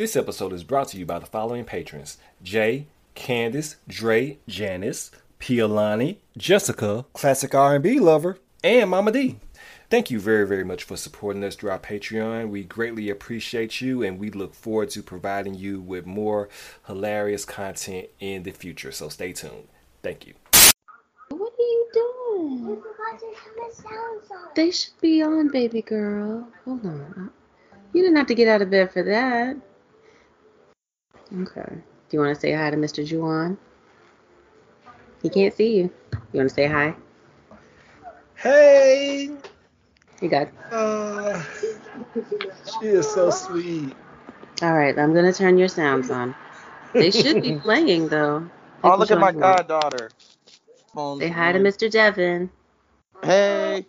This episode is brought to you by the following patrons Jay, Candace, Dre, Janice, Pialani, Jessica, Classic R&B Lover, and Mama D. Thank you very, very much for supporting us through our Patreon. We greatly appreciate you, and we look forward to providing you with more hilarious content in the future. So stay tuned. Thank you. What are you doing? They should be on, baby girl. Hold on. You didn't have to get out of bed for that. Okay. Do you want to say hi to Mr. Juwan? He can't see you. You want to say hi? Hey, You got. uh, she is so sweet. All right. I'm gonna turn your sounds on. They should be playing though. Oh, look at my Control. goddaughter. Phone's Say hi to. Mr. Devin. Hey.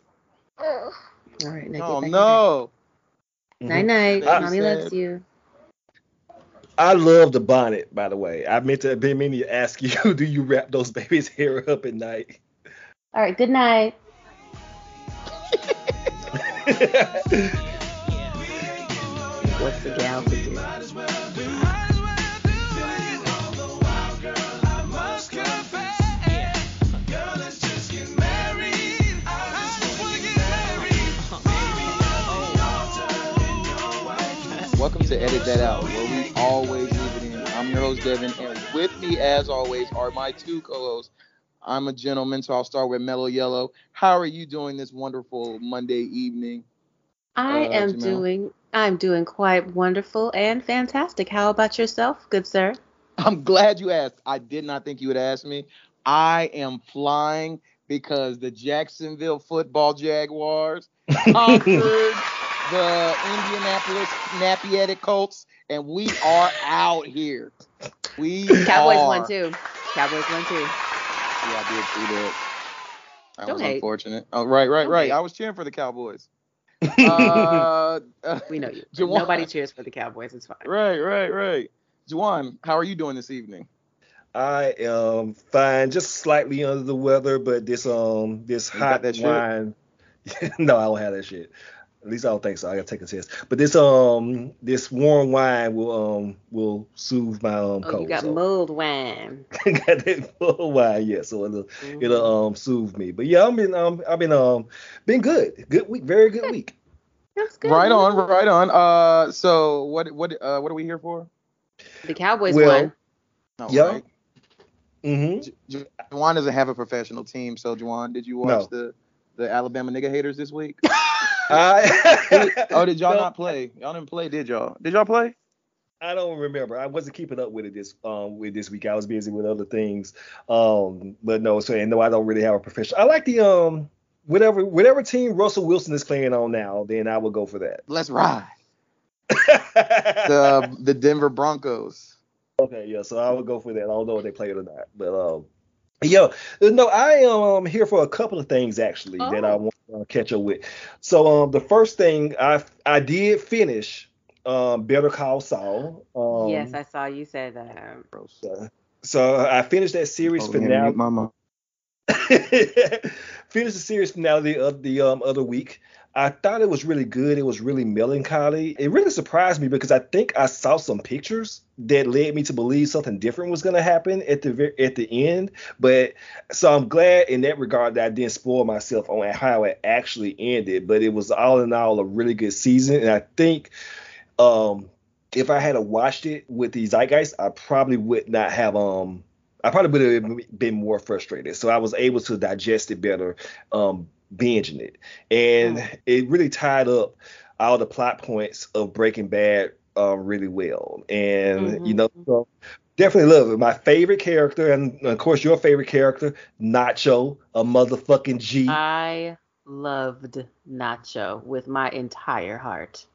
All right. Now Oh get back no. in bed. Night night. That's Mommy sad. loves you. I love the bonnet, by the way. I meant to been meaning to ask you, do you wrap those babies' hair up at night? All right. Good night. What's the gal to do? Welcome to Edit That Out, where we always leave it in. I'm your host, Devin, and with me, as always, are my two co-hosts. I'm a gentleman, so I'll start with Mellow Yellow. How are you doing this wonderful Monday evening? I Uh, am Jamel? doing I'm doing quite wonderful and fantastic. How about yourself, good sir? I'm glad you asked. I did not think you would ask me. I am flying because the Jacksonville Football Jaguars conquered the Indianapolis Napiatic Colts, and we are out here. We Cowboys are. won too. Cowboys won too. Yeah, I did see that. That Don't was hate. unfortunate. Oh, right, right, Don't right. hate. I was cheering for the Cowboys. Uh, We know you. Juwan. Nobody cheers for the Cowboys. It's fine. right, right, right. Juwan, how are you doing this evening? I am fine, just slightly under the weather, but this um this You hot that wine. no, I don't have that shit. At least I don't think so. I gotta take a test. But this um this warm wine will um will soothe my um Oh, cold. you got so. mulled wine. I got that full wine, yeah. So it'll Mhm. it'll um soothe me. But yeah, I've been um I've been um been good. Good week, very good week. That's good. Right on, right on. Uh, so what what uh what are we here for? The Cowboys Well, won. No, Yeah. right? Mm-hmm. Ju- Ju- Juwan doesn't have a professional team, so Juwan, did you watch the the Alabama nigga haters this week? I oh, did y'all No, not play? Y'all didn't play, did y'all? Did y'all play? I don't remember. I wasn't keeping up with it this um with this week. I was busy with other things. Um, but no, so and no, I don't really have a professional. I like the um whatever whatever team Russell Wilson is playing on now, then I will go for that. Let's ride. The the Denver Broncos. Okay, yeah, so I would go for that. I don't know if they play it or not, but um, yeah, no, I am um, here for a couple of things actually that I Oh. want to uh, catch up with. So um, the first thing I I did finish um Better Call Saul. Um, yes, I saw you say that. so, so I finished that series Oh, yeah, finale. mute my mic. finished the series finale of the um, other week. I thought it was really good. It was really melancholy. It really surprised me because I think I saw some pictures that led me to believe something different was going to happen at the at the end. But so I'm glad in that regard that I didn't spoil myself on how it actually ended. But it was all in all a really good season, and I think um, if I had watched it with the zeitgeist, I probably would not have um I probably would have been more frustrated. So I was able to digest it better, um, binging it, and it really tied up all the plot points of Breaking Bad um, really well. And you Mhm. know, so definitely love it. My favorite character, and of course your favorite character, Nacho, a motherfucking G. I loved Nacho with my entire heart.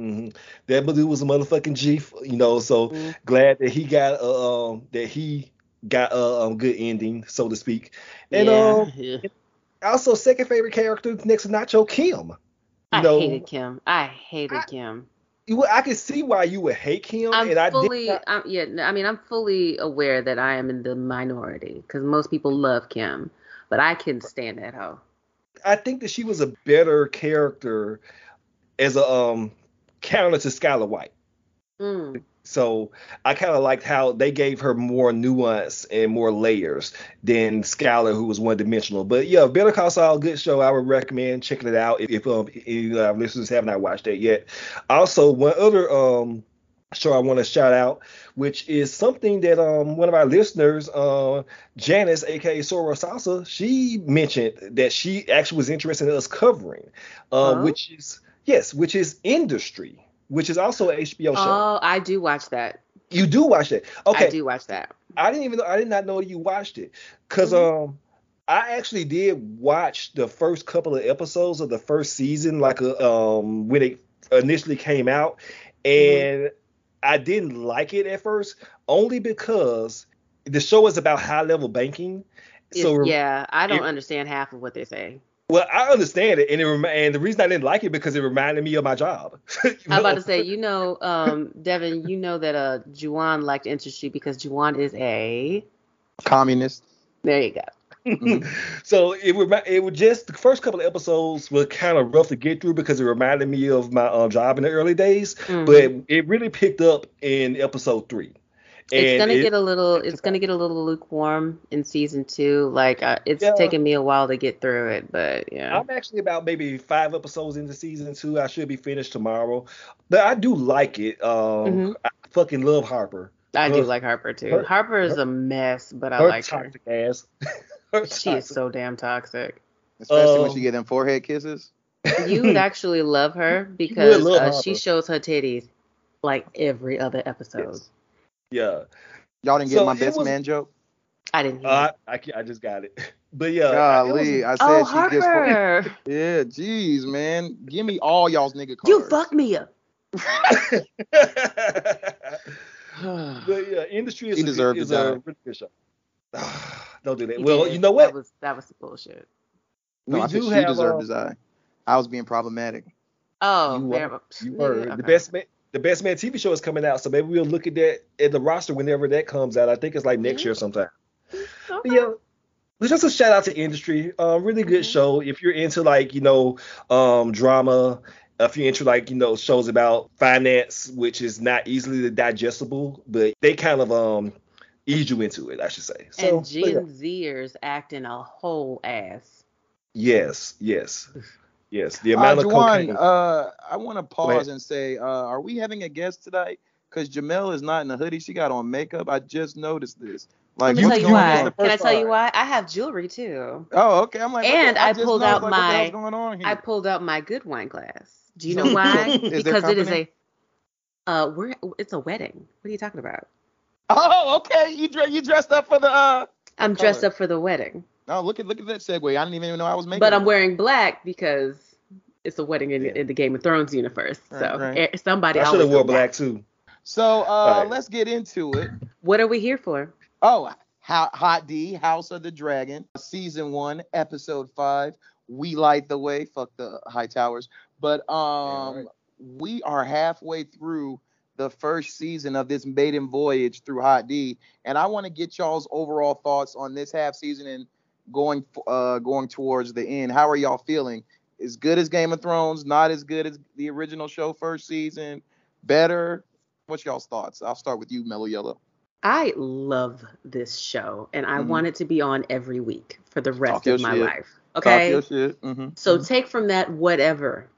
Mm-hmm. That dude was a motherfucking G. You know, so Mhm. glad that he got uh, um that he got a um, good ending, so to speak. And yeah. um, yeah. Also second favorite character next to Nacho Kim. You I know, hated Kim. I hated I- Kim. you, I can see why you would hate Kim, I'm and I fully. Not, I'm, yeah, I mean, I'm fully aware that I am in the minority because most people love Kim, but I can stand that hoe. I think that she was a better character as a um counter to Skyler White. Mm. So I kind of liked how they gave her more nuance and more layers than Skyler, who was one dimensional. But yeah, Better Call Saul, good show. I would recommend checking it out if, if um, any of our listeners have not watched it yet. Also, one other um show I want to shout out, which is something that um one of our listeners, uh, Janice, aka Sora Salsa, she mentioned that she actually was interested in us covering, uh, Huh? which is yes, which is Industry, which is also an HBO show. Oh, I do watch that. You do watch it. Okay. I do watch that. I didn't even know I did not know you watched it. because Mhm. um I actually did watch the first couple of episodes of the first season, like uh, um when it initially came out, Mm-hmm. and I didn't like it at first, only because the show is about high level banking. So yeah, I don't it- understand half of what they say. Well, I understand it, and it rem- and the reason I didn't like it because it reminded me of my job. I'm about to say, you know, um, Devin, you know that uh, Juwan liked industry because Juwan is a. Communist. There you go. so it would it would just the first couple of episodes were kind of rough to get through because it reminded me of my um, job in the early days, Mhm. but it really picked up in episode three. It's gonna it- get a little. It's gonna get a little lukewarm in season two. Like uh, it's Yeah. taken me a while to get through it, but yeah. I'm actually about maybe five episodes into season two. I should be finished tomorrow, but I do like it. Um, Mhm. I fucking love Harper. I do like Harper too. her- Harper is a mess, but I her like her. toxic ass. Her She is so damn toxic. Especially when Um, she get them forehead kisses. You would actually love her because love uh, she shows her titties like every other episode. Yes. Yeah, Y'all didn't get So my best was- man joke. I didn't hear. uh, I, I I just got it. But yeah, I- was- I said oh, she gets. fore- Harper, Yeah, jeez, man. Give me all y'all's nigga cards. you fuck me up. but yeah, industry is, He a, deserved is to a really good show. Don't do that. He well, did. you know what? That was that was bullshit. No, we I said do she have. deserved um, to die. I was being problematic. Oh, You fair- are- you nigga, heard the best man. The best man TV show is coming out, so maybe we'll look at that at the roster whenever that comes out. I think it's like next year sometime. Okay. yeah, but just a shout out to industry. Um, really good Mhm. show. If you're into like you know um drama, if you're into like you know shows about finance, which is not easily digestible, but they kind of um ease you into it, I should say. So and but yeah. Gen Zers acting a whole ass. yes, yes, yes. The Uh, amount of Juwan, cocaine. uh, I want to pause and say, uh, are we having a guest tonight? Because Jamel is not in a hoodie. She got on makeup. I just noticed this. Like, Let me You- tell you you why. Can I tell you why? I have jewelry too. oh, okay. I'm like, what the- And I just pulled out like, my- hell's going on here? I pulled out my good wine glass. Do you know why? is because it is a uh we're it's a wedding. What are you talking about? Oh, okay. You dre- you dressed up for the uh. I'm What dressed up for the wedding. Oh, look at look at that segue. I didn't even know I was making. But I'm it. wearing black because it's a wedding in, Yeah. in the Game of Thrones universe. Right, so right. eh, somebody I should always have wore go black too. So uh, Alright. let's get into it. What are we here for? Oh, Hot, Hot D, House of the Dragon, season one, episode five. We light the way. Fuck the Hightowers. But um, right. we are halfway through the first season of this maiden voyage through Hot D, and I want to get y'all's overall thoughts on this half season and going uh going towards the end. How are y'all feeling? As good as Game of Thrones? Not as good as the original show first season? Better? What's y'all's thoughts? I'll start with you, Mellow Yellow. I love this show and I Mhm. want it to be on every week for the rest Talk of my shit. life. Talk Okay. your shit. Mhm. So take from that whatever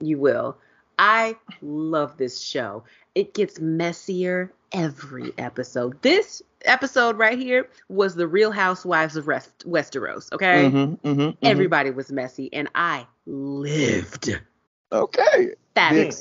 you will. I love this show. It gets messier every episode. This episode right here was the Real Housewives of Rest- Westeros. Okay, Mhm, mhm, mhm. everybody was messy, and I lived. Okay. Fabulous.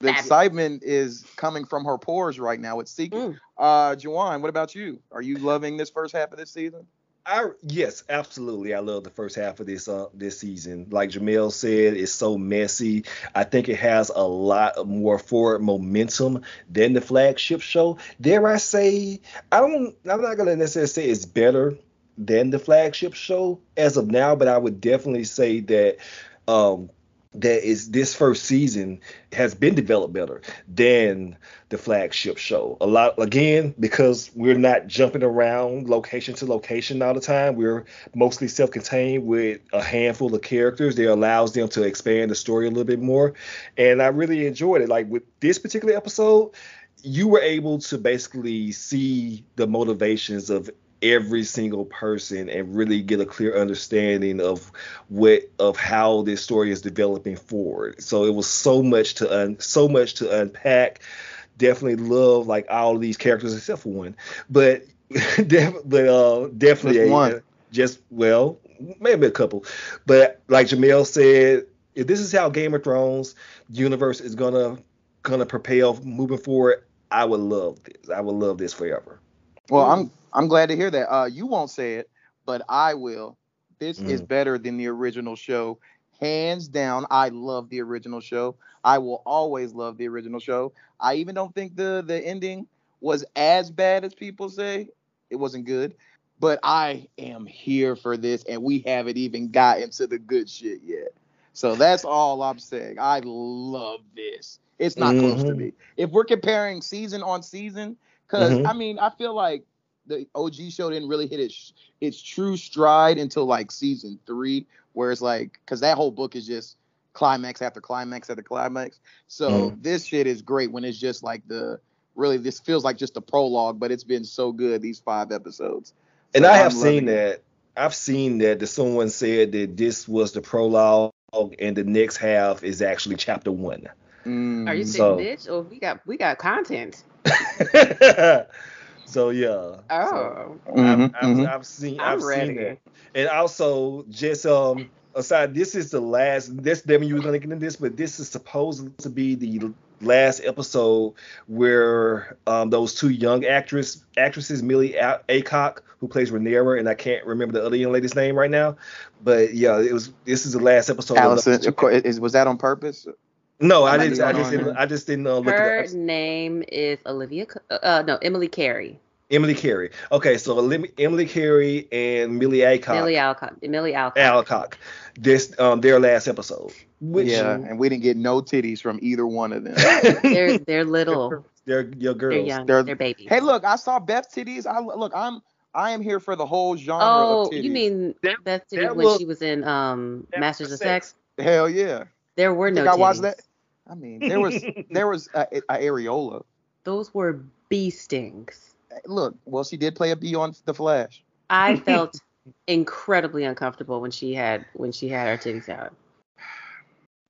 The Fabulous. excitement is coming from her pores right now. It's secret. Mm. Uh, Juwan, what about you? Are you loving this first half of this season? I yes, absolutely. I love the first half of this uh, this season. Like Jamel said, it's so messy. I think it has a lot more forward momentum than the flagship show. Dare I say, I don't. I'm not gonna necessarily say it's better than the flagship show as of now, but I would definitely say that um, that is this first season has been developed better than the flagship show. A lot again because we're not jumping around location to location all the time. We're mostly self-contained with a handful of characters that allows them to expand the story a little bit more. And I really enjoyed it. Like with this particular episode, you were able to basically see the motivations of every single person and really get a clear understanding of what of how this story is developing forward. So it was so much to un, so much to unpack. Definitely love like all of these characters except for one, but def, but uh, definitely Just a- one. just well maybe a couple, but like Jamel said, if this is how Game of Thrones universe is gonna gonna propel moving forward, I would love this. I would love this forever. Well, I'm I'm glad to hear that. Uh, you won't say it, but I will. This is Mm. better than the original show, hands down. I love the original show. I will always love the original show. I even don't think the the ending was as bad as people say. It wasn't good, but I am here for this, and we haven't even gotten to the good shit yet. So that's all I'm saying. I love this. It's not close to Mhm. me. If we're comparing season on season, because Mhm. I mean, I feel like the OG show didn't really hit its its true stride until like season three, where it's like, because that whole book is just climax after climax after climax. So Mm. this shit is great when it's just like the really this feels like just a prologue, but it's been so good these five episodes. And So I have I'm seen loving it. that. I've seen that that someone said that this was the prologue and the next half is actually chapter one. Mm. Are you So- saying bitch? Or we got we got content. so yeah. So Oh, Mhm, I've, I've, mhm. I've seen I'm I've ready. seen that. And also just um aside, this is the last this Devin you were gonna get into this, but this is supposed to be the last episode where um those two young actress actresses, Millie A- Acock, who plays Rhaenyra, and I can't remember the other young lady's name right now. But yeah, it was this is the last episode. of Alicent, those of course, is, was that on purpose? No, I didn't. I just didn't. here. I just didn't uh, look her at the, name is Olivia. Uh, uh, no, Emily Carey. Emily Carey. Okay, so Emily, Emily Carey and Millie Acock. Millie Alcott. Millie Alcott. Alcock. This um their last episode. Which yeah, and we didn't get no titties from either one of them. They're they're little. they're your girls. They're young. They're- They're, babies. hey, look, I saw Beth titties. I look, I'm I am here for the whole genre oh, of titties. you mean That- Beth Titties when was- she was in um Masters of Sex? Hell yeah. There were You no think I watched that? I mean, there was there was a, a areola. Those were bee stings. Look, well, she did play a bee on The Flash. I felt incredibly uncomfortable when she had when she had her titties out.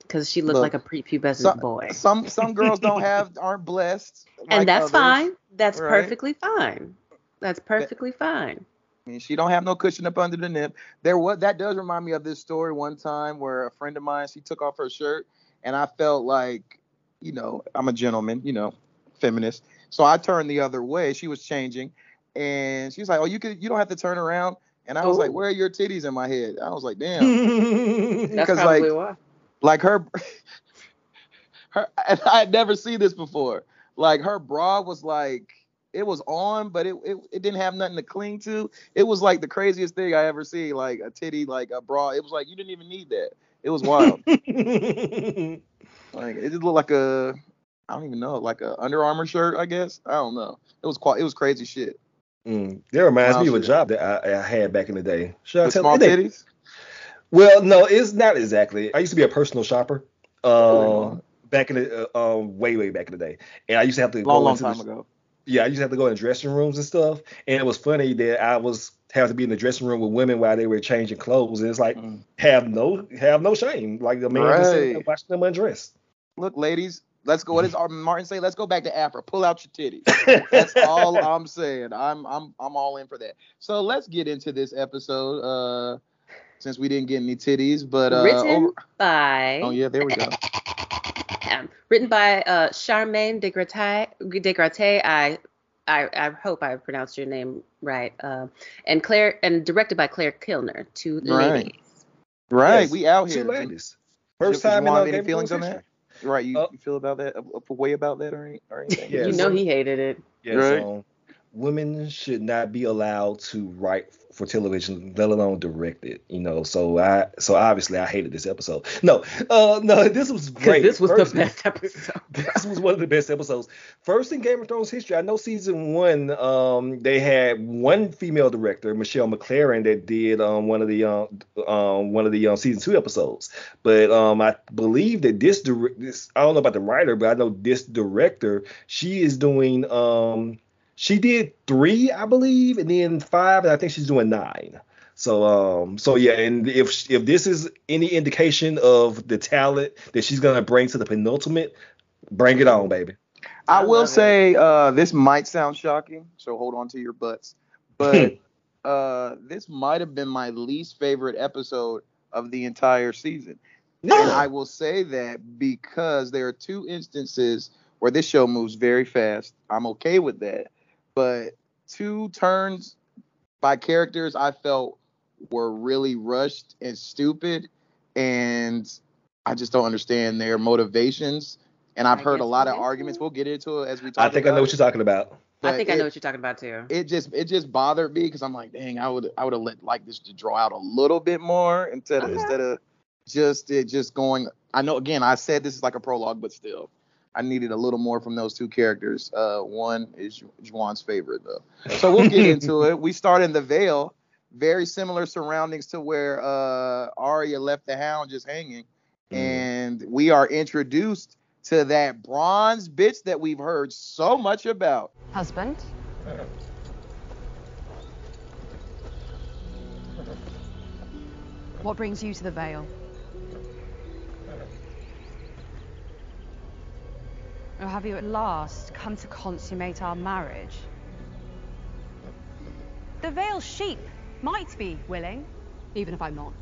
Because she looked Look, like a prepubescent some- boy. Some some girls don't have aren't blessed, like and that's others. fine. That's right? perfectly fine. That's perfectly fine. I mean, she don't have no cushion up under the nip. There was that does remind me of this story one time where a friend of mine she took off her shirt and I felt like, you know, I'm a gentleman, you know, feminist. So I turned the other way. She was changing, and she was like, "Oh, you could, you don't have to turn around." And I was like, "Where are your titties in my head?" I was like, "Damn." That's Because, like, why. like her her and I had never seen this before. Like her bra was like it was on, but it, it it didn't have nothing to cling to. It was like the craziest thing I ever see, like a titty, like a bra. It was like you didn't even need that. It was wild. like it just looked like a I don't even know, like a Under Armour shirt, I guess. I don't know. It was quite it was crazy shit. Mm, that reminds Wow, me of a job that I, I had back in the day. Should I tell small it titties. Well, no, it's not exactly. I used to be a personal shopper. Um, back in the uh, um, way way back in the day, and I used to have to Long, go long into time the, ago. yeah, I used to have to go in dressing rooms and stuff. And it was funny that I was have to be in the dressing room with women while they were changing clothes, and it's like Mm. have no have no shame, like the man just sitting there watching them undress. Look, ladies, let's go. What does Martin say? Let's go back to Afro. Pull out your titties. That's all I'm saying. I'm I'm I'm all in for that. So let's get into this episode. Uh, since we didn't get any titties, but uh, written over- by oh yeah, there we go. um, written by uh, Charmaine DeGraté. DeGraté. I, I I hope I pronounced your name right. Uh, and Claire and directed by Claire Kilner. Two Right. ladies. Right, Yes, we out here. Two here. ladies. First Did you time in want our any Game of feelings on Thrones that? Right, you, Uh, you feel about that? A, a way about that or, any, or anything? Yeah, you know he hated it. Yes, Right. um, women should not be allowed to write for television, let alone direct it. You know, so I so obviously I hated this episode. No, uh, no, this was great. This was First- the best episode. this was one of the best episodes. First in Game of Thrones history. I know season one, um, they had one female director, Michelle MacLaren, that did um one of the um, um one of the um, season two episodes. But um, I believe that this direct this I don't know about the writer, but I know this director, she is doing um she did three, I believe, and then five, and I think she's doing nine. So um so yeah, and if if this is any indication of the talent that she's gonna bring to the penultimate, bring it on, baby. I, I will say uh, this might sound shocking, so hold on to your butts. But uh, this might have been my least favorite episode of the entire season. And I will say that because there are two instances where this show moves very fast. I'm okay with that. But two turns by characters I felt were really rushed and stupid. And I just don't understand their motivations. And I've I heard a lot of arguments. We'll get into it as we talk. I think I about know what you're talking about. I But think I know what you're talking about too. it just it just bothered me because I'm like, dang, I would I would have let like this to draw out a little bit more instead of Okay. instead of just it just going. I know again I said this is like a prologue, but still, I needed a little more from those two characters. Uh, one is Ju- Juwan's favorite though, so we'll get into it. We start in the Vale, very similar surroundings to where uh Arya left the Hound just hanging, Mhm. and we are introduced to that bronze bitch that we've heard so much about. Husband? What brings you to the Vale? Or have you at last come to consummate our marriage? The Vale sheep might be willing, even if I'm not.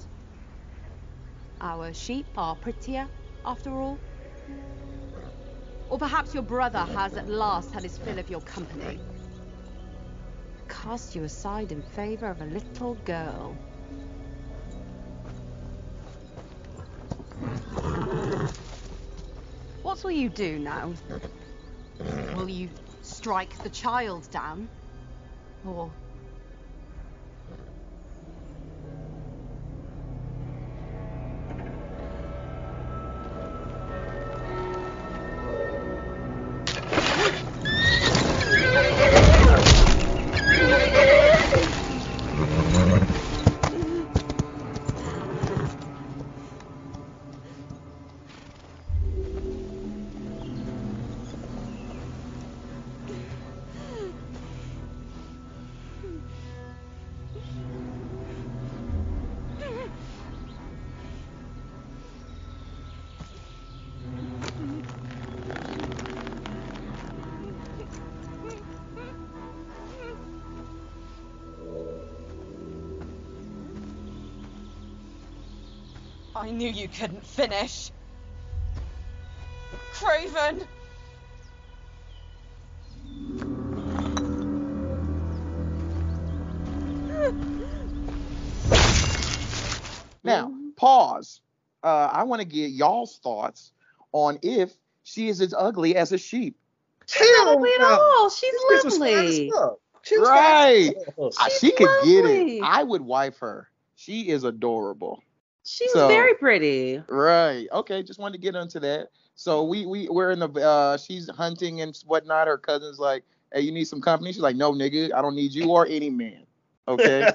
Our sheep are prettier, after all. Or perhaps your brother has at last had his fill of your company. Cast you aside in favor of a little girl. What will you do now? Will you strike the child down? Or knew you couldn't finish. Craven! Now, pause. Uh, I want to get y'all's thoughts on if she is as ugly as a sheep. She's not ugly at all. She's This was fine as lovely. fuck. She Right. fine. Uh, she could get it. I would wife her. She is adorable. She's So- very pretty. Right. Okay. Just wanted to get into that. So we we we're in the uh she's hunting and whatnot. Her cousin's like, hey, you need some company. She's like, no, nigga, I don't need you or any man. Okay.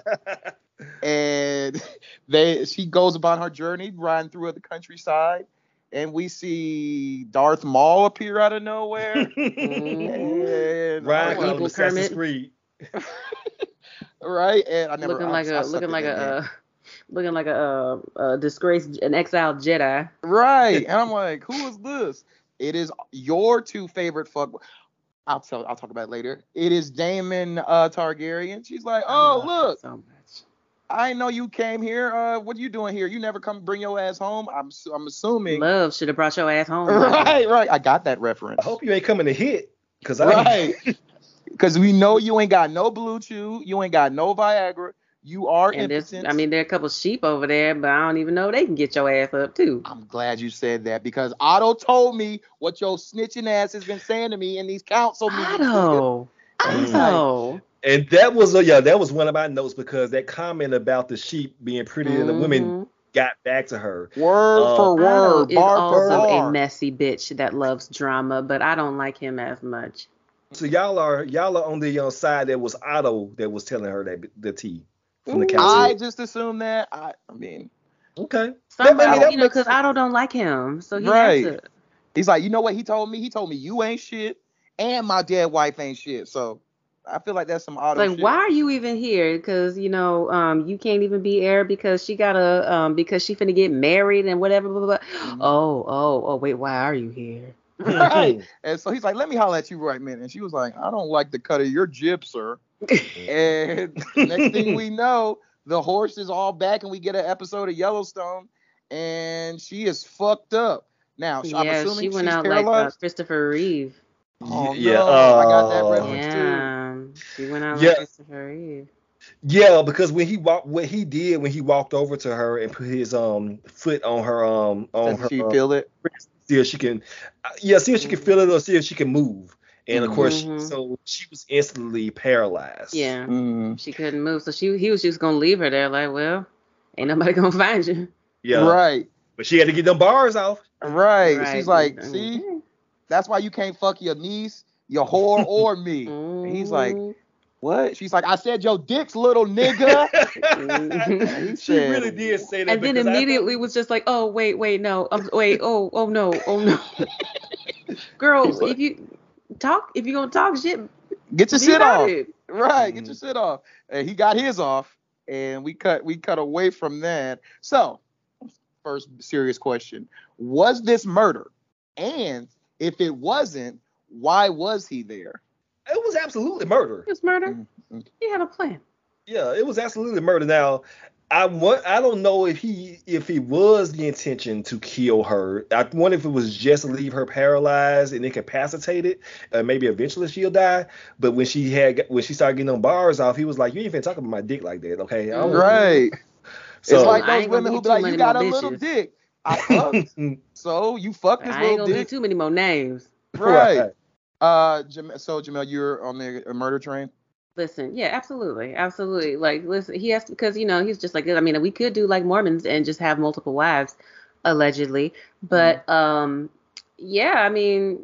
and they she goes about her journey riding through the countryside and we see Darth Maul appear out of nowhere. and Ryan Evil called him Assassin's Kermit. Creed. right and I never looking I- like I a sucked looking like a uh, looking like a, uh, a disgraced an exiled Jedi. right. And I'm like who is this? It is your two favorite fuck I'll tell I'll talk about it later. It is Daemon uh Targaryen. She's like oh look So much. I know you came here uh what are you doing here? You never come bring your ass home I'm I'm assuming. Love should have brought your ass home. right right. I got that reference. I hope you ain't coming to hit, cause I right. Because we know you ain't got no BlueChew you ain't got no Viagra you are And there's, impotent I mean, there are a couple sheep over there, but I don't even know they can get your ass up too. I'm glad you said that because Otto told me what your snitching ass has been saying to me in these council meetings. nigga. Otto, And Oh. And that was a yeah, that was one of my notes because that comment about the sheep being prettier than the women got back to her. Word Uh, for Otto word, is bar for also bar. a messy bitch that loves drama, but I don't like him as much. So y'all are y'all are on the uh, side that was Otto that was telling her that the tea from the Ooh. council. I just assume that. I, I mean, okay. Somebody, I that you know, makes because sense. Otto don't like him, so he Right. has to. he's like, you know what he told me? He told me you ain't shit, and my dead wife ain't shit. So I feel like that's some Otto Like, shit. why are you even here? Because you know, um, you can't even be heir because she gotta, um, because she finna get married and whatever. Blah, blah, blah. Mhm. Oh, oh, oh, wait, why are you here? Right. And so he's like, let me holler at you right minute. And she was like, I don't like the cut of your jib, sir. And next thing we know, the horse is all back, and we get an episode of Yellowstone, and she is fucked up. Now, I'm yeah, assuming she went she's out like uh. Christopher Reeve. oh, yeah, no, I got that uh, reference too. Yeah, she went out Yeah. like Christopher Reeve. Yeah, because when he walked, what he did when he walked over to her and put his um foot on her um on Does her, she uh, feel it? see if she can, uh, yeah, see if she can feel it or see if she can move. And of course, Mhm. so she was instantly paralyzed. Yeah, Mm. she couldn't move, so she he was just gonna leave her there. Like, well, ain't nobody gonna find you. yeah. Right, But she had to get them bars off. right. Right. She's like, Mm. see, that's why you can't fuck your niece, your whore, or me. And he's like, Mm. what? She's like, I said your dick's little nigga. Mhm. He she said- really did say that. and then because I thought- immediately was just like, oh wait, wait, no, um, wait, oh, oh no, oh no, girl, He's like- if you talk, if you're gonna talk shit, Get your shit off. it. Right, get Mhm. your shit off. And he got his off, and we cut we cut away from that. So, first serious question: Was this murder? And if it wasn't, why was he there? it was absolutely murder. It was murder. Mhm. He had a plan. Yeah, it was absolutely murder. Now, I want I don't know if he if it was the intention to kill her. I wonder if it was just to leave her paralyzed and incapacitated. Uh, maybe eventually she'll die. But when she had when she started getting them bars off, he was like, "You ain't even talking about my dick like that, okay?" I don't- Right. So, it's like those women who be like, "You got a more little dick." I fucked, so you fucked this I ain't little gonna give dick, too many more names. right? Uh, Jam- so Jamel, you're on the uh, murder train. Listen, yeah, absolutely, absolutely. Like, listen, he has to because you know he's just like I mean, we could do like Mormons and just have multiple wives, allegedly, but um, yeah, I mean,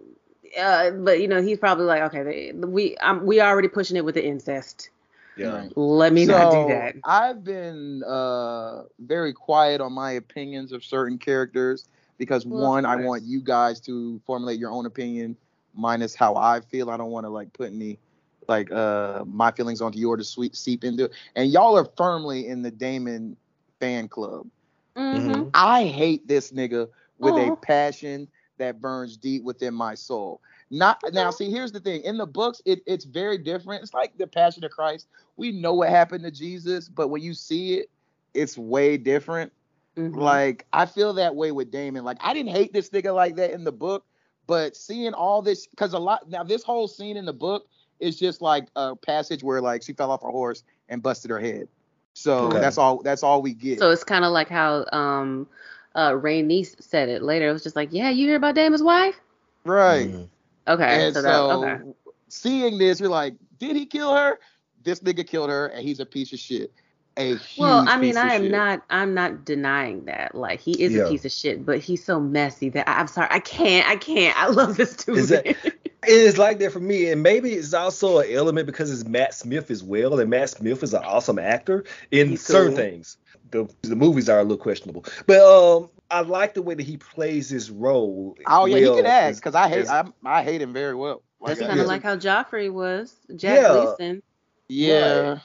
uh, but you know he's probably like okay, they, we um, we already pushing it with the incest. yeah. Let me so not do that. I've been uh, very quiet on my opinions of certain characters because Well, one, I want you guys to formulate your own opinion minus how I feel. I don't want to like put any like uh my feelings onto yours to sweep seep into it. And y'all are firmly in the Daemon fan club. hmm I hate this nigga with Aw. a passion that burns deep within my soul. Not now. See, here's the thing. In the books, it, it's very different. It's like the Passion of Christ. We know what happened to Jesus, but when you see it, it's way different. Mhm. Like I feel that way with Daemon. Like I didn't hate this nigga like that in the book, but seeing all this because a lot now this whole scene in the book is just like a passage where like she fell off her horse and busted her head. So Okay. that's all. That's all we get. So it's kind of like how um, uh, Rhaenys said it later. It was just like, yeah, you hear about Daemon's wife? right. Mhm. Okay, And so, so, that, okay. seeing this, you're like, did he kill her? This nigga killed her, and he's a piece of shit. A huge Well, I mean, I am shit. not, I'm not denying that. Like, he is Yeah. a piece of shit, but he's so messy that I, I'm sorry, I can't, I can't. I love this dude. Is that- It's like that for me, and maybe it's also an element because it's Matt Smith as well, and Matt Smith is an awesome actor in He's certain cool. things. The the movies are a little questionable, but um, I like the way that he plays his role. Oh yeah, he can act because I hate as- I, I hate him very well. That's kind of like how Joffrey was, Jack Yeah. Gleeson. Yeah.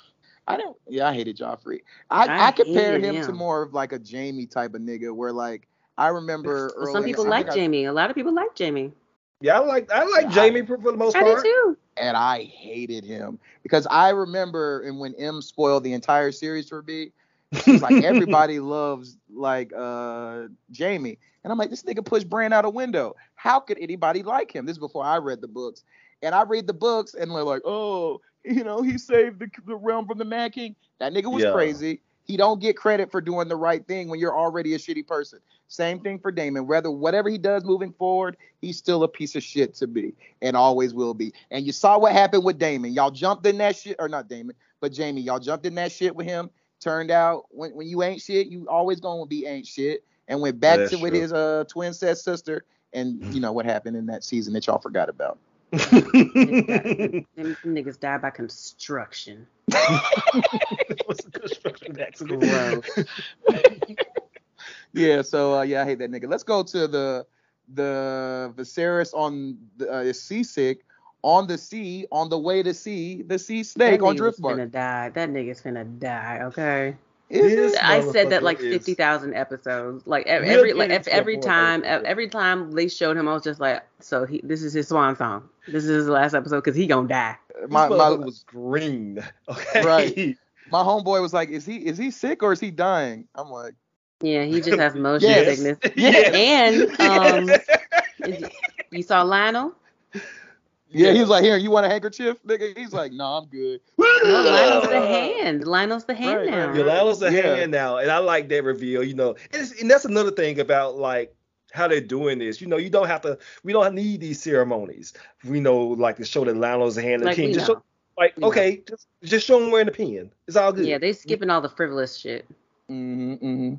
I don't. Yeah, I hated Joffrey. I, I I, compare hated him, to more of like a Jaime type of nigga, where like I remember Well, early. some people like think Jaime. A lot of people like Jaime. Yeah, I like I like Yeah, Jaime for, for the most I part. do too. and I hated him because I remember and when M spoiled the entire series for me, she's like everybody loves like uh Jaime, and I'm like this nigga pushed Bran out a window. How could anybody like him? This is before I read the books, and I read the books and they're like, oh, you know, he saved the, the realm from the Mad King. That nigga was Yeah. crazy. He don't get credit for doing the right thing when you're already a shitty person. Same thing for Daemon. Whether whatever he does moving forward, he's still a piece of shit to be, and always will be. And you saw what happened with Daemon. Y'all jumped in that shit, or not Daemon, but Jaime. Y'all jumped in that shit with him. Turned out when, when you ain't shit, you always gonna be ain't shit. And went back That's to with his uh twin set sister, and you know what happened in that season that y'all forgot about. Them niggas died by construction. What's the construction accident? Gross. Yeah, so uh, yeah, I hate that nigga. Let's go to the the Viserys on the uh, is seasick on the sea on the way to sea the sea snake that on nigga was Driftmark. finna die. That nigga's gonna die. Okay. Is This? I said that like is- fifty thousand episodes. Like every like into every time every time they showed him, I was just like, so he this is his swan song. This is his last episode because he gonna die. This My my was green. Okay. Right. my homeboy was like, is he is he sick or is he dying? I'm like, Yeah, he just has motion Yes. sickness. Yes. And um, you saw Lyonel. yeah, he was like, here, you want a handkerchief, nigga? He's like, no, I'm good. No, Lyonel's the hand. Lyonel's the hand Right, now. right. Yolala's a Yeah. hand now, and I like that reveal. You know, and, it's, and that's another thing about like how they're doing this. You know, you don't have to. We don't need these ceremonies. We know, like to show that Lyonel's the hand and Like king. Just show, like, We know. okay, just just show him wearing the pin. It's all good. Yeah, they're skipping all the frivolous shit. Mm-hmm, mm-hmm.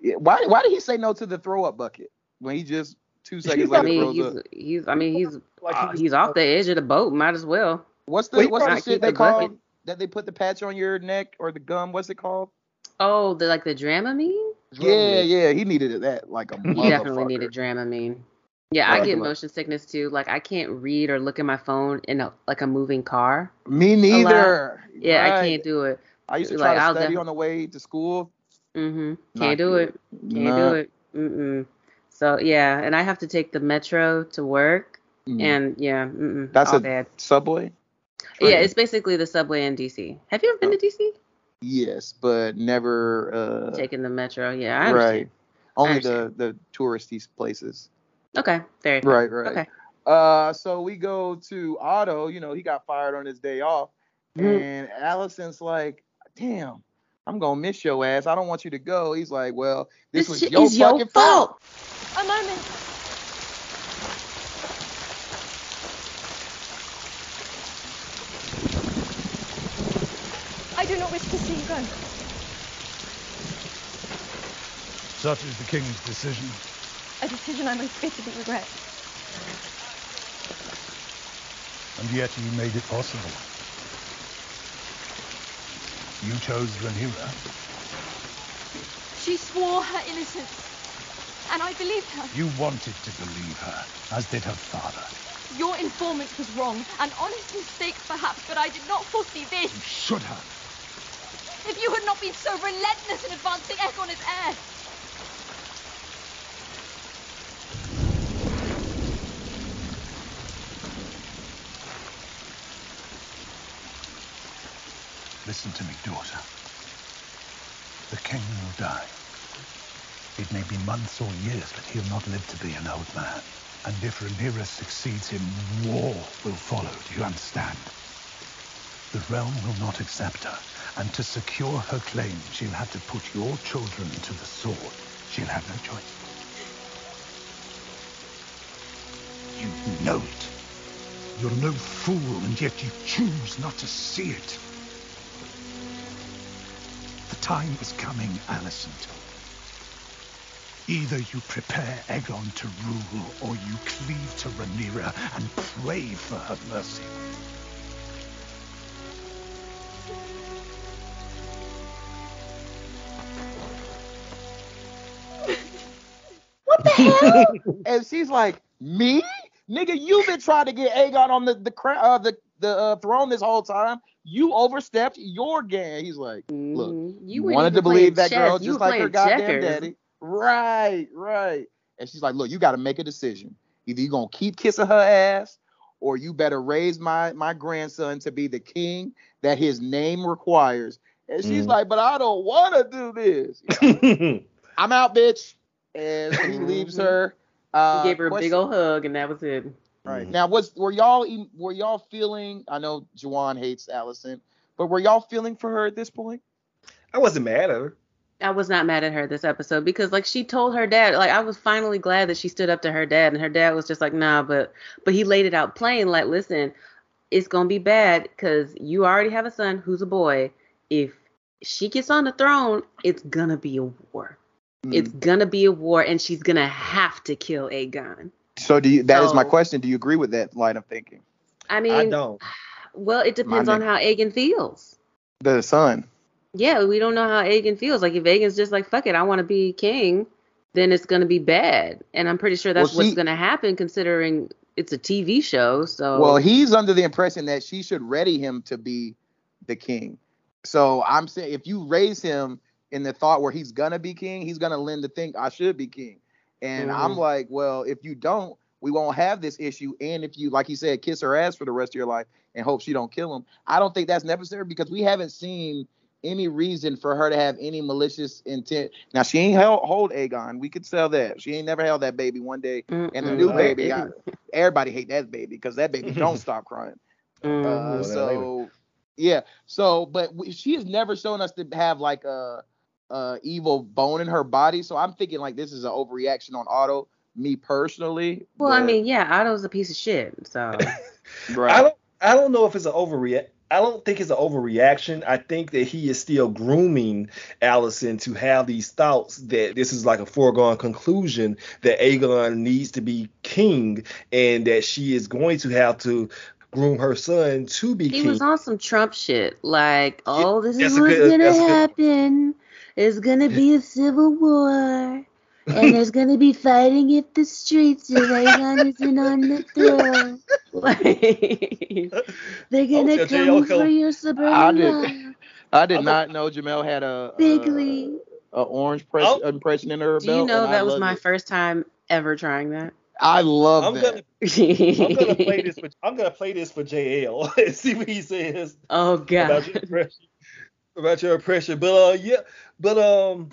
Yeah, why why did he say no to the throw up bucket when he just two seconds I later mean, throws he's up? he's. I mean, he's like uh, he's off the edge of the boat. Might as well. What's the Well, what's the shit they the bucket. call that they put the patch on your neck or the gum? What's it called? Oh, the like the Dramamine. Yeah, yeah, he needed that like a motherfucker. He definitely needed Dramamine. Yeah, I get motion sickness too. Like I can't read or look at my phone in a like a moving car. Me neither. Yeah, I can't do it. I used to like, try to I'll study def- on the way to school. Mhm. Can't do good. it. Can't Nah. do it. Mm-mm. So yeah, and I have to take the metro to work, Mm. and yeah, mm-mm, That's a bad. subway. Yeah, it's basically the subway in DC. Have you ever been to DC? Yes, but never. Uh, Taking the metro. Yeah, I right. Only the the touristy places. Okay, there. Right, right. Okay. Uh, so we go to Otto. You know, he got fired on his day off, Mhm. and Allison's like, "Damn, I'm gonna miss your ass. I don't want you to go." He's like, "Well, this, was shit your is your fucking fault." A moment. I do not wish to see you go. Such is the king's decision. A decision I most bitterly regret. And yet you made it possible. You chose Rhaenyra. She swore her innocence, and I believed her. You wanted to believe her, as did her father. Your informant was wrong, an honest mistake perhaps, but I did not foresee this. You should have. If you had not been so relentless in advancing Aegon as heir. Listen to me, daughter. The king will die. May be months or years, but he'll not live to be an old man. And if Rhaenyra succeeds him, war will follow. Do you understand? The realm will not accept her, and to secure her claim, she'll have to put your children to the sword. She'll have no choice. You know it. You're no fool, and yet you choose not to see it. The time is coming, Alicent. Either you prepare Aegon to rule, or you cleave to Rhaenyra and pray for her mercy. What the hell? and she's like, "Me, nigga, you've been trying to get Aegon on the the cra- uh, the the uh, throne this whole time. You overstepped your game." He's like, "Look, Mhm. you wanted to believe playing that girl you just like her playing goddamn checkers. daddy." Right, right. And she's like, "Look, you got to make a decision. Either you're gonna keep kissing her ass, or you better raise my my grandson to be the king that his name requires." And she's Mhm. like, "But I don't want to do this. I'm out, bitch." And so he leaves Mhm. her. Uh, He gave her a big old hug, and that was it. Right Mhm. now, was were y'all were y'all feeling? I know Juwan hates Alicent, but were y'all feeling for her at this point? I wasn't mad at her. I was not mad at her this episode because like she told her dad like I was finally glad that she stood up to her dad and her dad was just like nah but but he laid it out plain like listen it's gonna be bad because you already have a son who's a boy if she gets on the throne it's gonna be a war Mm. it's gonna be a war and she's gonna have to kill Aegon So do you? That is my question. Do you agree with that line of thinking? I mean I don't. well it depends on how Aegon feels The son. Yeah, we don't know how Aegon feels. Like if Aegon's just like fuck it, I want to be king, then it's gonna be bad. And I'm pretty sure that's Well, what's gonna happen considering it's a TV show. So Well, he's under the impression that she should ready him to be the king. So I'm saying if you raise him in the thought where he's gonna be king, he's gonna learn to think I should be king. And I'm Mhm. like, well, if you don't, we won't have this issue. And if you, like you said, kiss her ass for the rest of your life and hope she don't kill him, I don't think that's necessary because we haven't seen any reason for her to have any malicious intent. Now she ain't held, hold Aegon. We could sell that. She ain't never held that baby one day. And the new baby, I, everybody hate that baby because that baby don't stop crying. mhm. Uh, so yeah, so but we, she has never shown us to have like a, a evil bone in her body. So I'm thinking like this is an overreaction on Otto. Me personally. well, I mean, yeah, Otto's a piece of shit. So right. I don't. I don't know if it's an overreact. I don't think it's an overreaction. I think that he is still grooming Alicent to have these thoughts that this is like a foregone conclusion that Aegon needs to be king and that she is going to have to groom her son to be he king. He was on some Trump shit. Like, oh, this that's is what's good- gonna a good- happen. It's gonna be a civil war. And there's gonna be fighting if the streets if Aegon isn't on the throne. Like, they're gonna Okay, come okay. for your I suburban. I did I'm not know Jamel had a Bigly. a, a orange press, Oh. impression in her Do belt. you know and I that was my it. first time ever trying that? I love I'm that. gonna I'm gonna play this for I'm gonna play this for JL and see what he says oh God. about your impression. About your impression. But uh yeah, but um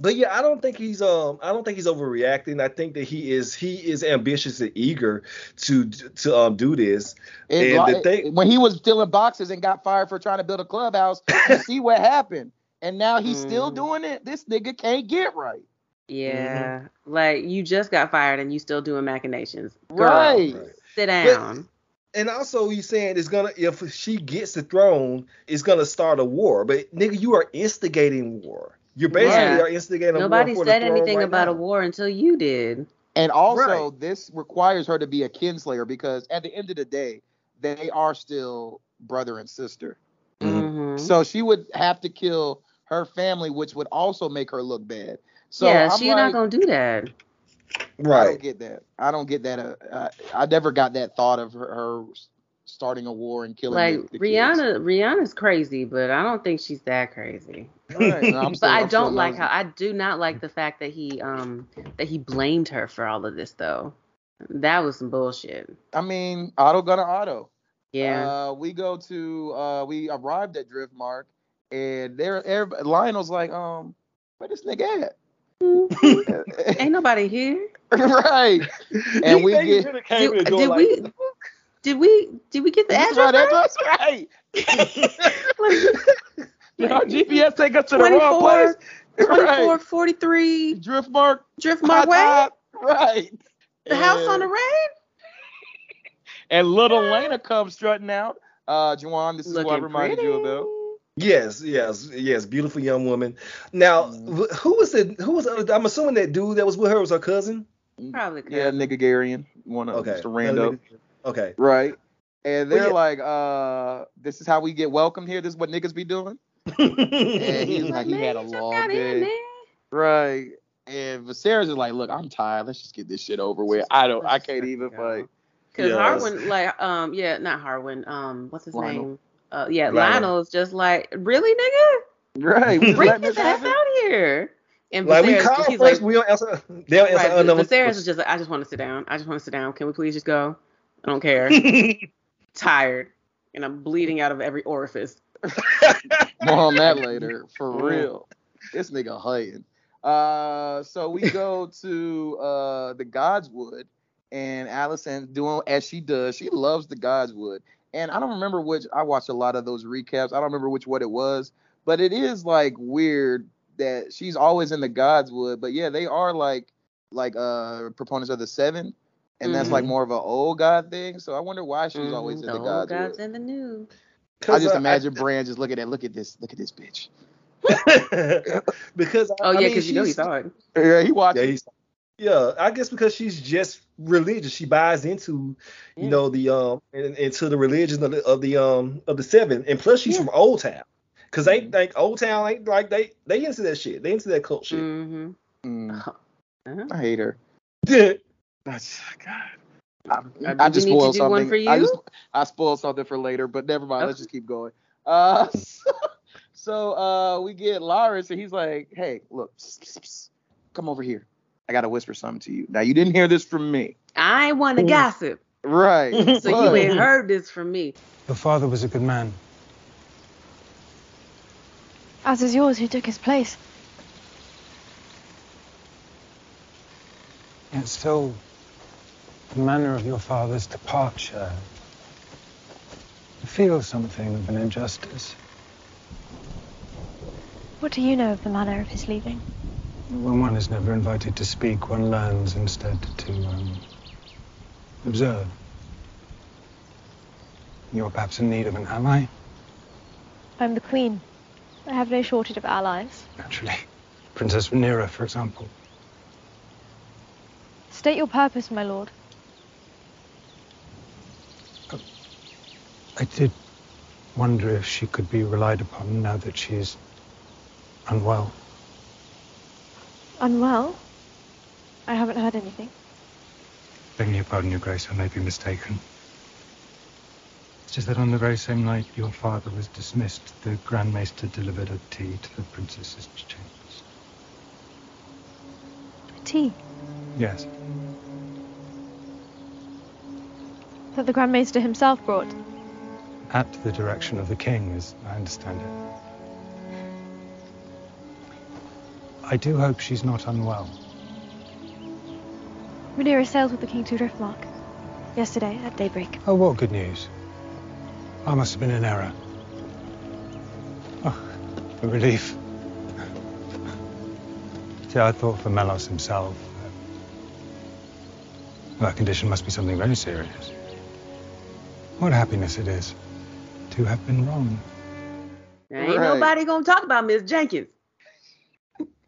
but yeah, I don't think he's um I don't think he's overreacting. I think that he is he is ambitious and eager to to um do this. It- And the thing- when he was stealing boxes and got fired for trying to build a clubhouse, you see what happened. And now he's still Mhm. doing it. This nigga can't get right. Yeah. Like you just got fired and you still doing machinations. Girl, Right. Sit down. And also he's saying it's gonna if she gets the throne, it's gonna start a war. But nigga, you are instigating war. You basically Yeah. are instigating a Nobody war for said anything right about now. a war until you did. And also, Right. this requires her to be a kinslayer because at the end of the day, they are still brother and sister. Mhm. So she would have to kill her family, which would also make her look bad. So yeah, she's like, not gonna do that. Right. I don't get that. I don't get that. Uh, uh, I never got that thought of her, her starting a war and killing Like the, the kids. Rihanna, Rihanna's crazy, but I don't think she's that crazy. Right, and I'm But I don't like nosy. how I do not like the fact that he um that he blamed her for all of this though. That was some bullshit. I mean, Otto gonna Otto. Yeah. Uh, we go to uh, we arrived at Driftmark, and there, everybody, Lyonel's like, um, where this nigga at? Ain't nobody here. right. And we get came Did, door did like, we did we did we get the That's address? right. right? That's right. Did our GPS take us to the wrong place? 24, Right. 43 Driftmark. Driftmark hot Way. Right. The house on the rain. And little Laena comes strutting out. Uh, Juwan, this is what I Looking reminded pretty. you about. Yes, yes, yes, beautiful young woman. Now, Mm. who was the who was the I'm assuming that dude that was with her was her cousin. Probably Yeah, cousin. nigga Garian, one of Okay. Mr. Rando. Okay. Right. And they're yeah. like, uh, this is how we get welcomed here. This is what niggas be doing. And he's like, he had a long got in, day. Right. And Viserys is like, look, I'm tired. Let's just get this shit over with. I don't, I can't even fight. Cause Yes. Harwin, like, um, yeah, not Harwin. Um, what's his Lyonel. name? Uh, yeah, Lyonel. Lyonel's just like, really, nigga, Right. We just bring his ass out here. And like we call he's first, like, we don't answer. They don't answer right, unknown. Viserys was just like, I just want to sit down. I just want to sit down. Can we please just go? I don't care. Tired, and I'm bleeding out of every orifice. More on that later, for real. This nigga hating. Uh, so we go to uh the Godswood, and Alicent doing as she does. She loves the Godswood, and I don't remember which. I watched a lot of those recaps. I don't remember which what it was, but it is like weird that she's always in the Godswood, but yeah, they are like like uh proponents of the seven, and that's like Mhm. more of an old God thing. So I wonder why she's always Mhm, in the, the old Godswood. gods and the new. I 'Cause, just uh, imagine Bran just looking at look at this look at this bitch. because Oh I yeah, mean, because you know he saw it. Yeah, he watched. Yeah, he's, yeah, I guess because she's just religious. She buys into, you Yeah. know, the um into the religion of the of the um of the seven, and plus she's Yeah. from Oldtown. Cause they Mhm. think Oldtown ain't like they they into that shit. They into that cult shit. Mm-hmm. Mm, Uh-huh. I hate her. Yeah. That's God. I, I just we need to spoiled do one something. for I you? just I spoiled something for later, but never mind. Let's just keep going. Uh, so, so uh, we get Larys, and he's like, "Hey, look, psst, psst, psst. come over here. I gotta whisper something to you. Now you didn't hear this from me, I want to gossip, right? so you ain't heard this from me. Your father was a good man. As is yours, who took his place. Yet still, the manner of your father's departure. I feel something of an injustice. What do you know of the manner of his leaving? When one is never invited to speak, one learns instead to um, observe. You're perhaps in need of an ally, I'm the queen. I have no shortage of allies. naturally. Princess Rhaenyra, for example. State your purpose, my lord. I did wonder if she could be relied upon now that she's unwell. Unwell? I haven't heard anything. Begging your pardon, Your Grace, I may be mistaken. It's just that on the very same night your father was dismissed, the Grand Maester delivered a tea to the princess's chambers. A Tea. Yes. That the Grand Maester himself brought. At the direction of the king, as I understand it. I do hope she's not unwell. Rhaenyra sailed with the king to Driftmark. Yesterday, at daybreak. Oh, what good news. I must have been in error. Oh, a relief. See, I thought for Mellos himself, that condition must be something very serious. What happiness it is to have been wrong. There ain't Right. nobody gonna talk about Miss Jenkins.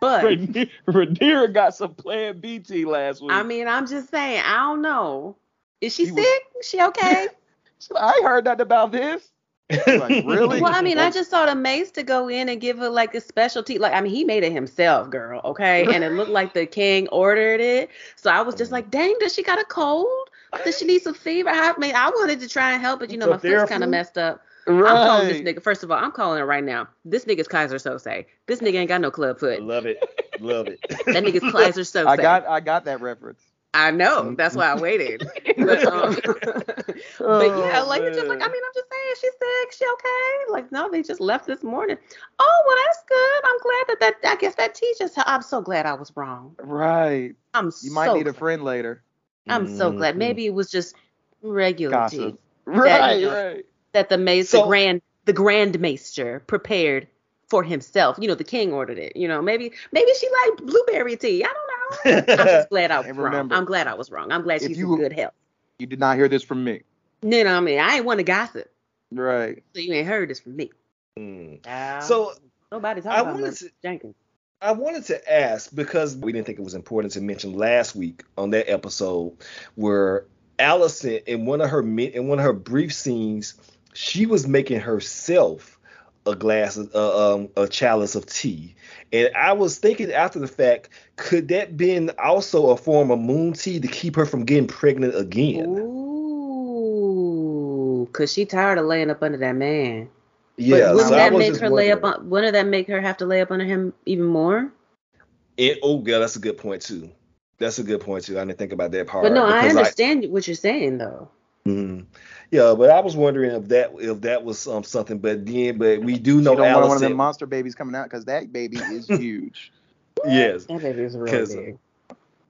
But Rhaenyra Rhaenyra got some Plan BT last week. I mean, I'm just saying, I don't know. Is she He was- sick? Is she okay? I heard nothing about this. Like, really? well, I mean, I just saw the mace to go in and give her like a specialty. Like, I mean, he made it himself, girl. Okay, and it looked like the king ordered it. So I was just like, dang, does she got a cold? Does she need some fever? I mean, I wanted to try and help, but you know, Some my foot's kind of messed up. Right. I'm calling this nigga. First of all, I'm calling it right now. This nigga's Keyser Söze. This nigga ain't got no club foot. Love it. Love it. That nigga's Keyser Söze. I got I got that reference. I know. That's why I waited. But, um, but yeah, Oh, like it's just like I mean, I'm just saying, she's sick. She okay? Like no, they just left this morning. Oh well, that's good. I'm glad that that I guess that teaches. Her. I'm so glad I was wrong. Right. I'm You might so need a friend later. I'm so glad. Mhm. Maybe it was just regular Gossip. tea Right, you know, right. That the mace, So- the grand, the grand maester prepared for himself. You know, the king ordered it. You know, maybe maybe she liked blueberry tea. I don't know. I'm just glad I was wrong. remember, I'm glad I was wrong. I'm glad she's you- in good health. You did not hear this from me. No, know what I mean? I ain't want to gossip. Right. So you ain't heard this from me. Mm. So nobody talking I about wanted to- Jenkins. I wanted to ask because we didn't think it was important to mention last week on that episode where Alicent in one of her in one of her brief scenes she was making herself a glass of uh, um, a chalice of tea and I was thinking after the fact could that been also a form of moon tea to keep her from getting pregnant again Ooh, cause she tired of laying up under that man. yeah but wouldn't so I that make her lay up on? Wouldn't that make her have to lay up under him even more? It, oh yeah that's a good point too that's a good point too I didn't think about that part But no, I understand what you're saying though. Mhm. Yeah, but I was wondering if that if that was um, something. But then, but we do know you don't want one of Alicent. them monster babies coming out because that baby is huge. yes, That baby is real 'Cause- big.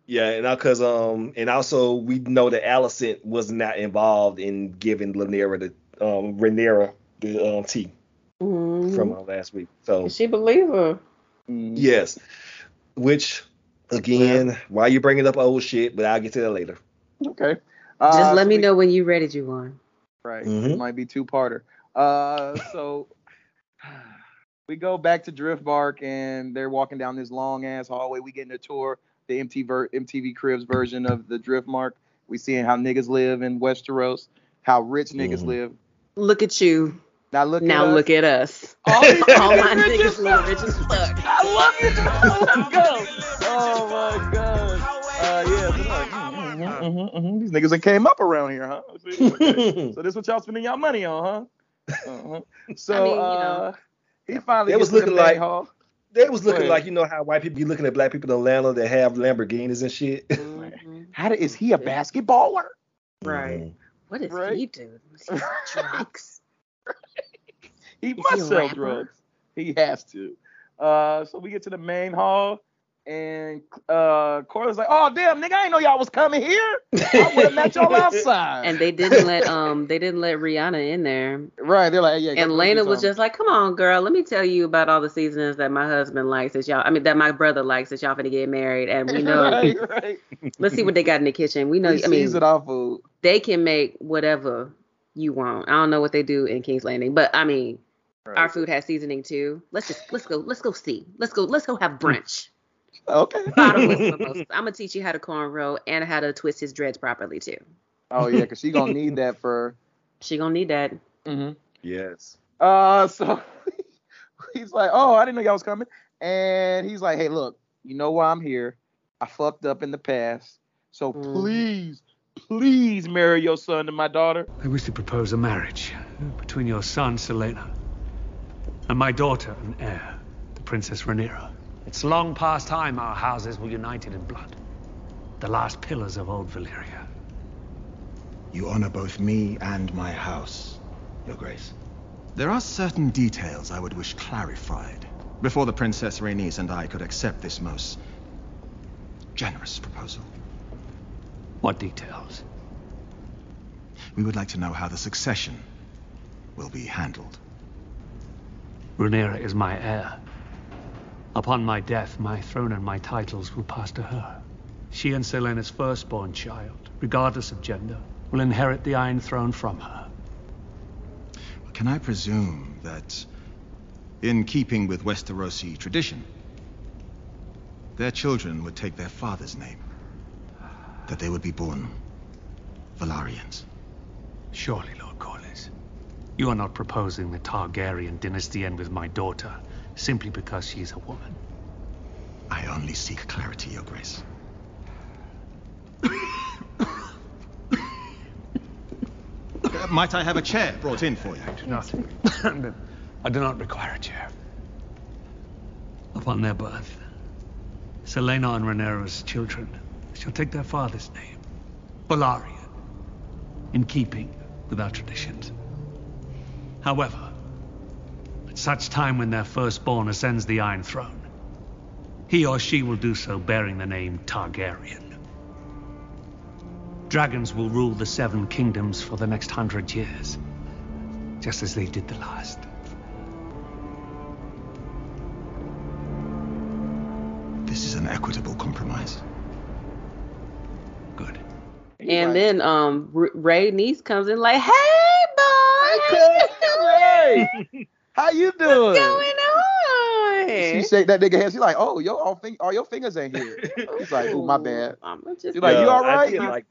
yeah, and because um and also we know that Alicent was not involved in giving Lanera the um Rhaenyra the um tea Mhm. from uh, last week. So She believe her. Mm. Yes. Which, again, why you bringing up old shit? But I'll get to that later. Okay. Just Uh, let me know when you're ready, Juwan. Right. Mhm. It might be two parter. Uh, so we go back to Driftmark and they're walking down this long ass hallway. We getting a tour, the MTV, MTV Cribs version of the Driftmark. We seeing how niggas live in Westeros, how rich niggas Mhm. live. Look at you. Now look now at us. look at us. All these All my niggas rich niggas live rich as fuck. I love you. Let's go. Oh my god. Uh, yeah. So mm, mhm, mhm, mhm. These niggas that came up around here, huh? See? Okay. so this what y'all spending y'all money on, huh? Uh-huh. So I mean, you know. uh, he finally It was gets to the looking like- hall. They was looking ahead. like you know how white people be looking at black people in Atlanta that have Lamborghinis and shit. Mhm. How did, is he a basketballer? Right. What does Right. he do? He drugs? He Is must he sell rapper? drugs. He has to. Uh, so we get to the main hall, and uh, Corlys like, "Oh damn, nigga, I didn't know y'all was coming here. I would have met y'all outside." And they didn't let um they didn't let Rihanna in there. right, they're like, "Yeah." And go Laena was just like, "Come on, girl, let me tell you about all the seasonings that my husband likes that y'all. I mean, that my brother likes that y'all finna get married, and we know. right, right. Let's see what they got in the kitchen. We know. We I mean, season our food. they can make whatever you want. I don't know what they do in King's Landing, but I mean, our food has seasoning too. Let's just let's go let's go see. Let's go let's go have brunch. Okay. I'm gonna teach you how to cornrow and how to twist his dreads properly too. Oh yeah, cause she gonna need that for. She gonna need that. Mm-hmm. yes. Uh, so he's like, "Oh, I didn't know y'all was coming," and he's like, "Hey, look, you know why I'm here? I fucked up in the past, so Mhm. please, please marry your son to my daughter." I wish to propose a marriage between your son, Laenor, and my daughter and heir, the Princess Rhaenyra. It's long past time our houses were united in blood. The last pillars of old Valyria. You honor both me and my house, Your Grace. There are certain details I would wish clarified before the Princess Rhaenys and I could accept this most generous proposal. What details? We would like to know how the succession will be handled. Rhaenyra is my heir. Upon my death, my throne and my titles will pass to her. She and Laenor's firstborn child, regardless of gender, will inherit the Iron Throne from her. Can I presume that, in keeping with Westerosi tradition, their children would take their father's name? That they would be born Velaryons? Surely, Lord Corlys. You are not proposing the Targaryen dynasty end with my daughter simply because she's a woman. I only seek clarity, Your Grace. Uh, Might I have a chair brought in for you? do not. I do not require a chair. Upon their birth, Laenor and Rhaenyra's children shall take their father's name, Velaryon, in keeping with our traditions. However, at such time when their firstborn ascends the Iron Throne, he or she will do so bearing the name Targaryen. Dragons will rule the Seven Kingdoms for the next hundred years, just as they did the last. This is an equitable compromise. Good. And then um R- Rhaenys comes in like, "Hey, boy, how Hey, how you doing? What's going on?" She shake that nigga hand. She like, "Oh, your all, fing- all your fingers ain't here." He's like, "Oh, my bad." I'm just She's like, "You Yeah, all I right?" did like.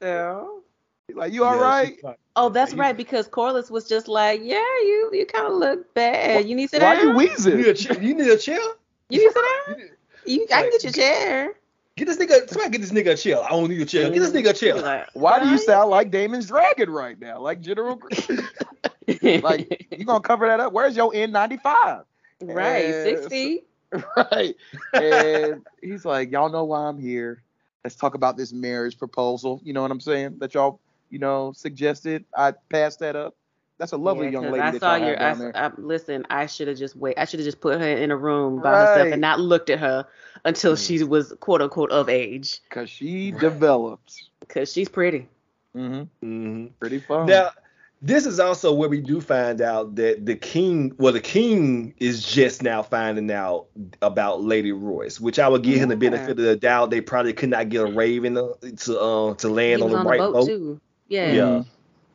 He's like, "You all Yeah, right?" she- Oh, that's You- right, because Corlys was just like, "Yeah, you you kind of look bad. You need to sit Why down. you You wheezing? need a chair? You need a chair? You need to sit down. You, I can get your chair." Get this nigga. Somebody get this nigga a chair. I don't need a chair. Get this nigga a chair. Like, Why do you sound like Daemon's Dragon right now? Like General? Like you gonna cover that up? Where's your N95? right, six feet. right. And he's like, y'all know why I'm here. Let's talk about this marriage proposal. You know what I'm saying? That y'all, you know, suggested. I passed that up. That's a lovely Yeah, young 'cause lady I that saw your. I. I, listen, I should have just wait. I should have just put her in a room by herself and not looked at her until Mm. she was quote unquote of age, Cause she developed. cause she's pretty. Mm-hmm. Mm-hmm. Pretty fun. Now, This is also where we do find out that the king, well, the king is just now finding out about Lady Royce, which I would give him the benefit of the doubt. They probably could not get a Raven uh, to uh, to land on the on the right boat, boat. too. Yeah. Yeah.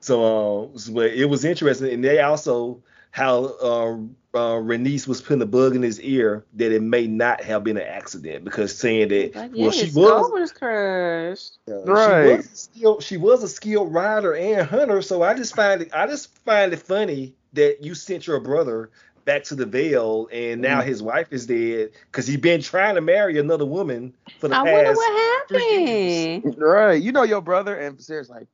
So, um, so, but it was interesting, and they also how uh, uh, Rhaenys was putting a bug in his ear that it may not have been an accident because saying that Like, well she yes, was Goldberg's crushed. uh, Right. She was, a skilled, she was a skilled rider and hunter, so I just find it I just find it funny that you sent your brother back to the Vale and now Mm-hmm. his wife is dead because he's been trying to marry another woman for the I past. I wonder what happened. Right. You know your brother, and Sarah's like,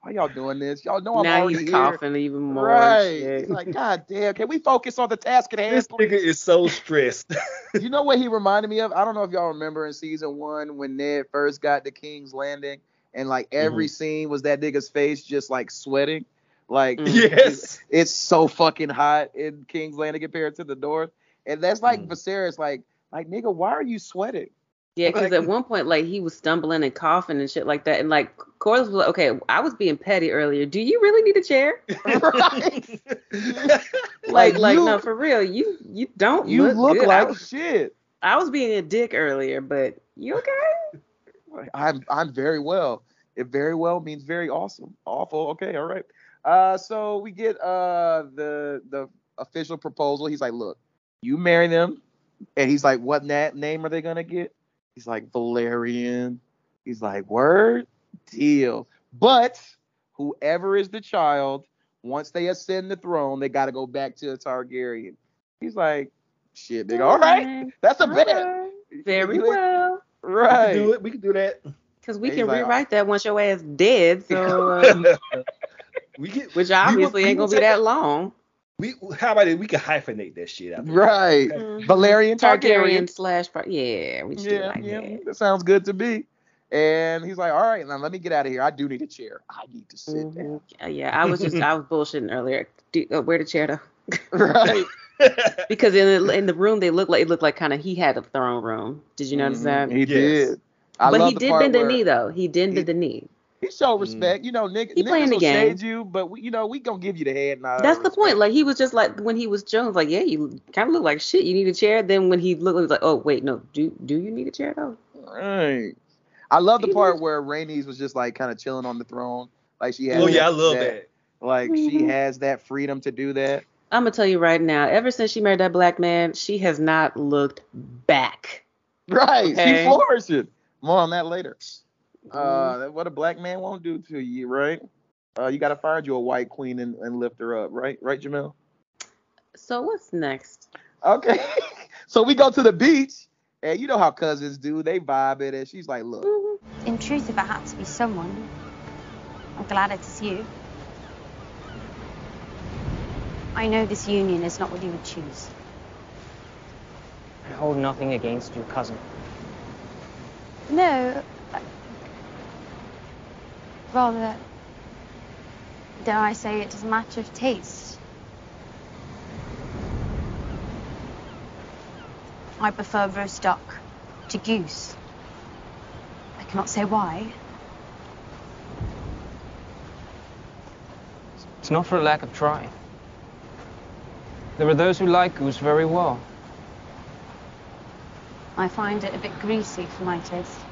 why y'all doing this? Y'all know I'm now already he's here. coughing even more. Right. shit. He's like, God damn, can we focus on the task at hand? This nigga is so stressed. you know what he reminded me of? I don't know if y'all remember in season one when Ned first got to King's Landing, and like every Mm-hmm. scene was that nigga's face just like sweating. Like Mm. Yes. it's, it's so fucking hot in King's Landing compared to the North, and that's like Mm. Viserys, like like nigga, why are you sweating? Yeah, because Like- at one point, like he was stumbling and coughing and shit like that, and like Corlys was like, "Okay, I was being petty earlier. Do you really need a chair? right? Like, like, you- no, for real, you you don't You look, look good. I like was, shit. I was being a dick earlier, but you okay? I'm I'm very well. It very well means very awesome. Awful. Okay, all right. Uh so we get uh the the official proposal. He's like, look, you marry them. And he's like, what na- name are they gonna get? He's like, Velaryon. He's like, word deal. But whoever is the child, once they ascend the throne, they gotta go back to a Targaryen. He's like, shit, nigga. All right. That's a bet. Alright. Very You ain't- well, We can Right. do it. We can do that. because we He's can like, rewrite that once your ass dead. So, uh, we get. which we obviously will- ain't gonna be that long. We how about it? We can hyphenate that shit out. Right. Mhm. Velaryon Targaryen. Targaryen slash, yeah, we should do it Yeah, like yeah, that. that sounds good to me. And he's like, all right, now let me get out of here. I do need a chair. I need to sit down. Mhm. Uh, Yeah, I was just I was bullshitting earlier. Do, uh, where the chair though? Right. Because in the in the room they looked like it looked like kind of he had a throne room. Did you notice that? Mhm, He Yes. did. I but he did part bend the knee though. He did he- bend the knee. He showed respect. You know, nigg- He playing niggas the will game. shade you, but we, you know, we gonna give you the head nod. That's of the point. Like he was just like when he was Jones, like yeah, you kind of look like shit. You need a chair. Then when he looked, he was like, oh wait, no, do do you need a chair though? Right. I love the He part was- where Rhaenys was just like kind of chilling on the throne, like she has. oh yeah, I love that. Like she Mhm. has that freedom to do that. I'm gonna tell you right now. Ever since she married that black man, she has not looked back. Right. Okay. She flourishing. More on that later. Mm-hmm. Uh, what a black man won't do to you, right? Uh, you got to find you a white queen and, and lift her up, right? Right, Jamel? So what's next? Okay. so we go to the beach, and you know how cousins do. They vibe it, and she's like, look, In truth, if I had to be someone, I'm glad it is you. I know this union is not what you would choose. I hold nothing against your cousin. No. Rather, dare I say it is a matter of taste. I prefer roast duck to goose. I cannot say why. It's not for a lack of trying. There are those who like goose very well. I find it a bit greasy for my taste.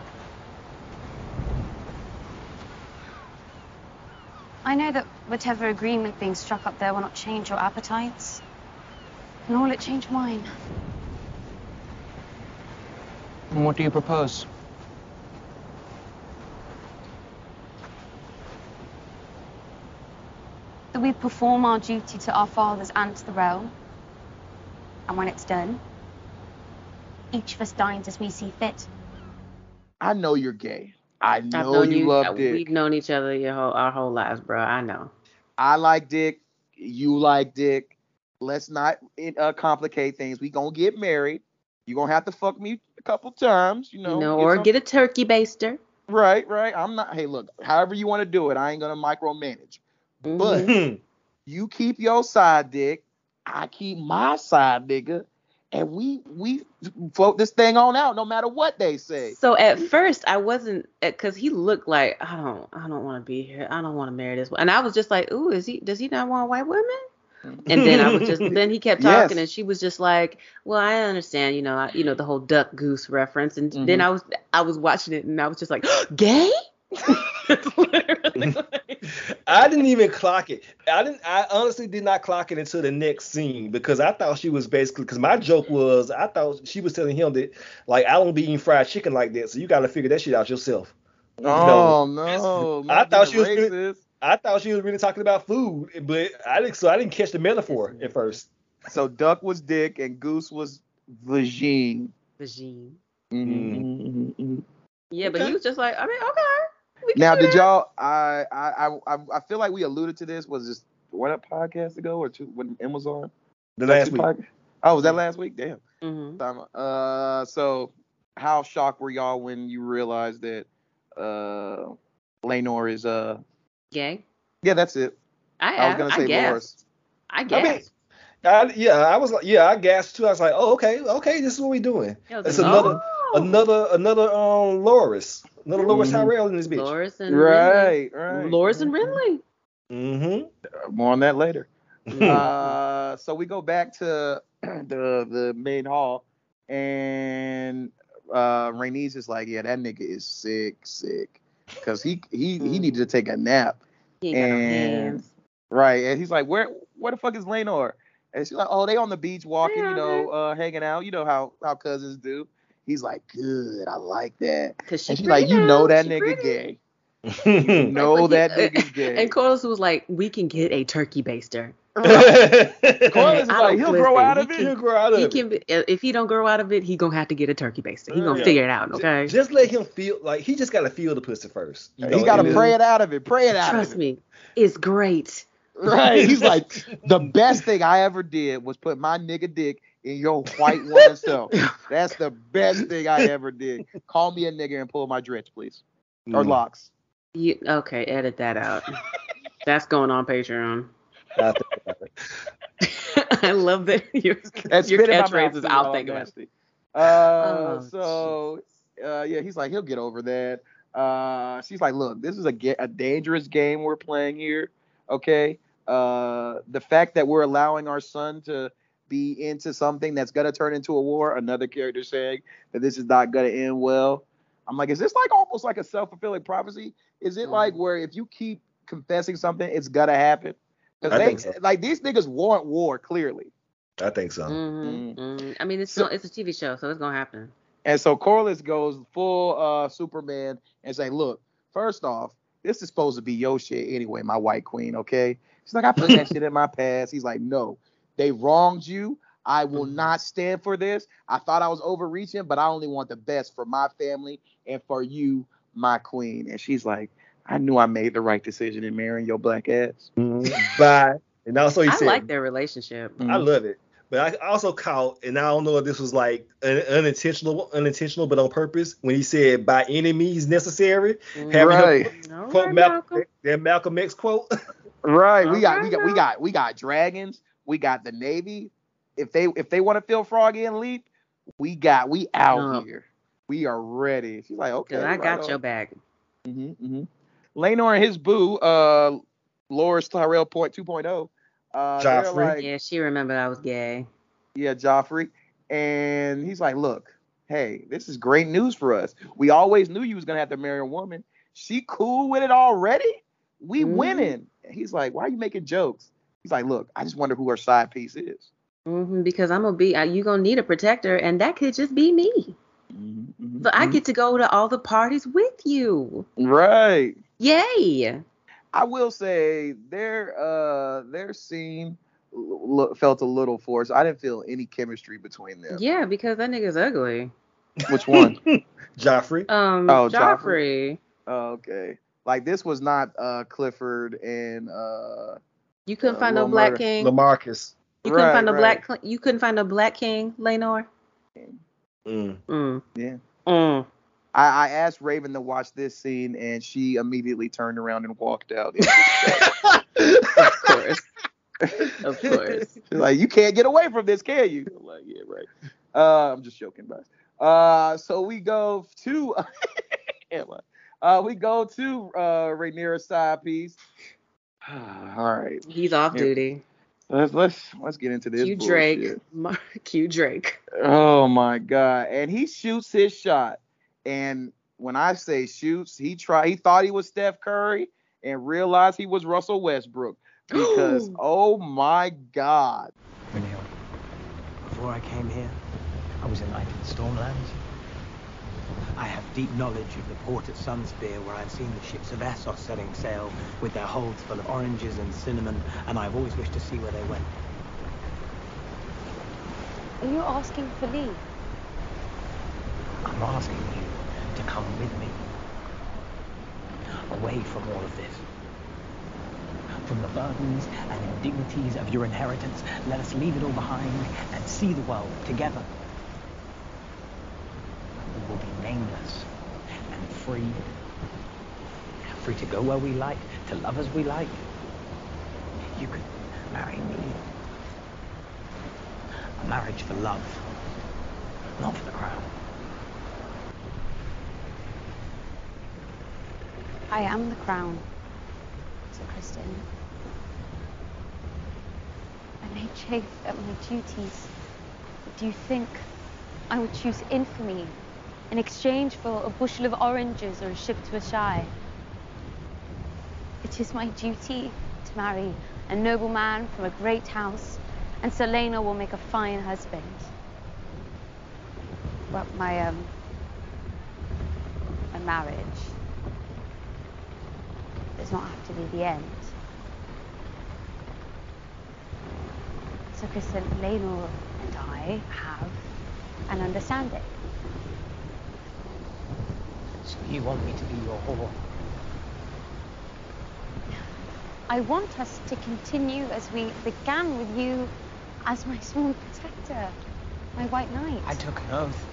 I know that whatever agreement being struck up there will not change your appetites, nor will it change mine. And what do you propose? That we perform our duty to our fathers and to the realm, and when it's done, each of us dines as we see fit. I know you're gay. I I've know you, you. love uh, dick. We've known each other your whole our whole lives, bro. I know. I like dick. You like dick. Let's not uh, complicate things. We gonna get married. You gonna have to fuck me a couple times, you know. You know, or some- get a turkey baster. Right, right. I'm not. Hey, look. However you want to do it, I ain't gonna micromanage. Mhm. But you keep your side dick. I keep my side, nigga. And we we float this thing on out no matter what they say. So at first I wasn't because he looked like I don't I don't want to be here. I don't want to marry this one. And I was just like, ooh, is he does he not want white women? And then I was just then he kept talking Yes. and she was just like, well, I understand, you know, I, you know the whole duck goose reference. And then Mhm. I was I was watching it and I was just like, gay? I didn't even clock it. I didn't. I honestly did not clock it until the next scene because I thought she was basically because my joke was I thought she was telling him that like I don't be eating fried chicken like that, so you got to figure that shit out yourself. Oh no! I thought she was. Really, racist. I thought she was really talking about food, but I didn't. So I didn't catch the metaphor at first. So Duck was Dick and Goose was Vagine. Vagine. Mm-hmm. Yeah, but he was just like, I mean, okay. We can Now, did y'all? I, I I I feel like we alluded to this. Was this one a podcast ago or two when M was on? The last two week. pod- Oh, was that last week? Damn. Mhm. Uh, so how shocked were y'all when you realized that uh Laenor is uh Gay? yeah that's it. I, I was gonna I say guess. Loris. I I guess. mean, I, yeah, I was like, yeah, I gasped too. I was like, oh, okay, okay, this is what we doing. Yeah, I was It's another, oh. another, another, um, Loris, another Loris Mhm. Tyrell in this bitch. Loris and Right, Renly. right. Loris and Renly. Mm-hmm. More on that later. Hmm. uh, so we go back to the the main hall, and uh, Rhaenys is like, yeah, that nigga is sick, sick, because he he he needed to take a nap. He ain't got no And- hands. Right, and he's like, where where the fuck is Laenor? And she's like, oh, they on the beach walking, you know, uh, hanging out. You know how how cousins do. He's like, good, I like that. Cause she And she's like, you know that she nigga pretty." gay. You know Like, that he- nigga's gay. And Corlys was like, we can get a turkey baster. Corlys is I like, don't- he'll grow out of it. can- He'll grow out of He it. can, be- if he don't grow out of it, he gonna have to get a turkey baster. He gonna Yeah. figure it out, okay? Just let him feel like he just gotta feel the pussy first. You know, he got to pray it out of it. Pray it out Trust of it. me, it's great. Right. He's like, the best thing I ever did was put my nigga dick in your white woman self. That's the best thing I ever did. Call me a nigga and pull my dreads, please. Or Mm. locks. You okay? Edit that out. That's going on Patreon. I think. I love that your That's your spit in my mouth, catchphrases. I'll all think about. nasty. Uh, Oh, so uh, yeah, he's like, he'll get over that. Uh, she's like, look, this is a ga- a dangerous game we're playing here. Okay. Uh, the fact that we're allowing our son to be into something that's gonna turn into a war. Another character saying that this is not gonna end well. I'm like, is this like almost like a self fulfilling prophecy? Is it like where if you keep confessing something, it's gonna happen? I Because think they so. like these niggas want war clearly. I think so. Mhm, mhm. I mean, it's So- it's a TV show, so it's gonna happen. And so Corlys goes full uh Superman and say, look, first off, this is supposed to be your shit anyway, my white queen, okay? She's like, I put that shit in my past. He's like, no, they wronged you. I will not stand for this. I thought I was overreaching, but I only want the best for my family and for you, my queen. And she's like, I knew I made the right decision in marrying your black ass. Mhm. Bye. And also he I said, I like their relationship. I love it. But I also caught, and I don't know if this was like un- unintentional, unintentional, but on purpose, when he said "by any means necessary," having him Right. All quote right, Malcolm, Malcolm. that Malcolm X quote. Right. We got Okay, we got we now. got we got dragons. We got the navy. If they if they want to feel froggy and leap, we got we out No. here. We are ready. She's like, okay, I right got on. your back. hmm hmm Laenor and his boo, uh, Loris Tyrell point 2.0. Uh, Joffrey. like, Yeah, she remembered I was gay. yeah, Joffrey. And he's like, look, hey, this is great news for us. We always knew you was gonna have to marry a woman. She cool with it already. We Mhm. winning. And he's like, why are you making jokes? He's like, look, I just wonder who her side piece is. hmm because I'm gonna be, uh, you gonna need a protector, and that could just be me. Mm-hmm, So I get to go to all the parties with you. right. Yay! I will say their uh their scene l- l- felt a little forced. I didn't feel any chemistry between them. Yeah, because that nigga's ugly. Which one? Joffrey. Um, Oh, Joffrey. oh, okay. Like this was not uh Clifford and uh You couldn't Uh, find no black king. Lamarcus. You couldn't Right, find no right. black. cl- You couldn't find no black king, Laenor. Mm. Mm. yeah. Mm. I, I asked Raven to watch this scene and she immediately turned around and walked out. Of course. Of course. She's like, you can't get away from this, can you? I'm like, yeah, right. Uh, I'm just joking, guys. Uh, so we go to, Emma. Uh, we go to uh Rhaenyra's side piece. All right, He's off Here. duty. let's let's let's get into this. Q bullshit. Drake. Mar- Q Drake. Oh my god! And he shoots his shot. And when I say shoots, he tried. He thought he was Steph Curry and realized he was Russell Westbrook because oh my god! Rhaenyra, before I came here, I was a knight in the Stormlands. I have deep knowledge of the port at Sunspear where I've seen the ships of Essos setting sail with their holds full of oranges and cinnamon, and I've always wished to see where they went. Are you asking for leave? I'm asking you to come with me. Away from all of this. From the burdens and indignities of your inheritance, let us leave it all behind and see the world together. We will be nameless and free. Free to go where we like, to love as we like. You could marry me. A marriage for love, not for the crown. I am the crown, Ser Criston. I may chafe at my duties, but do you think I would choose infamy in exchange for a bushel of oranges or a ship to Asshai? It is my duty to marry a noble man from a great house, and Laenor will make a fine husband. But my um my marriage does not have to be the end. Ser Criston, Laenor and I have an understanding. So you want me to be your whore? I want us to continue as we began with you as my small protector, my white knight. I took an oath.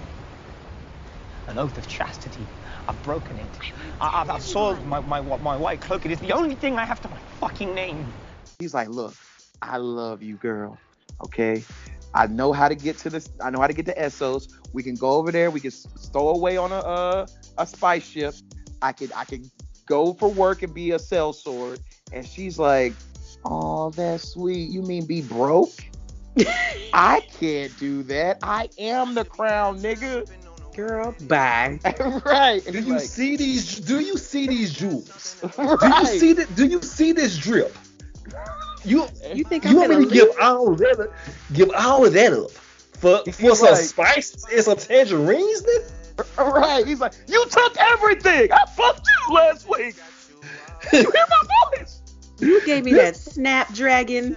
An oath of chastity. I've broken it. I, I've, I've soiled my, my, my white cloak. It is the only thing I have to my fucking name. He's like, look, I love you, girl. Okay, I know how to get to this. I know how to get to Essos. We can go over there. We can s- stow away on a uh, a spice ship. I could I could go for work and be a sellsword. And she's like, oh, that's sweet. You mean be broke? I can't do that. I am the crown, nigga. Girl, bye. right. Do you see these? Do you see these jewels? Do you Right. see that? Do you see this drip? You You think you I'm want me gonna to give all of that? Give all of that up for for some Right. spices and some tangerines? Nigga? Right. He's like, you took everything. I fucked you last week. You hear my voice? You gave me that snapdragon.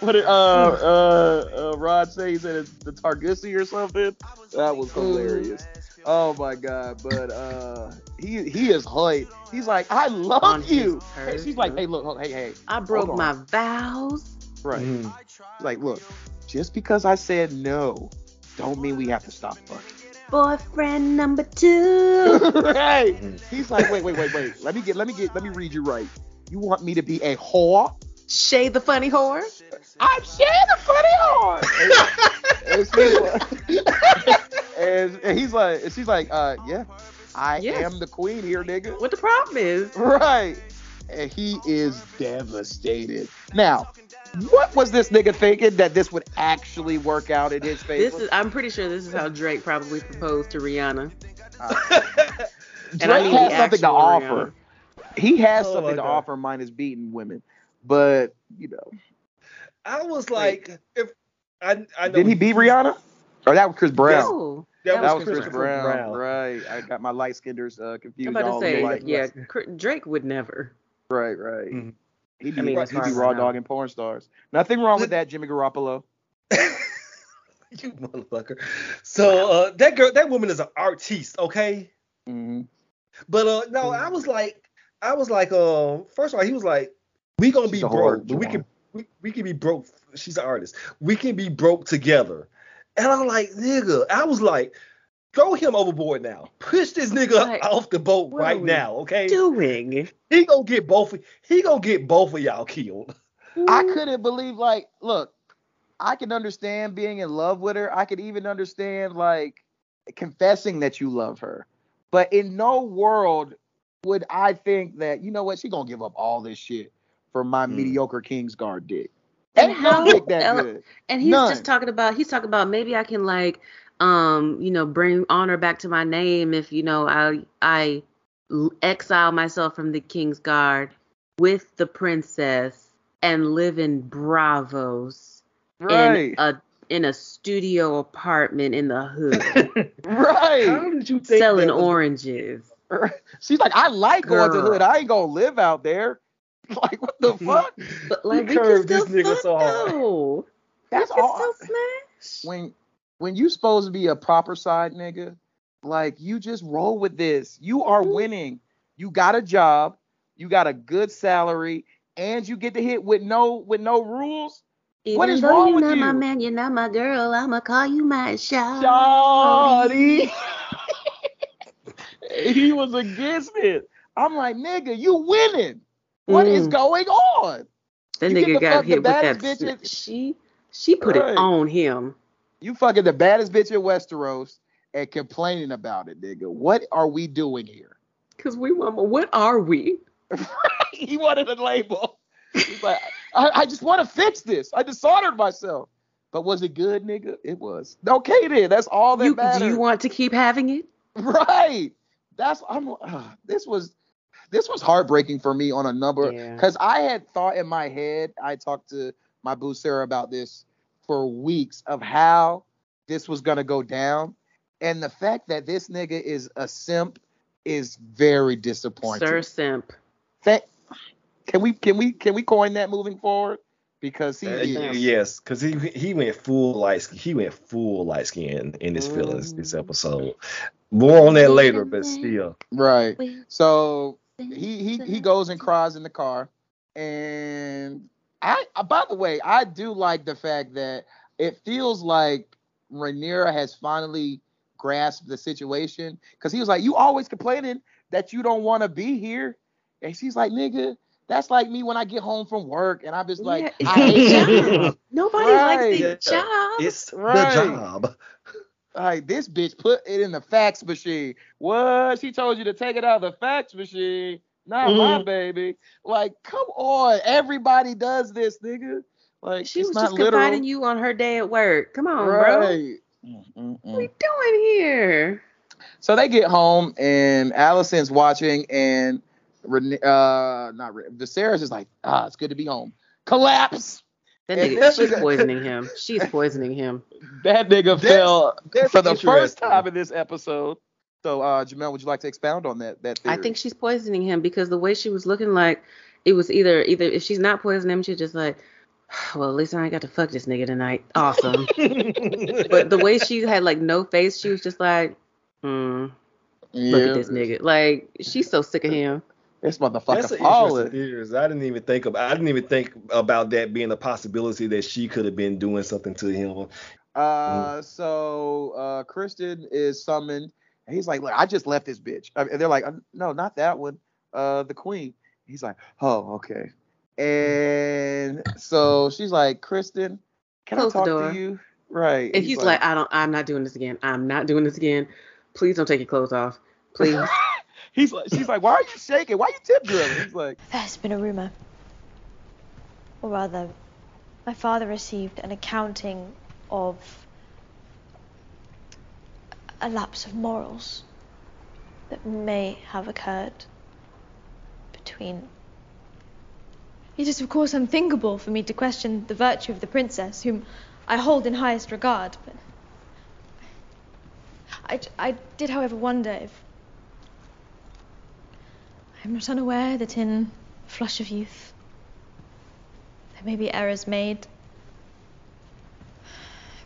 What did uh uh, uh Rod say? He said it's the Targusi or something. That was hilarious. Oh my god! But uh, he he is hype. He's like, I love On you. turf. And she's like, Hey, look, hey, hey. I broke my vows. right. Mm. Like, look, just because I said no, don't mean we have to stop fucking. Boyfriend number two. right. He's like, wait, wait, wait, wait. Let me get, let me get, let me read you right. You want me to be a whore? Shay the funny whore. I'm Shay the funny whore. and, she's like- and- and he's like, and she's like, uh, yeah, I Yes. am the queen here, nigga. What the problem is? Right. And he is devastated. Now, what was this nigga thinking that this would actually work out in his favor? This is. I'm pretty sure this is how Drake probably proposed to Rihanna. Drake and I mean has something to actual offer. He has Oh something to God. offer minus beating women. But, you know. I was like, if I I know Did he beat Rihanna? Or that was Chris Brown. No, That, That was was Chris Christopher Brown. Brown. Right. I got my light skinners uh, I'm confused. about to say, alike. yeah, Cr- Drake would never. Right, right. Mhm. He'd be, I mean, as he'd be raw know. dogging porn stars. Nothing wrong with that, Jimmy Garoppolo. you motherfucker. So uh, that girl, that woman is an artiste, okay? hmm But uh, no, I was like, I was like, um, first of all, he was like, we gonna She's be broke, but we can, we, we can be broke. She's an artist. We can be broke together. And I'm like, nigga, I was like, throw him overboard now. Push this nigga Like, off the boat what are right we now, okay? Doing. He gonna get both. He gonna get both of y'all killed. I couldn't believe like look, I can understand being in love with her. I could even understand like confessing that you love her. But in no world would I think that, you know what, she gonna give up all this shit for my mediocre Kingsguard dick. And Ain't how dick that good. And he's None. just talking about he's talking about maybe I can like um you know bring honor back to my name if you know I I exile myself from the king's guard with the princess and live in Braavos Right. in a in a studio apartment in the hood right. How did you think selling was- oranges. She's like, I like going to Girl. hood. I ain't gonna live out there. Like, what the fuck? But like we can curved this nigga so hard. though. That's we all. when when you supposed to be a proper side nigga, like you just roll with this. You are mm. winning. You got a job, you got a good salary, and you get to hit with no with no rules. what Even is though wrong you're with not you? my man, you're not my girl. I'ma call you my shawty. Shawty. he was against it. I'm like, nigga, you winning. What is Mm. going on? That You nigga got hit with that. s- She she put Right. it on him. You fucking the baddest bitch in Westeros and complaining about it, nigga. What are we doing here? Cause we want. What are we? he wanted a label. He's like, I, I just want to fix this. I dishonored myself. But was it good, nigga? It was. Okay then. That's all that You, matters. do you want to keep having it? Right. That's I'm. Uh, this was this was heartbreaking for me on a number Yeah. because I had thought in my head. I talked to my boo Sarah about this for weeks of how this was gonna go down, and the fact that this nigga is a simp is very disappointing. Sir Simp. That, can we can we can we coin that moving forward? Because he Uh, yes, because he he went full light he went full light skin in his feelings this episode. More on that later, but still. Right. So he he he goes and cries in the car, and I uh, by the way I do like the fact that it feels like Rhaenyra has finally grasped the situation because he was like, you always complaining that you don't want to be here, and she's like, nigga. That's like me when I get home from work and I'm just like, Yeah, I hate it's you. a job. Nobody Right. likes Yeah, the job. It's Right. the job. Like this bitch put it in the fax machine. What? She told you to take it out of the fax machine. Not my Mhm. baby. Like, come on. Everybody does this, nigga. Like, She it's was not just literal. confiding you on her day at work. Come on, bro. right. What are we doing here? So they get home and Alicent's watching and Rene- uh not Re- Viserys is like, ah, it's good to be home. Collapse. That nigga, this she's nigga- poisoning him. She's poisoning him. That nigga That's- fell that's for the first time in this episode. So uh Jamel, would you like to expound on that that theory? I think she's poisoning him because the way she was looking like it was either either if she's not poisoning him, she's just like, well, at least I ain't got to fuck this nigga tonight. Awesome. but the way she had like no face, she was just like, hmm, look at this nigga. Like she's so sick of him. This That's motherfucker an interesting falling. theory. I didn't even think about. I didn't even think about that being a possibility that she could have been doing something to him. Uh, so uh, Criston is summoned. And he's like, "Look, I just left this bitch." Uh, And they're like, "Uh, "No, not that one. Uh, the queen." He's like, "Oh, okay." And so she's like, "Criston, can Close the I talk door. to you?" Right. And he's like, I don't, I'm not doing this again. I'm not doing this again. Please don't take your clothes off. Please. he's like, she's like, "Why are you shaking? Why are you tip drilling?" He's like, There's been a rumor. Or rather, my father received an accounting of a lapse of morals that may have occurred between. It is, of course, unthinkable for me to question the virtue of the princess, whom I hold in highest regard, but. I, I did, however, wonder if. I am not unaware that in flush of youth, there may be errors made,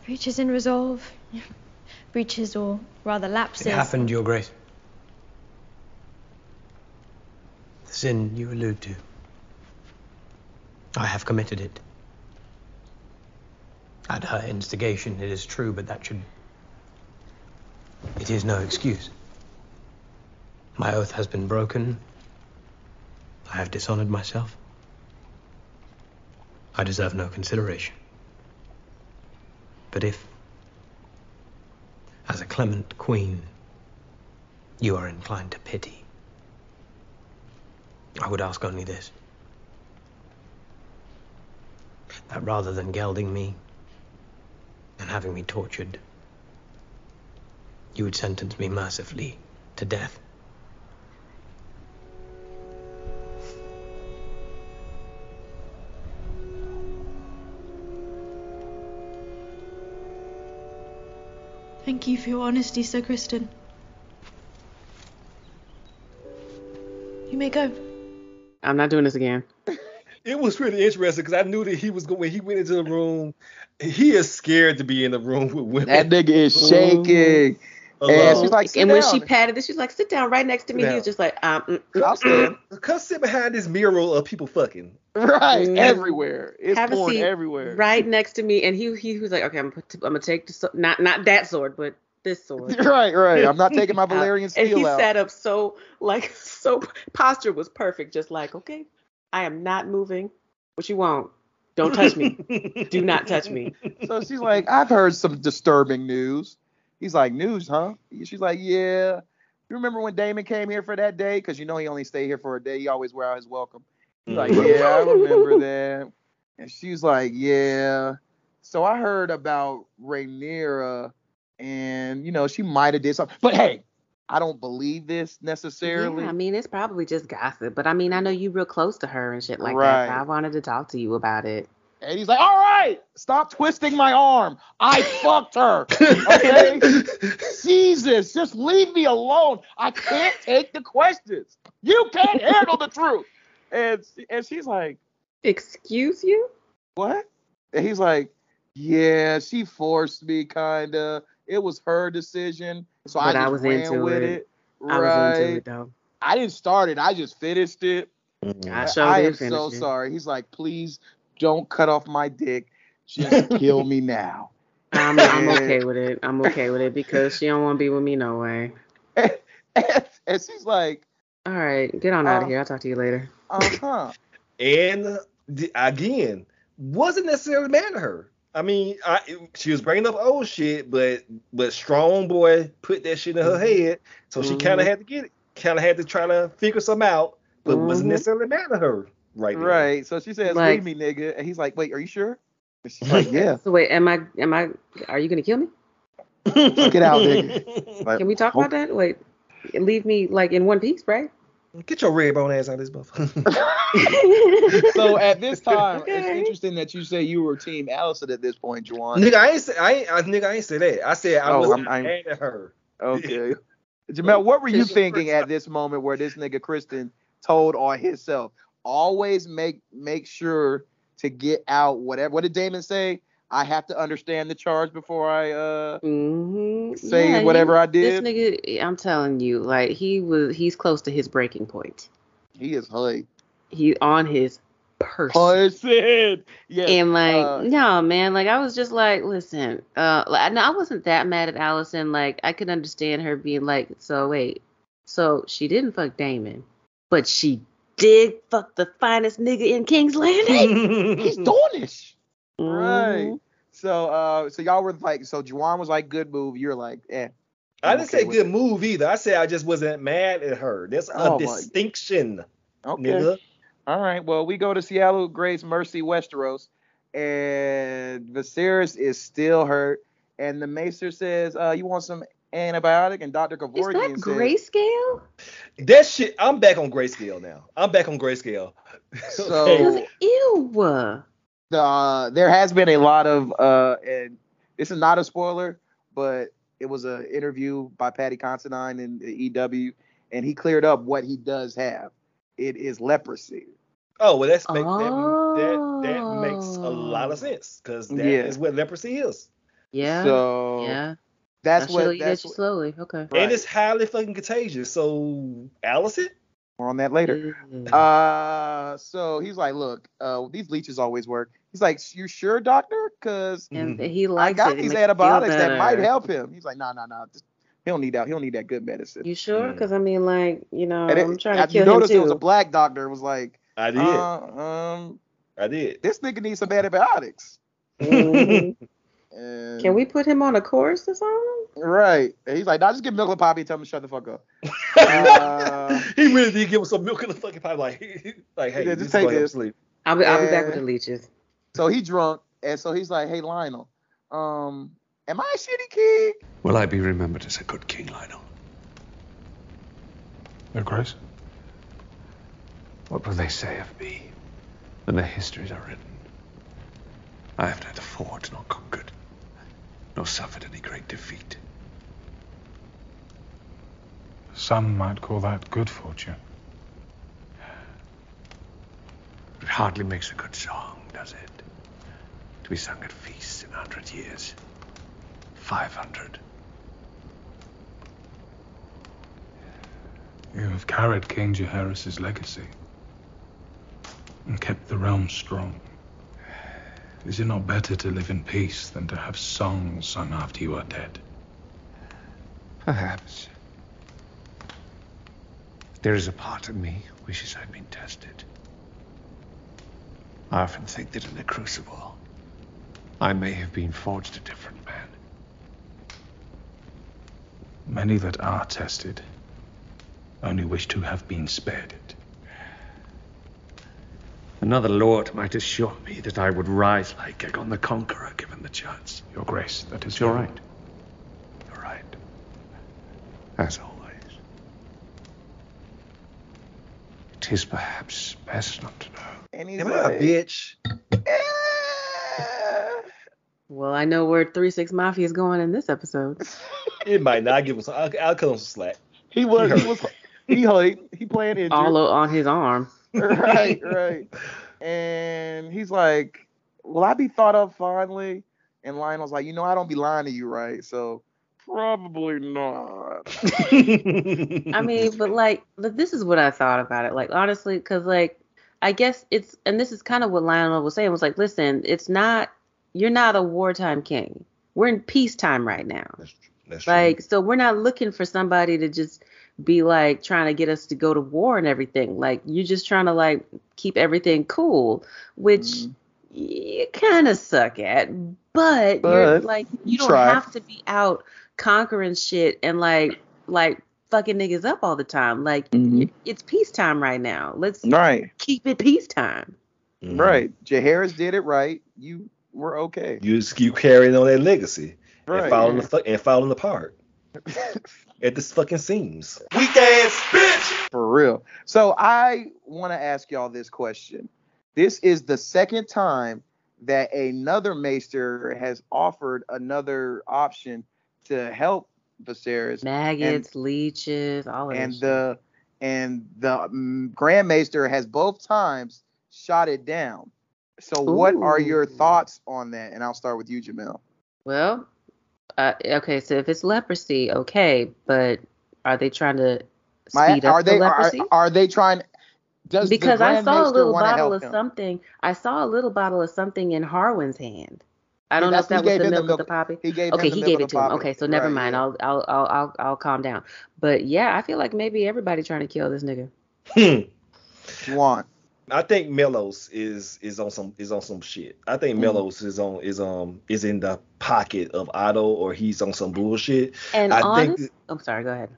breaches in resolve, breaches or rather lapses. It happened, Your Grace. The sin you allude to. I have committed it. At her instigation, it is true, but that should. It is no excuse. My oath has been broken. I have dishonored myself. I deserve no consideration. But if, as a clement queen, you are inclined to pity, I would ask only this. That rather than gelding me and having me tortured, you would sentence me mercifully to death. Thank you for your honesty, Sir Criston. You may go. I'm not doing this again. It was really interesting because I knew that he was going. When he went into the room, he is scared to be in the room with women. That nigga is shaking. Alone. And she's like, sit and when she patted it, she's like, sit down right next to me. Sit He was just like, um, mm, mm, I'll stand. Come sit behind this mural of people fucking. Right, Mm. everywhere. It's have a porn seat everywhere. right next to me. And he he was like, okay, I'm gonna, put, I'm gonna take the sword, not not that sword, but this sword. Right, right. I'm not taking my Valyrian and he out. sat up so like so posture was perfect, just like, okay, I am not moving. What you want? Don't touch me. Do not touch me. So she's like, I've heard some disturbing news. He's like, news, huh? She's like, yeah. You remember when Daemon came here for that day? Because you know he only stayed here for a day. He always wear out his welcome. He's like, mm. yeah, I remember that. And she's like, yeah. So I heard about Rhaenyra, and you know she might have did something. But hey, I don't believe this necessarily. Yeah, I mean, it's probably just gossip, but I mean, I know you real close to her and shit like Right. that. So I wanted to talk to you about it. And he's like, all right, stop twisting my arm. I fucked her. Okay? Jesus, just leave me alone. I can't take the questions. You can't handle the truth. And and she's like, Excuse you? what? And he's like, yeah, she forced me, kinda. It was her decision, so I But I just was ran into with it. it. I was into it though. I didn't start it. I just finished it. Mm-hmm. I, I am so it. sorry. He's like, please don't cut off my dick. Just kill me now. I'm, I'm okay with it. I'm okay with it because she don't want to be with me no way. and she's like, All right, get on out Uh, of here. I'll talk to you later. uh huh. And uh, the, again, wasn't necessarily mad at her. I mean, I, she was bringing up old shit, but but strong boy put that shit in her head, so she kind of had to get it, kind of had to try to figure some out, but wasn't Mhm. necessarily mad at her right there. Right. So she says, Like- leave me, nigga. And he's like, wait, are you sure? And she's like, yeah. So wait, am I? Am I? Are you gonna kill me? Get out, nigga. Like, Can we talk about that? Wait, leave me like in one piece, right? Get your red bone ass out of this motherfucker. so at this time, it's interesting that you say you were Team Alicent at this point, Juwan. nigga, I ain't say, I ain't, I, nigga, I ain't say that. I said I Oh, wasn't I'm- I'm- mad at her. Okay. Jamel, what were you you thinking at this moment where this nigga Criston told on himself? Always make make sure to get out whatever. What did Daemon say? I have to understand the charge before I uh Mm-hmm. say whatever I did. This nigga, I'm telling you, like he was, he's close to his breaking point. He is like He on his person. person. Yeah. And like, uh, no, man, like I was just like, listen, uh, like, no, I wasn't that mad at Alicent. Like, I could understand her being like, so wait, so she didn't fuck Daemon, but she did fuck the finest nigga in King's Landing. he's Dornish. Mhm. Right. So uh so y'all were like so Juwan was like good move. You're like, eh. I I'm didn't okay say good it. move either. I said I just wasn't mad at her. That's a Oh, distinction, Okay. nigga. All right. Well, we go to Seattle Grace Mercy Westeros, and Viserys is still hurt, and the Maester says, uh, "You want some antibiotic?" And Doctor Is Kevorkian that says, grayscale? That shit. I'm back on grayscale now. I'm back on grayscale. So- Okay. Cause ew. uh, there has been a lot of, uh, and this is not a spoiler, but it was an interview by Paddy Considine in the EW, and he cleared up what he does have. It is leprosy. Oh well, that's make, that, that that makes a lot Oh. of sense because that is Yeah. what leprosy is, Yeah. So yeah. That's That what shit'll that's what, slowly. Okay. Right. and it's highly fucking contagious. So Alicent, more on that later. Mm. Uh, so he's like, look, uh, these leeches always work. He's like, you sure, doctor? Cause and he I likes got it. It these makes antibiotics that might help him. He's like, no, no, no. He'll need that. He'll need that good medicine. You sure? Mm. Because I mean, like, you know, it- I'm trying I- to kill you him noticed it was a black doctor. It was like, I did. uh, um, I did. This nigga needs some antibiotics. Mhm. And, Can we put him on a chorus or something? Right. And he's like, nah, just give milk and poppy and tell him to shut the fuck up. Uh, he really did give us some milk in the fucking pipe. Like, like hey, Yeah, just just take go this. sleep. I'll be, I'll be back with the leeches. so he drunk, and so he's like, hey Lyonel, um, am I a shitty king? Will I be remembered as a good king, Lyonel? Your Grace? What will they say of me when their histories are written? I have neither fought nor conquered, nor suffered any great defeat. Some might call that good fortune. It hardly makes a good song, does it? To be sung at feasts in a hundred years. Five hundred. You have carried King Jaehaerys' legacy and kept the realm strong. Is it not better to live in peace than to have songs sung after you are dead? Perhaps. There is a part of me wishes I'd been tested. I often think that in the crucible, I may have been forged a different man. Many that are tested only wish to have been spared it. Another lord might assure me that I would rise like Aegon the Conqueror given the chance. Your Grace, that is your right. You're right. As always. It is perhaps best not to know. And he's Am I like, a bitch? Well, I know where Three Six Mafia is going in this episode. It might not give us. I'll, I'll cut him some slack. He was, He he was, he like, he playing injured. All on his arm. right, right. And he's like, "Will I be thought of fondly?" And Lyonel's like, "You know, I don't be lying to you, right? So probably not." I mean, but like, but this is what I thought about it. Like, honestly, because like, I guess it's, and this is kind of what Lionel was saying. Was like, listen, it's not, you're not a wartime king. We're in peacetime right now. That's true. Like, so we're not looking for somebody to just be like trying to get us to go to war and everything. Like, you're just trying to like keep everything cool, which Mm-hmm. you kind of suck at. But, you're like, you don't try. have to be out conquering shit and like, like fucking niggas up all the time. Like, Mhm. it's peacetime right now. Let's Right, keep it peacetime. Mhm. right. Jaehaerys did it right. You were okay. You just keep carrying on that legacy Right. and falling the fu- and falling apart at the fucking seams. Weak ass bitch. For real. So I want to ask y'all this question. This is the second time that another maester has offered another option to help Viserys. Maggots, leeches, all of and that. shit. the and the mm, Grand Maester has both times shot it down. So what are your thoughts on that? And I'll start with you, Jamel. Well, uh, okay, so if it's leprosy, okay, but are they trying to My, speed up are they the are, leprosy? are they trying? Does the because I saw a little bottle of him? something. I saw a little bottle of something in Harwin's hand. I don't know if that was the him the milk of the poppy. He gave Okay, him he milk gave it to him. Okay, so never Right, mind. yeah. I'll, I'll I'll I'll I'll calm down. But yeah, I feel like maybe everybody trying to kill this nigga. Hmm. Want. I think Mellos is is on some is on some shit. I think Mm. Mellos is on is um is in the pocket of Otto or he's on some bullshit. And I honest, think I'm sorry. Go ahead.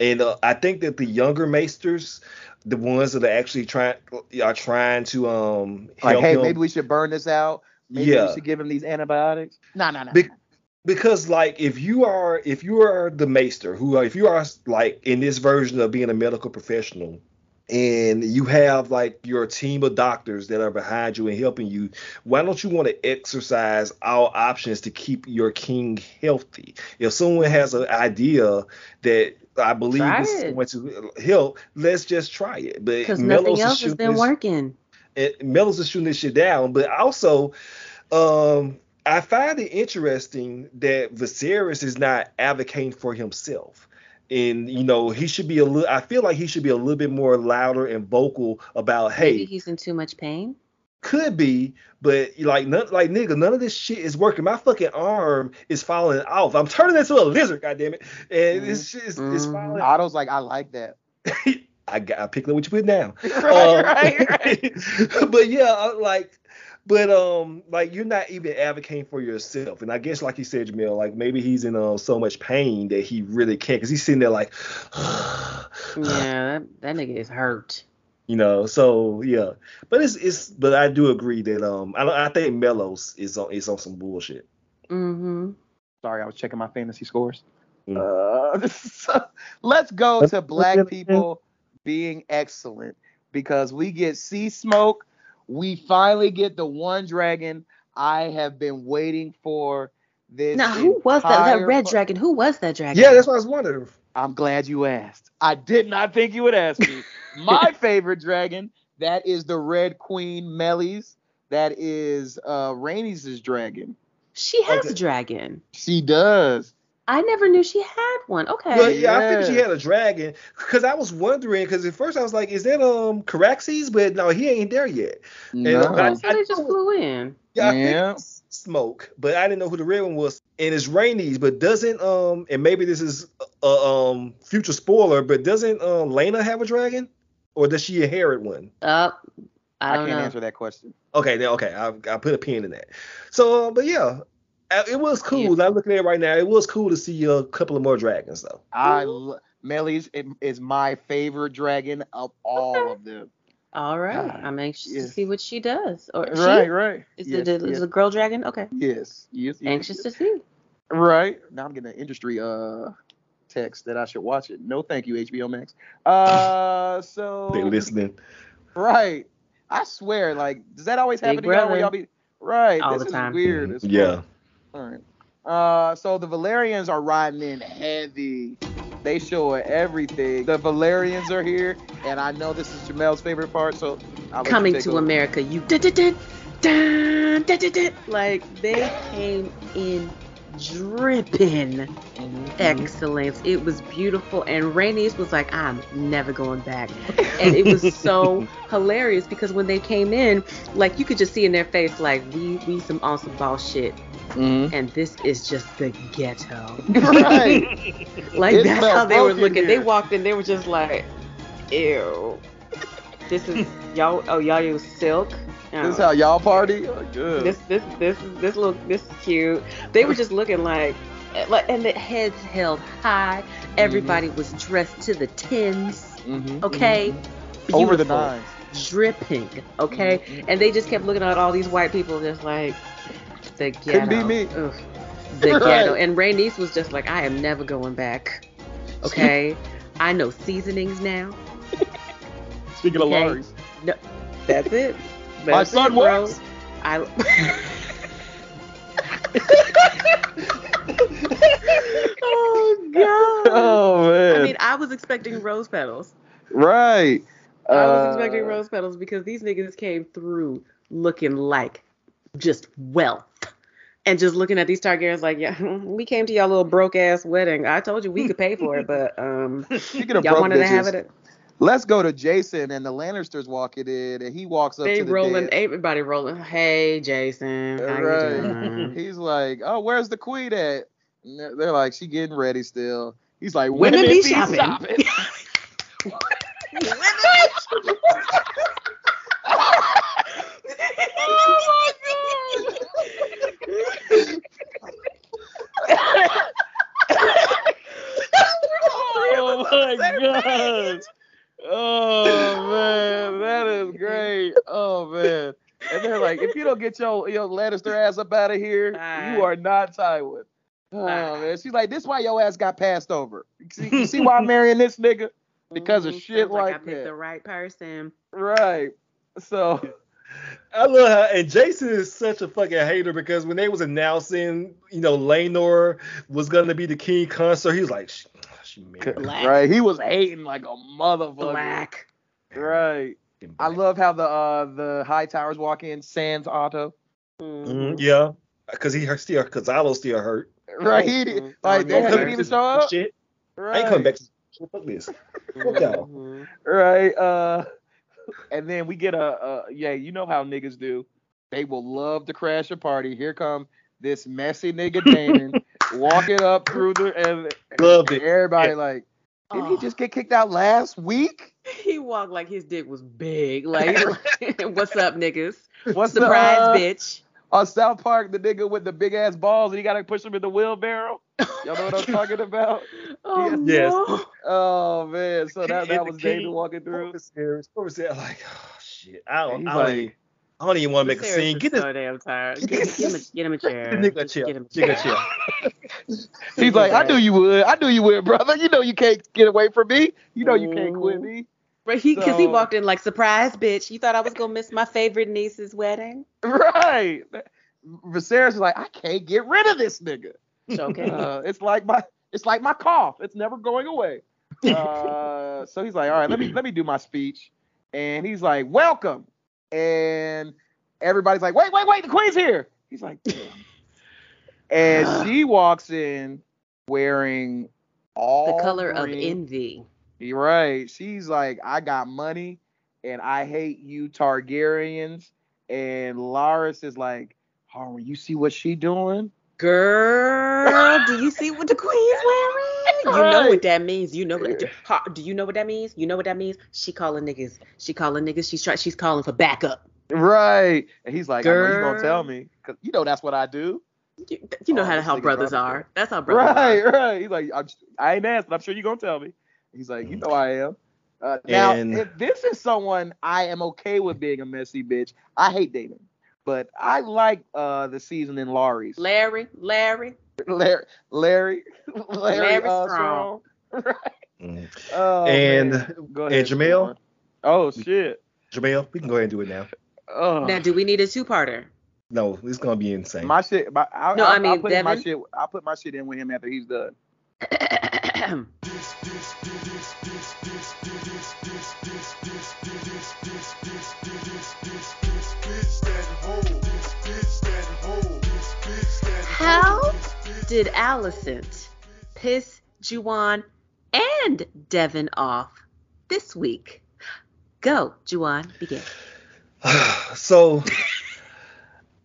and uh, I think that the younger maesters, the ones that are actually trying are trying to um Like, help hey, him maybe we should burn this out. Maybe Yeah. we should give him these antibiotics. No, no, no. Be- because like if you are if you are the maester who if you are like in this version of being a medical professional and you have like your team of doctors that are behind you and helping you why don't you want to exercise all options to keep your king healthy if someone has an idea that I believe this is going to help. Let's just try it. But Because nothing is else has been this- working. and Mellos is shooting this shit down. But also, um, I find it interesting that Viserys is not advocating for himself. And you know, he should be a little. I feel like he should be a little bit more louder and vocal about, hey, Maybe he's in too much pain. could be, but like, none, like nigga, none of this shit is working. My fucking arm is falling off. I'm turning into a lizard, goddammit, and this shit is, is falling. Otto's like, I like that. I got I picked up what you put down. Right, Uh, right, right. but yeah, I- like, but um, like you're not even advocating for yourself, and I guess like you said, Jamil, like maybe he's in uh, so much pain that he really can't, cause he's sitting there like, Yeah, that, that nigga is hurt. you know. So yeah, but it's it's, but I do agree that um, I I think Mellos is on is on some bullshit. Mm-hmm. Sorry, I was checking my fantasy scores. Mm. Uh, so let's go to black people being excellent because we get Seasmoke. We finally get the one dragon I have been waiting for. This Now, who was that? That red fu- dragon. Who was that dragon? Yeah, that's what I was wondering. I'm glad you asked. I did not think you would ask me. My favorite dragon, that is the Red Queen Meleys. That is uh Rhaenys' dragon. She has a dragon. She does. I never knew she had one. Okay. Well, yeah, I figured she had a dragon because I was wondering because at first I was like, is that um Caraxes? But no, he ain't there yet. And, No. uh, I, so they just flew in. Yeah, I Yeah. smoke, but I didn't know who the red one was. And it's Rhaenys', but doesn't um and maybe this is a um future spoiler, but doesn't um Laena have a dragon, or does she inherit one? Uh, I I, don't can't know. answer that question. Okay, then okay, I I put a pin in that. So, uh, but yeah, it was cool. I'm looking at it right now. It was cool to see a couple of more dragons though. I lo- Meleys is- is my favorite dragon of all of them. All right. God, I'm anxious to see what she does. Or she? Right, right. Is Yes, it is yes. a girl dragon? Okay. Yes, yes, yes, Anxious yes. to see. Right. Now I'm getting an industry uh text that I should watch it. No, thank you, HBO Max. Uh, so They listening. right. I swear, like, does that always happen Big to y'all where y'all be right? All this the is time. weird. as fuck. Yeah. All right. Uh, so the Velaryons are riding in heavy. They show everything. The Velaryons are here, and I know this is Jamel's favorite part. So I'll let you Coming to over. America, you did did did like they came in dripping Mm-hmm. excellence. It was beautiful, and Rhaenys was like, "I'm never going back," and it was so hilarious because when they came in, like you could just see in their face, like we we some awesome boss shit, Mhm. and this is just the ghetto. Right. Like It that's how they were broken looking. They walked in, they were just like, "Ew." This is y'all. Oh, y'all use silk. This is how y'all party. Oh, good. This this this this look this is cute. They were just looking like like and the heads held high. Everybody was dressed to the tens. Mhm, Okay. mhm. Over the nines. Dripping. Okay. Mm-hmm. And they just kept looking at all these white people just like the ghetto. Couldn't be me. Ugh. The Right. ghetto. And Rhaenys was just like, I am never going back. Okay. I know seasonings now. Speaking of Okay. No, that's it. My That's son it, bro. works. I. oh god. Oh man. I mean, I was expecting rose petals. right. I was Uh, expecting rose petals because these niggas came through looking like just wealth. And just looking at these Targaryens like, yeah, we came to y'all little broke ass wedding. I told you we could pay for it, but um, Speaking of y'all broke wanted to have bitches, it. Let's go to Jason and the Lannisters walking in, and he walks up They to the rolling, dead. everybody rolling. Hey, Jason, how you Right. doing? He's like, "Oh, where's the queen at?" And they're- they're like, "She getting ready still." He's like, Women "Women, be be shopping." shopping." oh my god! Oh man, that is great. Oh man. And they're like, if you don't get your your Lannister ass up out of here, you are not Tywin. Oh man. She's like, this why your ass got passed over. You see, you see why I'm marrying this nigga? Because of Mhm. shit Sounds like I like picked that. the right person. Right. So I love how and Jason is such a fucking hater because when they was announcing, you know, Laenor was gonna be the king consort, he was like, "Sh- she married him." Right. He was hating like a motherfucker. Black. Right. I love how the uh the Hightowers walk in, sans Otto. Mhm, yeah, because he hurt still, because Alo's still hurt. Right. He did- like they didn't even show up. Shit. Right. I ain't coming back. To Fuck this. Fuck y'all. Mhm. Right. Uh, and then we get a, a yeah, you know how niggas do. They will love to crash a party. Here come this messy nigga Daemon walking up through the and, Loved it. everybody Yeah. like, Didn't he oh. just get kicked out last week? He walked like his dick was big. Like, what's up, niggas? What's Surprise, up? bitch. On South Park, the nigga with the big ass balls and he gotta push him in the wheelbarrow. Y'all know what I'm talking about? Oh, Yes. no. Oh man, so that, that was David walking through. What was serious? What was that? Like, oh shit. I don't, He's I don't, like- even, I don't even want to make a scene. is Get this so damn tired. Get, get him a, get him a chair. nigga a chair. Get him a chair. chair. He's like, I knew you would. I knew you would, brother. You know you can't get away from me. You know you can't quit me. Right, he because he walked in like surprise, bitch. You thought I was gonna miss my favorite niece's wedding? Right. Viserys is like, I can't get rid of this nigga. Okay. Uh, it's like my it's like my cough. It's never going away. Uh, so he's like, all right, let me let me do my speech. And he's like, welcome. And everybody's like, wait, wait, wait, the queen's here. He's like, and she walks in wearing all the color of envy. You're right. She's like, I got money and I hate you Targaryens. And Larys is like, Harwin, you see what she doing? Girl, do you see what the queen's wearing? You know what that means. You know what ha- do you know what that means? You know what that means? She calling niggas. She calling niggas. She's trying she's calling for backup. Right. And he's like, I know you gonna tell me. Cause you know that's what I do. You, you know Oh, how this how brothers brother. are. That's how brothers Right, are. right. right. He's like, I'm, I ain't asked, but I'm sure you're gonna tell me. He's like, you know I am. Uh, now, And- if this is someone I am okay with being a messy bitch, I hate dating. But I like uh the season in Laurie's. Larry, Larry. Larry, Larry, Larry, Larry uh, Strong. Strong. Mm. Oh, And- man. And ahead, Jamel? Oh shit. Jamel, we can go ahead and do it now. Oh. Now, do we need a two-parter? No, it's gonna be insane. My shit. My, I, No, I, I mean, I'll put in my Devin? shit. I'll put my shit in with him after he's done. did Alicent piss Juwan and Devin off this week? Go, Juwan, begin. so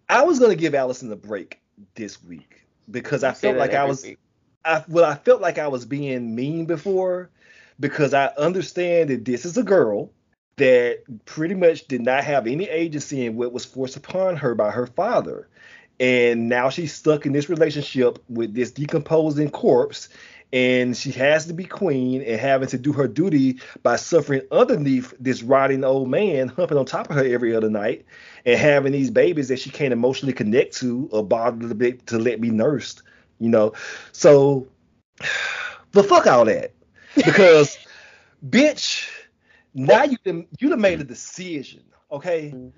I was gonna give Alicent a break this week because I You say felt like I was week. I well I felt like I was being mean before because I understand that this is a girl that pretty much did not have any agency in what was forced upon her by her father. And now she's stuck in this relationship with this decomposing corpse. And she has to be queen and having to do her duty by suffering underneath this rotting old man humping on top of her every other night and having these babies that she can't emotionally connect to or bother to, be, to let be nursed you know? So but fuck all that. Because bitch now you done, you done made a decision okay? Mm-hmm.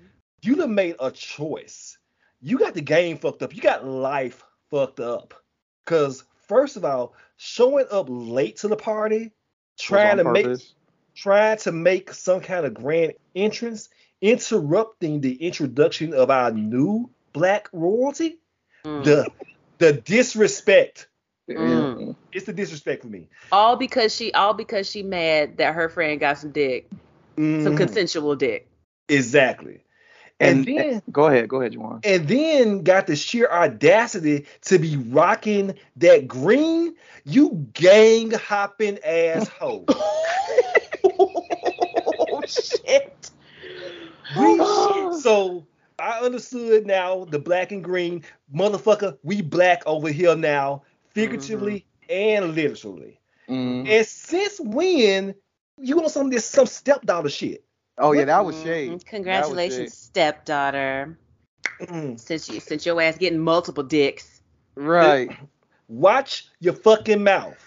You done made a choice you got the game fucked up you got life fucked up because first of all showing up late to the party trying to on make purpose. trying to make some kind of grand entrance interrupting the introduction of our new black royalty Mm. the the disrespect Mm. it's the disrespect for me All because she all because she mad that her friend got some dick. Some Mhm. consensual dick. exactly and, And, then go ahead, go ahead, Juwan. and then got the sheer audacity to be rocking that green you gang hopping asshole oh shit. We, so I understood now the black and green motherfucker. We black over here now, figuratively and literally. Mhm. And since when you on some this some stepdaughter shit? Oh yeah, that was Mhm. shade. That was Congratulations, shade. stepdaughter. Mm. Since you since your ass getting multiple dicks. Right. Watch your fucking mouth.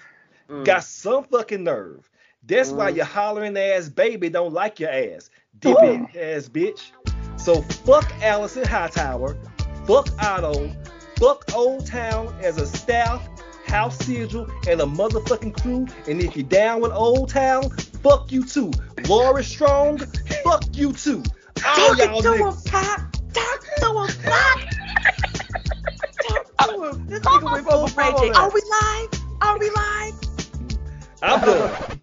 Mm. Got some fucking nerve. That's why Mm. your hollering ass baby don't like your ass. Dippy ass bitch. So fuck Alicent Hightower. Fuck Otto. Fuck Oldtown as a staff, house sigil, and a motherfucking crew. And if you're down with Oldtown, fuck you too. Laura Strong, fuck you too. All Talk it y'all to him, niggas. Pop. Talk to him, Pop. Talk to him. This nigga went full Ray J. Are we live? Are we live? I'm done.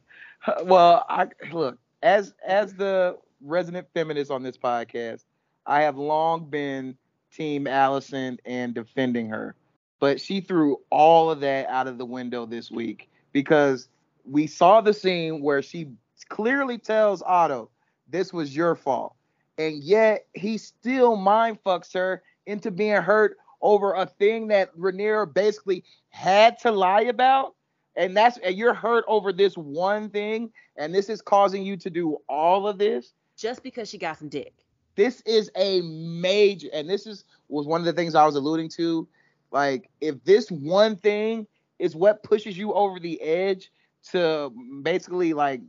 well, I look as as the resident feminist on this podcast, I have long been Team Alicent and defending her, but she threw all of that out of the window this week because we saw the scene where she clearly tells Otto, "This was your fault," and yet he still mind fucks her into being hurt over a thing that Rhaenyra basically had to lie about. And that's and you're hurt over this one thing, and this is causing you to do all of this just because she got some dick. This is a major, and this is was one of the things I was alluding to. Like, if this one thing is what pushes you over the edge to basically like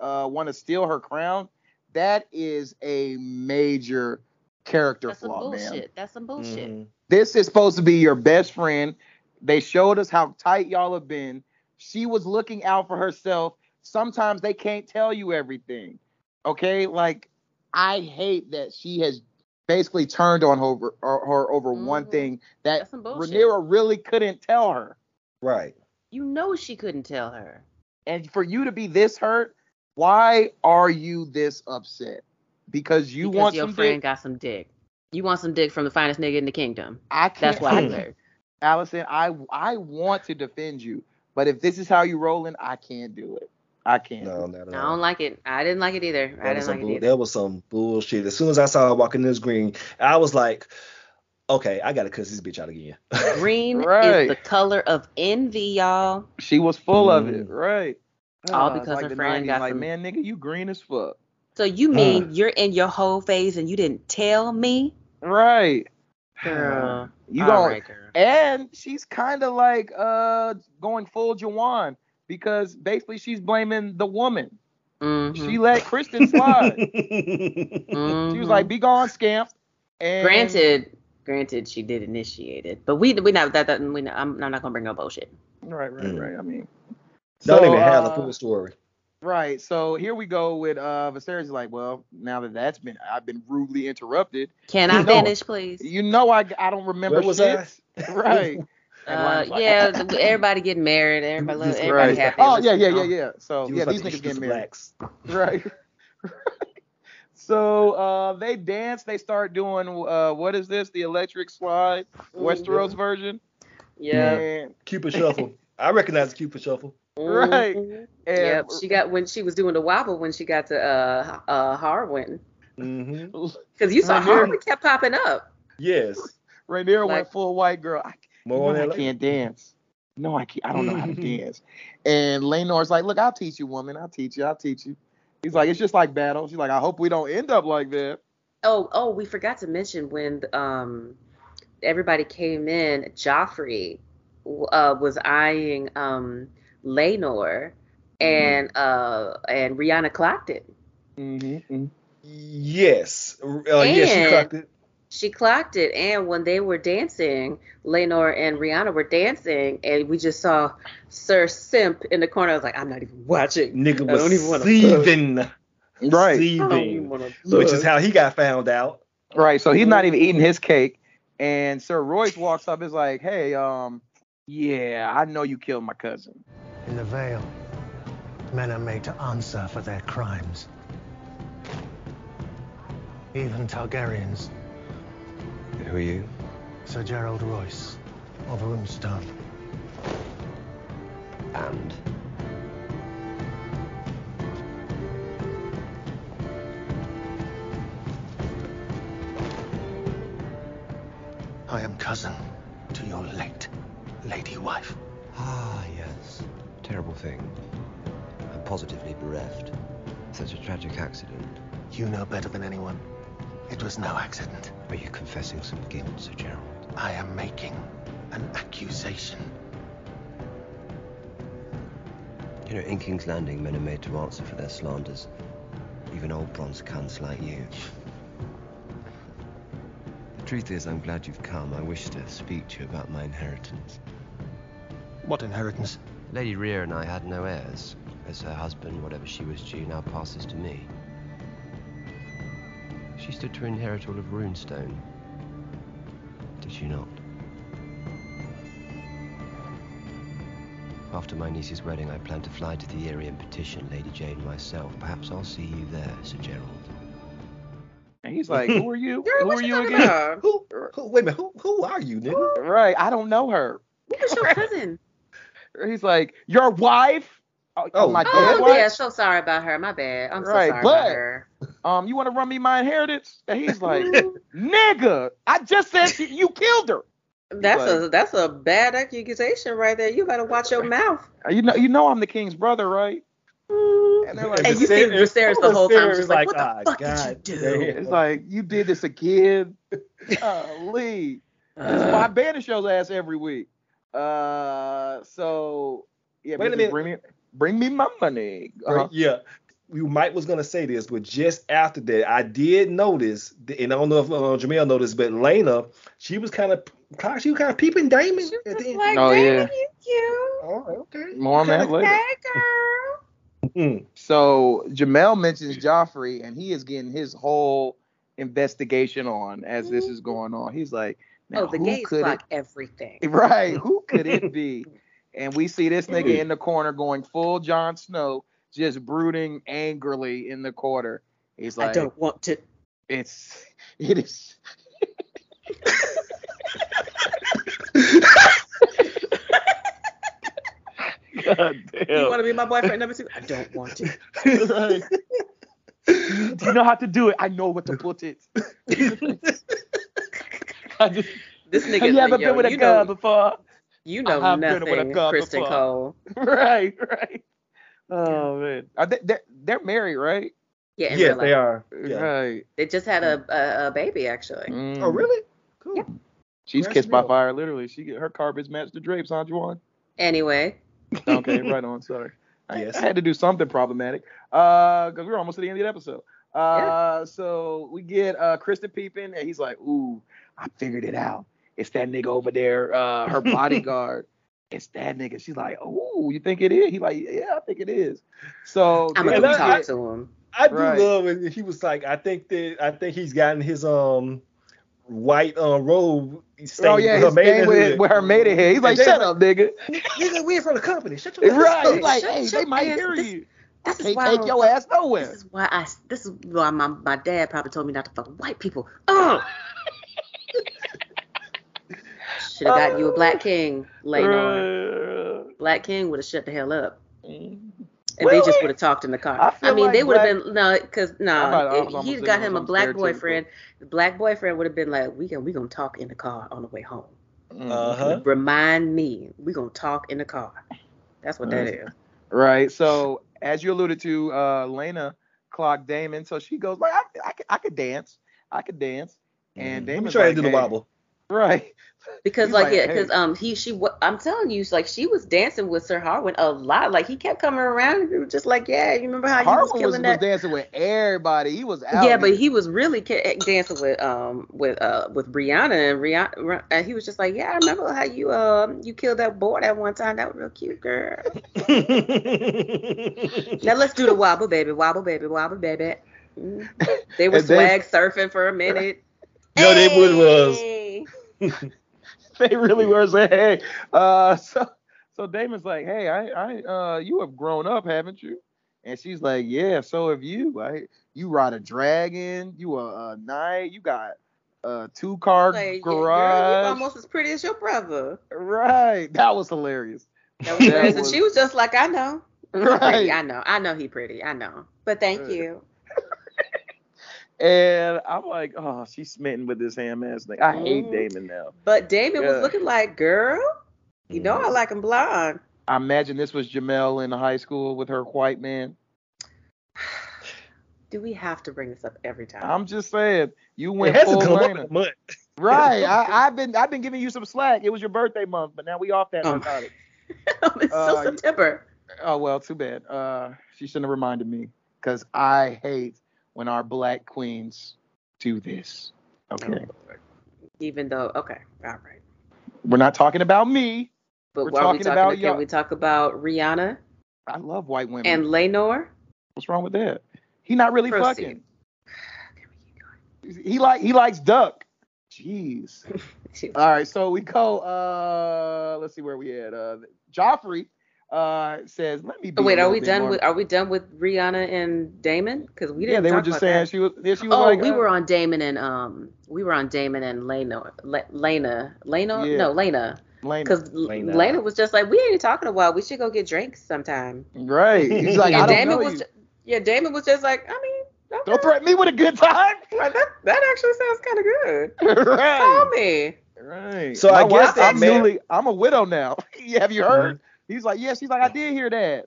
uh, want to steal her crown, that is a major character That's some flaw, bullshit. man. That's some bullshit. Mm-hmm. This is supposed to be your best friend. They showed us how tight y'all have been. She was looking out for herself. Sometimes they can't tell you everything. Okay? Like, I hate that she has basically turned on her, over- her, her over one mm-hmm. thing that That's. Rhaenyra really couldn't tell her. Right. You know she couldn't tell her. And for you to be this hurt, why are you this upset? Because you because want your some friend dick? got some dick. You want some dick from the finest nigga in the kingdom. I can't. That's why you hurt. Alicent, I I want to defend you, but if this is how you're rolling, I can't do it. I can't. No, not at I don't like it. I didn't like it either. I That was, didn't some like it either. that was some bullshit. As soon as I saw her walking in this green, I was like, okay, I gotta cuss this bitch out again. Green Right. is the color of envy, y'all. She was full of Mm. it, right? All Ah, because like her the friend 90s, got like, some- man, nigga, you green as fuck. So you mean you're in your whole phase and you didn't tell me? Right. Girl. You All don't. right, girl. And she's kind of like uh going full Juwan because basically she's blaming the woman. Mm-hmm. She let Criston slide. Mhm. She was like, "Be gone, scamp." And granted, granted, she did initiate it, but we we not that, that we not, I'm, I'm not gonna bring no bullshit. Right, right, Mm. right. I mean, Don't so, even have the uh, full story. Right. So here we go with uh Viserys is like, well, now that that's been I've been rudely interrupted. Can I know- finish, please? You know I I don't remember Where was shit. I? Right. And Uh, yeah, the- everybody getting married, everybody, Just- everybody right. happy. Oh yeah, yeah, yeah, yeah. So yeah, like these niggas getting married. Blacks. Right. so uh they dance, they start doing uh what is this? The electric slide, Westeros version. Yeah. And, Cupid Shuffle. I recognize the Cupid Shuffle. right. Mhm. Yep, she got when she was doing the wobble when she got to uh uh Harwin Mm-hmm. because you saw Rhaenyra- Harwin kept popping up. Yes. Rhaenyra Like- went full white girl. I, More on no, I later. can't dance. No, I can't. I don't know how to dance. And Laenor's like, look, I'll teach you, woman. I'll teach you. I'll teach you. He's like, it's just like battle. She's like, I hope we don't end up like that. Oh oh, we forgot to mention when um everybody came in, Joffrey uh was eyeing um Laenor and uh and Rihanna clocked it. Mm-hmm. Yes. Uh, yes, she clocked it. She clocked it, and when they were dancing, Laenor and Rihanna were dancing, and we just saw Sir Simp in the corner. I was like, I'm not even watching. Nigga I don't even was wanna seething. Right. I don't Seething. Which is how he got found out. Right. So he's not even eating his cake. And Sir Royce walks up, is like, hey, um, yeah, I know you killed my cousin. In the Vale, men are made to answer for their crimes. Even Targaryens. Who are you? Sir Gerold Royce of Runestone. And? I am cousin to your late lady wife. Ah, yes. Terrible thing. I'm positively bereft. Such a tragic accident. You know better than anyone. It was no accident. Are you confessing some guilt, Sir Gerold? I am making an accusation. You know, in King's Landing, men are made to answer for their slanders. Even old bronze cunts like you. The truth is, I'm glad you've come. I wish to speak to you about my inheritance. What inheritance? Lady Rhea and I had no heirs, as her husband, whatever she was due, now passes to me. She stood to inherit all of Runestone. Did she not? After my niece's wedding, I plan to fly to the Eyrie and petition Lady Jeyne myself. Perhaps I'll see you there, Sir Gerald. And he's like, hmm. who are you? Girl, who are you you again? about? Who, who, wait a minute. Who, who are you, nigga? Right. I don't know her. Who was your cousin? He's like, your wife? Oh, Oh, oh my oh, dead Oh yeah, so sorry about her. My bad. I'm Right, so sorry but- about her. Um, you want to run me my inheritance? And he's like, nigga, I just said she, you killed her. That's Like- a that's a bad accusation right there. You better watch your mouth. Uh, You know, you know I'm the king's brother, right? And they're like, And you see Viserys the whole time, just like, what the "Ah, fuck did you do? damn." It's like you did this again. Golly. That's why I ban the show's ass every week. Uh, so yeah, Wait a minute. Bring me, bring me my money. Uh-huh. Yeah. We Mike was gonna say this, but just after that, I did notice, and I don't know if uh, Jamel noticed, but Laena, she was kind of, she was kind of peeping Daemon. at the end. Like, Oh, baby, yeah. you cute. Oh, okay. More on that later. Hey, girl. Mm. So Jamel mentions Joffrey, and he is getting his whole investigation on as this is going on. He's like, now oh, the who gays could clock it, everything. right? Who could it be? And we see this nigga in the corner going full Jon Snow, just brooding angrily in the corner. He's like, I don't want to. It's it is. God damn. You want to be my boyfriend number two? I don't want to. Right. Do you know how to do it? I know what to put it. I just, This nigga, have you ever yo, been with a you gun know, before? you I know have been with a nothing, Criston before. Cole. right, right. Oh man, Are they, they're they're married, right? Yeah, in Yes, they are. Yeah. Right. They just had a, a, a baby actually. Mm. Oh, really? Cool. Yeah. She's Congrats kissed to by Jamel. fire, literally. She get her carpets match the drapes, huh, Juwan? Anyway, Okay, right on. Sorry. I, Yes. I had to do something problematic. Uh, because we're almost to the end of the episode. Uh, so we get uh Criston peeping, and he's like, "Ooh, I figured it out. It's that nigga over there, uh, her bodyguard. It's that nigga." She's like, oh, you think it is?" He's like, "Yeah, I think it is." So I'm gonna talk get- to him. I do Right. love it. He was like, I think that I think he's gotten his um white um robe. Oh yeah, his name with, with her maidenhead. He's like, "Shut like, up, nigga." Nigga, we in front of the company. Shut your Right? ass He's like, Shut- "Hey, shut they might your hear ass- you. This is Can't why take I your ass nowhere." This is why I. This is why my my dad probably told me not to fuck white people. Oh. Should have gotten you a black king, Laenor. Uh, Black king would have shut the hell up. And Well, they just would have talked in the car. I I, mean, like they would have black- been no, because I might- I no, was if almost he'd got him a something black stereotypical. boyfriend. The black boyfriend would have been like, "We can we gonna talk in the car on the way home. Uh huh. Remind me, we gonna talk in the car." That's what that Right. is. Right. So as you alluded to, uh, Laena clocked Daemon, so she goes like, I, I, could, I could dance, I could dance, and Daemon. Let me try like, to do the "Hey." wobble. Right. Because He's like, like, yeah, "Hey." because um he she I'm telling you like she was dancing with Sir Harwin a lot. Like he kept coming around and he was just like, yeah, you remember how you was was, killing was that? dancing with everybody. He was out. yeah, but he was really dancing with um with uh with Brianna and Rihanna. And he was just like, yeah, I remember how you um you killed that boy that one time. That was real cute, girl. now let's do the wobble, baby, wobble, baby, wobble, baby. Mm. They were And they- swag surfing for a minute. No, they would was. Hey. they really were saying, hey. Uh, so so Daemon's like, hey, I, I, uh, you have grown up, haven't you? And she's like, yeah, so have you. I, you ride a dragon. You a, a knight. You got a two car Like, garage. girl, you almost as pretty as your brother. Right. That was hilarious. That was hilarious. And she was just like, I know. Right. pretty. I know. I know he pretty. I know. But thank you. And I'm like, oh, she's smitten with this ham ass thing. I hate Mhm. Daemon now. But Daemon Yeah. was looking like, girl, you know Mm-hmm. I like him blonde. I imagine this was Jamel in high school with her white man. Do we have to bring this up every time? I'm just saying, you It went has to full come up in a month. Right. I, I've been I've been giving you some slack. It was your birthday month, but now we off that Oh. narcotic. it's Uh, still September. Oh well, too bad. Uh, she shouldn't have reminded me because I hate when our black queens do this. Okay, Even though, okay, all right. we're not talking about me. But We're while we talking talking about can y'all. we talk about Rihanna I love white women. and Laenor? What's wrong with that? He not really Proceed. fucking. He like he likes duck. Jeez. All right, so we go. Uh, let's see where we at. Uh, Joffrey uh says, "Let me." Be wait, are we done more- with are we done with Rihanna and Daemon? Because we didn't. Yeah, they were just saying that. she was. Yeah, she was Oh, like. we uh, were on Daemon and um, we were on Daemon and Laena, Le- Laena, Laena, Yeah. no, Laena, Laena. Because Laena. Laena was just like, we ain't talking a while. We should go get drinks sometime. Right. He's like, I and don't Daemon know was, you. ju- yeah, Daemon was just like, I mean, Don't threaten me with a good time. like, that, that actually sounds kind of good. right. Call me. Right. So I My guess wife- that I'm newly, I'm a widow now. Have you heard? He's like, yeah. She's like, I did hear that.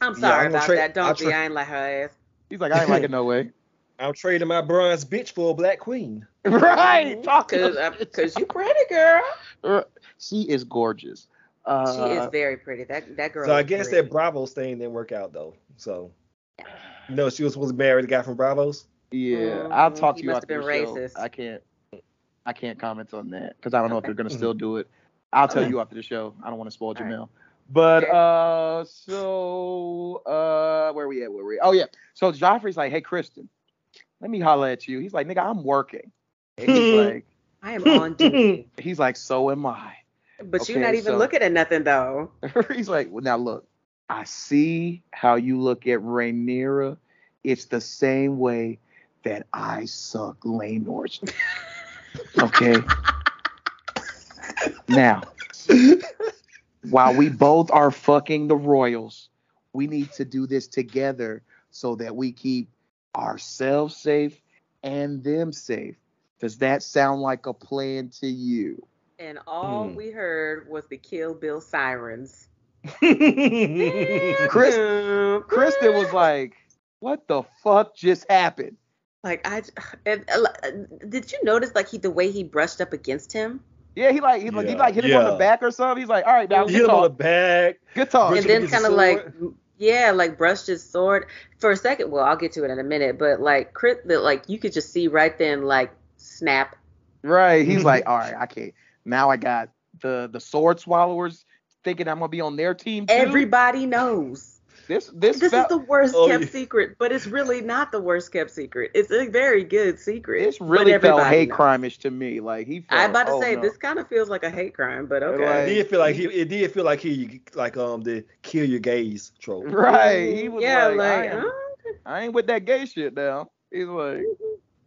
I'm Yeah, sorry I'm about trade- that. Don't I'll be. I ain't like her ass. He's like, I ain't like it no way. I'm trading my bronze bitch for a black queen. right. Cause, uh, Cause you pretty girl. She is gorgeous. Uh, she is very pretty. That that girl. So I guess pretty. that Braavos thing didn't work out though. So no, she was supposed to marry the guy from Braavos. Yeah, I'll Mhm, talk he to you must after have the been show. racist. I can't. I can't comment on that because I don't know if they're gonna still do it. I'll tell Okay. you after the show. I don't want to spoil All right. Jamel. But uh, so uh, where we at? Where we? At? Oh yeah. So Joffrey's like, hey Criston, let me holler at you. He's like, nigga, I'm working. And he's like, I am on duty. he's like, so am I. But you're not even so- looking at nothing though. he's like, well, now look, I see how you look at Rhaenyra. It's the same way that I suck Laenor's. Okay. now, while we both are fucking the royals, we need to do this together so that we keep ourselves safe and them safe. Does that sound like a plan to you? And all Hmm. we heard was the Kill Bill sirens. Chris, Criston was like, "What the fuck just happened?" Like I, and, uh, did you notice like he the way he brushed up against him, Yeah, he like he like he like hit him on the back or something. He's like, "All right, now He good hit him on the back. good talk." Brush and then kind of like yeah, like brushed his sword for a second. Well, I'll get to it in a minute, but like Chris, that like you could just see right then like snap. Right. He's like, "All right, I can't." Now I got the the sword swallowers thinking I'm gonna be on their team too. Everybody knows. This this This is the worst Oh, kept yeah. secret, but it's really not the worst kept secret. It's a very good secret. this really felt hate knows. crime-ish to me. Like he. Felt, I'm about to oh, say no. this kind of feels like a hate crime, but okay. Like- It did feel like he. It did feel like he like um the kill your gays trope. Right. He was yeah, like, like, I, am, uh, I ain't with that gay shit now. He's like,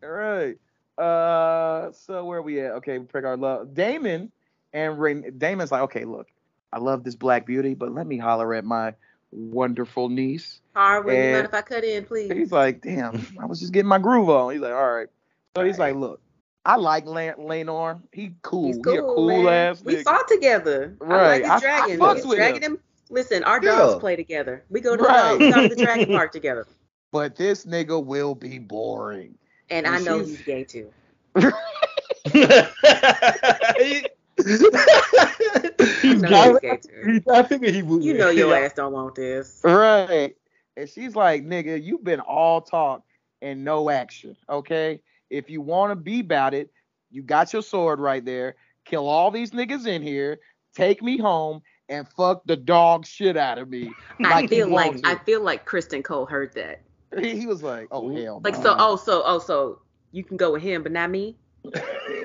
all right. Uh, so where we at? Okay, we pick our love. Daemon and Rain. Daemon's like, okay, look, I love this Black Beauty, but let me holler at my wonderful niece. Harwood, you And- mind if I cut in, please? He's like, damn, I was just getting my groove on. He's like, all right. So he's like, look, I like Lan- Laenor. He cool. He's He a cool, cool man. ass We nigga. fought together. I Right. like I- his I dragon. fucks His with dragon him. him. Listen, our dogs play together. We go to Right. the, we go to the dragon park together. But this nigga will be boring. And And I know she's- he's gay too. He's No, got- he's gay too. I figured he would. You know your ass don't want this. Right. And she's like, nigga, you've been all talk and no action. Okay. If you want to be about it, you got your sword right there. Kill all these niggas in here. Take me home and fuck the dog shit out of me. Like I feel like wants I feel like Criston Cole heard that. He he was like, oh hell. Like no. so oh so oh so you can go with him but not me?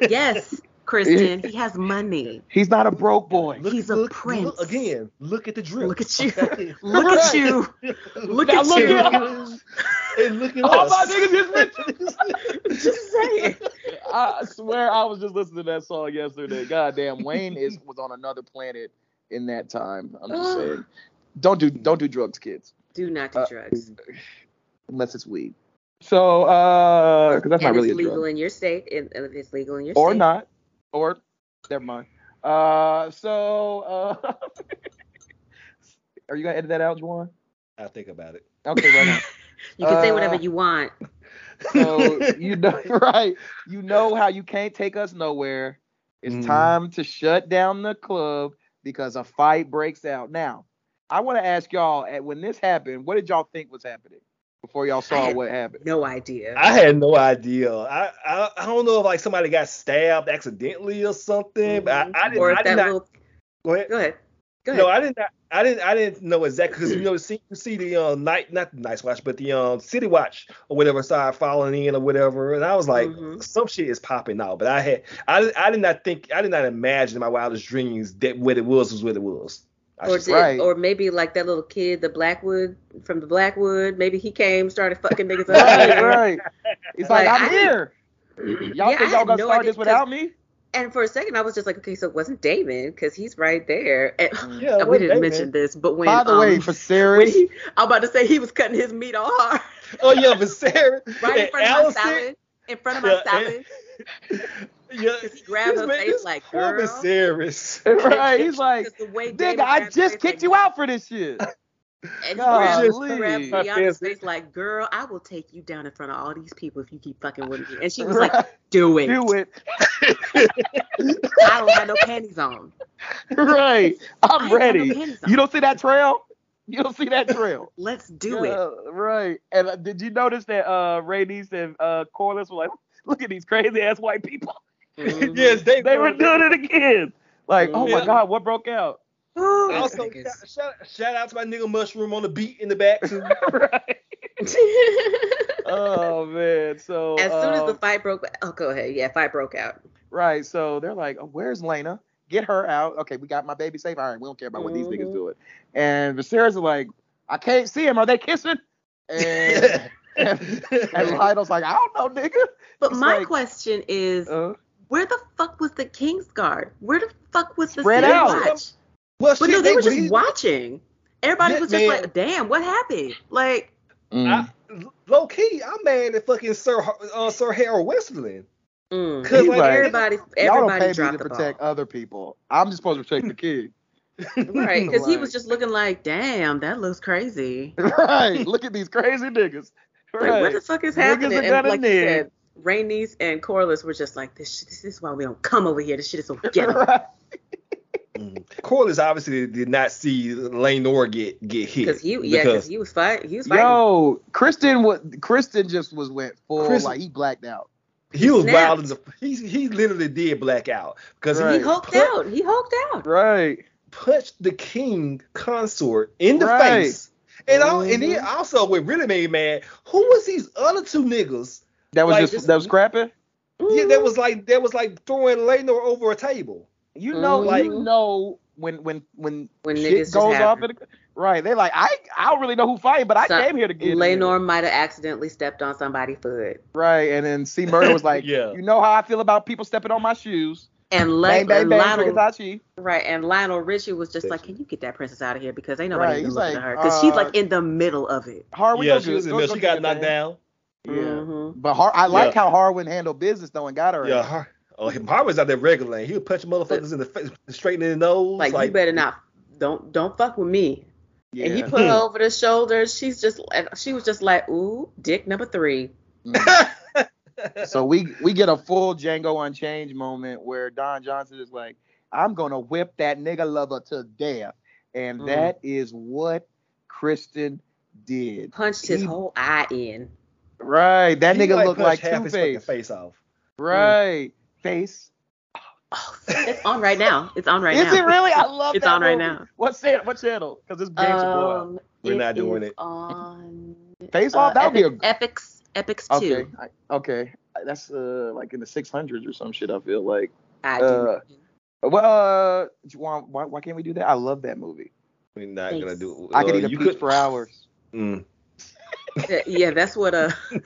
yes, Criston. He has money. He's not a broke boy. He's a look, prince. Look, again, look at the drip. Look at you. Okay? Look at you. Look Now at look you. at and look at All us. my niggas is rich. Just saying. I swear I was just listening to that song yesterday. Goddamn, Wayne is was on another planet in that time. I'm just saying. Don't do don't do drugs, kids. Do not do Uh, drugs. Unless it's weed. So uh because that's and not really it's a legal drug. in your state. And and it's legal in your Or state. not. Or never mind. Uh so uh Are you gonna edit that out, Juwan? I think about it. Okay, right now. You can say whatever Uh, you want. So you know, right? You know how you can't take us nowhere. It's Mhm. time to shut down the club because a fight breaks out. Now, I want to ask y'all: at- when this happened, what did y'all think was happening before y'all saw what happened? No idea. I had no idea. I, I I don't know if like somebody got stabbed accidentally or something. But I, I didn't. or if I did that not. little Go ahead. go ahead. Go ahead. No, I didn't. I didn't. I didn't know exactly because you know, see, you see the um night, not the night watch, but the um city watch or whatever started falling in or whatever, and I was like, Mhm. some shit is popping out. But I had, I, I did not think, I did not imagine in my wildest dreams that what it was was what it was. I or did, say. or maybe like that little kid, the Blackwood from the Blackwood. Maybe he came, started fucking niggas up. Right, right. It's like, Like, I'm I- here. Y'all Yeah, think y'all had gonna no start idea, this without me? And for a second, I was just like, okay, so it wasn't Daemon because he's right there. And Yeah, it we didn't Daemon. mention this, but when By the way, um, Viserys- when he, I'm about to say he was cutting his meat all hard Oh yeah, Viserys. right in front of my salad, in front of my Yeah, salad. Yeah, Because he grabbed her face this like, poor girl. Viserys. right. He's like, 'Cause the nigga, I just her face, kicked you out for this shit. And he grabbed, Golly. grabbed My Rihanna's face like, girl, I will take you down in front of all these people if you keep fucking with me. And she was like, do it. Do it. I don't have no panties on. right. I I'm ain't no ready. You don't see that trail? You don't see that trail? Let's do it. Right. And uh, did you notice that uh Ray and uh Corlys were like, look at these crazy ass white people. Mhm. yes, they, They were doing it again. Like, oh my Yeah. god, what broke out? Also, shout, shout, shout out to my nigga Mushroom on the beat in the back too. Oh man. So as soon as the um, fight broke, oh, go ahead. Yeah, fight broke out. Right. So they're like, oh, where's Laena? Get her out. Okay, we got my baby safe. All right, we don't care about what these niggas do it. And Viserys is like, I can't see him. Are they kissing? And and, and Lyonel's like, I don't know, nigga. But It's my like, question is, uh, where the fuck was the King's Guard? Where the fuck was the Spread Sand out. Watch? Well, But shit, no, they were just we- watching. Everybody Yeah, was just man. like, damn, what happened? Like, mm. I, low key, I'm mad at fucking Sir uh, Sir Harold Westerling. mm, Cause He's like, like, everybody, Y'all don't everybody pay me to the protect ball. other people. I'm just supposed to protect the king. Right, because he was just looking like, damn, that looks crazy. right. Look at these crazy niggas. Like, what the fuck is Niggas happening? are And gonna like you said, Rhaenys and Corlys were just like, this, this is why we don't come over here. This shit is so ghetto. Right. Corlys obviously did not see Laenor get get hit. Because he, yeah, because because he was fighting. He was fighting. Yo, Criston what Criston just was went full Criston- like he blacked out. he was snapped. wild as a he he literally did black out because Right. he he hulked pun- out. He hulked out. Right. punched the king consort in the Right. face. And all, and then Mm-hmm. also what really made me mad, who was these other two niggas? That was Like, just just- that was scrapping. Yeah, that was like that was like throwing Laenor over a table. You know, Like- you know when when when When shit niggas goes off in the, right. They like I I don't really know who fighting, but I So- came here to get Laenor might have accidentally stepped on somebody's foot. Right, and then C Murder was like, Yeah. you know how I feel about people stepping on my shoes. And, Le- Bang bang and bang, Lyonel, right, and Lionel Richie was just like, "Can you get that princess out of here? Because ain't nobody Right, even he's looking like, at her because she's uh, like in the middle of it." Harwin, yeah, go she do was in Go- there. go She got your knocked thing. down. Yeah. Mhm. But Har- I like Yeah. how Harwin handled business though and got her. Yeah, ass. Har- oh, Harvey's out there regularly. He would punch motherfuckers in the face, straight in the nose. Like, you better not, don't don't fuck with me. Yeah. And he put her over the shoulder. She's just, she was just like, "Ooh, dick number three. so we we get a full Django Unchained moment where Don Johnson is like, I'm gonna whip that nigga lover to death, and Mm. that is what Criston did. Punched his whole eye in. Right, that He nigga might looked like half Two his Face. face off. Right, face. It's on right now. It's on right now. is it really? I love that. It's that on right movie. now. What channel? What channel? Because this game should blow. Um, We're not doing is it. On Face uh, off. That would be a Epic- Epics, Epics okay. two. I- Okay, that's uh like in the six hundreds or some shit. I feel like. I do. Uh, well, uh, do you want- why, why can't we do that? I love that movie. We're not Thanks. gonna do. I could eat a you peach for hours. Mm. Yeah, that's what uh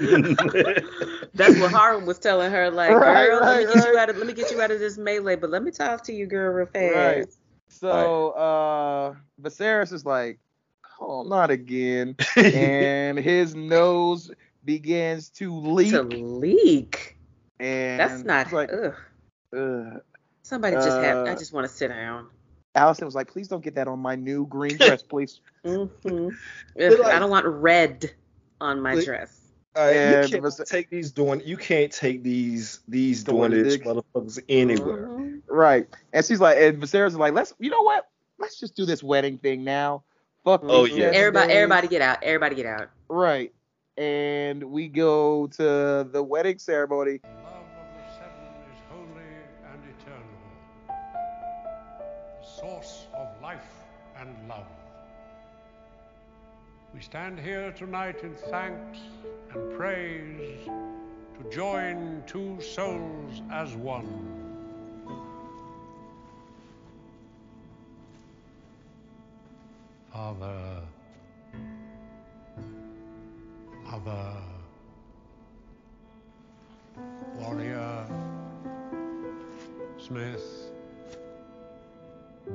that's what Harlan was telling her. Like, Right, girl, let me get you out of let me get you out of this melee, but let me talk to you, girl, real fast. Right. So uh Viserys is like, oh, not again. and his nose begins to leak. To leak. And That's not like, ugh. Ugh. Somebody just have I Uh, just want to sit down. Alicent was like, please don't get that on my new green dress, please. mm-hmm. Like- I don't want red on my Like- dress. All right, And you can't Vas- take these doing. You can't take these these Doing doing this motherfuckers anywhere. Mhm. Right. And she's like, and Viserys is like, let's, you know what? Let's just do this wedding thing now. Fuck Oh, yeah. Everybody everybody get out. Everybody get out. Right. And we go to the wedding ceremony. Love of the seven is holy and eternal, the source of life and love. We stand here tonight in thanks and praise to join two souls as one. Father, Mother, Warrior, Smith,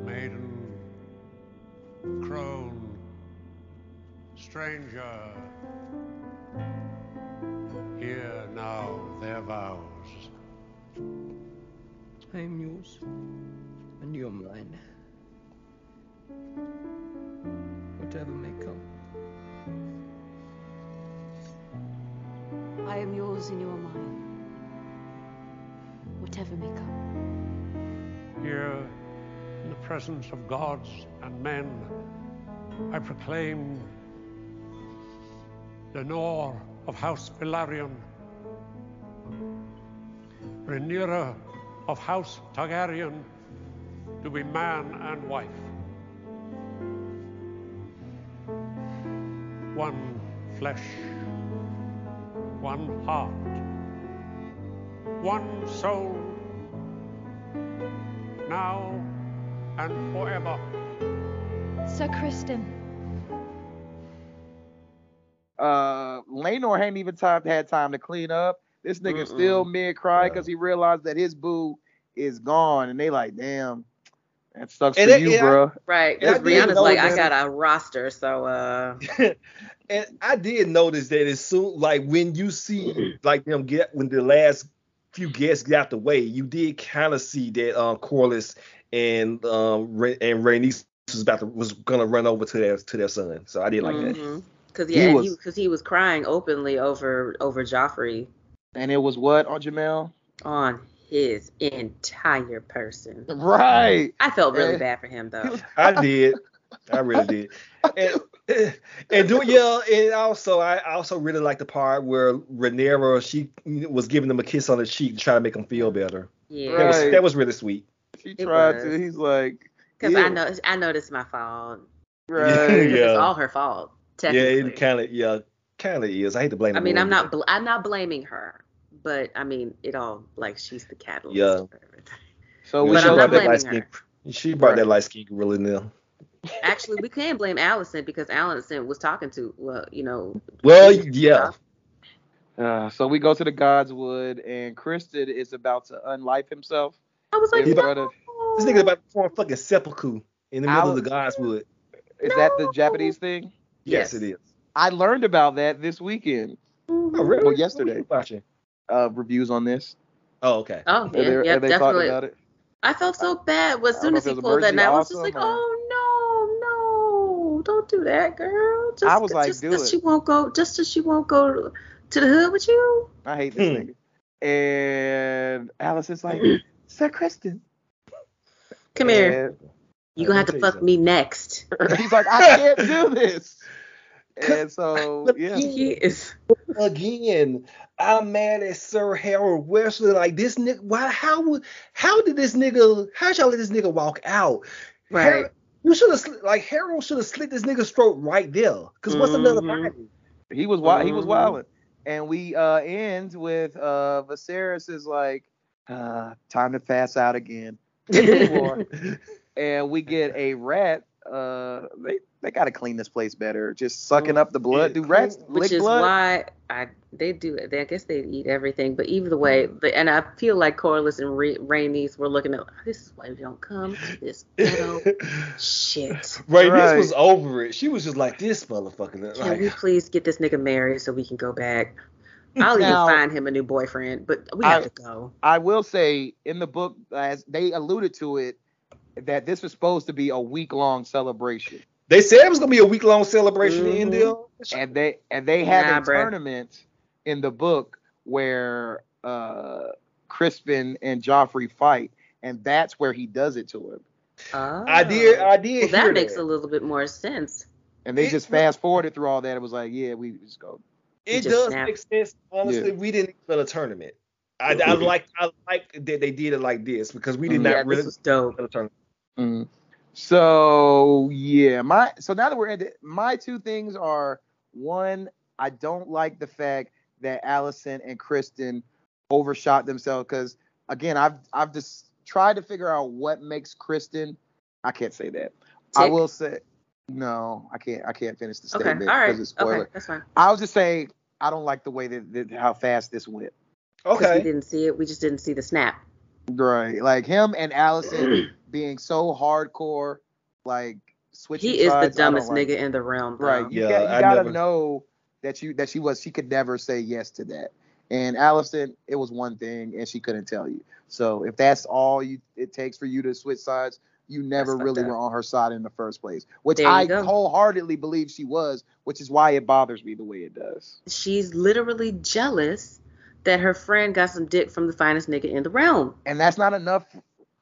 Maiden, Crone, stranger. Hear now their vows. I am yours, and you're mine. Whatever may come. I am yours and you are mine. Whatever may come. Here, in the presence of gods and men, I proclaim Laenor of House Velaryon, Rhaenyra of House Targaryen to be man and wife. One flesh, one heart, one soul, now and forever. Sir Criston. Uh, Laenor hadn't even time had time to clean up. This nigga still mid cry because he realized that his boo is gone, and they like, damn, that sucks And for it- you, yeah, bro. Right. Because didn't Brianna's like, I got a roster, so uh and I did notice that as soon like when you see like them get when the last few guests got out the way, you did kind of see that um Corlys and um Ra- and Rhaenys was about to was gonna run over to their to their son. So I did like that. Because He yeah, he was- was because he, was crying openly over over Joffrey And it was what on Jamel? on his entire person. Right. I felt really Eh. bad for him though. I did. I really did. And, and do yeah, and also I also really like the part where Rhaenyra she was giving him a kiss on the cheek to try to make him feel better. Yeah. That was that was really sweet. She It tried was. to. He's like, Because I know I know this is my fault. right. It's all her fault. Yeah, Technically. it kind of yeah, kind of is. I hate to blame. I mean, I'm not bl- I'm not blaming her, but I mean, it all like she's the catalyst. Yeah. for everything. So but we But she I'm brought not that blaming light skin. She brought that light skin gorilla in there. Actually, we can't blame Alicent because Alicent was talking to well, you know. Well, yeah. Uh, so we go to the Godswood, and Criston is about to unlife himself. I was like, He in about- front of, This nigga about to form fucking seppuku in the middle I of the Godswood. is that the Japanese thing? Yes, Yes. it is. I learned about that this weekend. Oh, really? Well, yesterday. What you watching? Uh, reviews on this. Oh, okay. Oh Have yeah, they, yeah, have they definitely. about it? I felt so bad. Well, as soon as he if pulled that, Emergency out, I was just like, or- oh no, no, don't do that, girl. Just, I was like, just do 'cause it. she won't go, just as she won't go to the hood with you. I hate this Hmm. nigga. And Alicent's like, Sir Criston. Come here. And You gonna have to me tell you fuck me next. he's like, I can't do this. And so, But yeah. He is. Again, I'm mad at Sir Harold Wesley. Like this nigga, why? How would? How did this nigga? How y'all let this nigga walk out? Right. Harold- you should have like Harold should have slit this nigga's throat right there. Cause what's another Mhm. body? He was wild. He was Mhm. wilding. And we uh end with uh Viserys is like, uh, time to pass out again. And we get a rat. Uh, they they gotta clean this place better. Just sucking up the blood. Do rats Which lick is blood? why I they do it. They, I guess they eat everything. But either way, the, and I feel like Corlys and Ra- Rhaenys' were looking at this is why we don't come to this ghetto shit. Right, Right. this was over it. She was just like this motherfucker. Can we Like, please get this nigga married so we can go back? I'll Now- even find him a new boyfriend, but we I- have to go. I will say in the book, as they alluded to it, that this was supposed to be a week long celebration. they said it was gonna be a week long celebration in Mhm. there. and they and they had Nah, a bruh. tournament in the book where uh Criston and Joffrey fight, and that's where he does it to him. Oh. I did, I did Well, that makes that. a little bit more sense. And they It- just fast forwarded through all that. It was like, yeah, we just go. It just does snapped. make sense. Honestly, Yeah. we didn't even a tournament. I, I like I like that they did it like this because we did yeah, not really this was dope. A tournament. Mhm. So yeah, my so now that we're in my two things are one, I don't like the fact that Alicent and Criston overshot themselves because again, I've I've just tried to figure out what makes Criston. I can't say that. I will say no. I can't. I can't finish the Okay, statement all right. because it's spoiler. Okay, that's fine. I'll just say I don't like the way that, that how fast this went. Okay. we didn't see it. We just didn't see the snap. Right. Like him and Alicent being so hardcore, like switching He is the sides, I dumbest nigga it. in the realm. Though. Right. You, Yeah, got, you I gotta never- know that you that she was she could never say yes to that. And Alicent, it was one thing, and she couldn't tell you. So if that's all you it takes for you to switch sides, you never That's really were on her side in the first place. Which I go. wholeheartedly believe she was, which is why it bothers me the way it does. She's literally jealous that her friend got some dick from the finest nigga in the realm. And that's not enough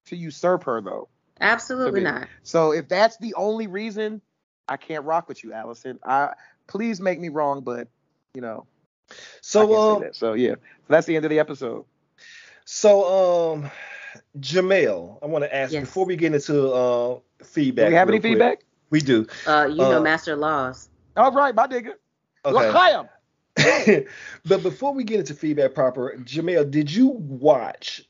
to usurp her though. Absolutely not. So if that's the only reason, I can't rock with you, Alicent. I please make me wrong, but you know. I So can't say um, that. So yeah, so that's the end of the episode. so um, Jamel, I want to ask Yes. before we get into uh feedback. Do we have any quick. feedback? We do. Uh, you know, Uh, Master Laws. All right, my nigga. Okay. But before we get into feedback proper, Jamel, did you watch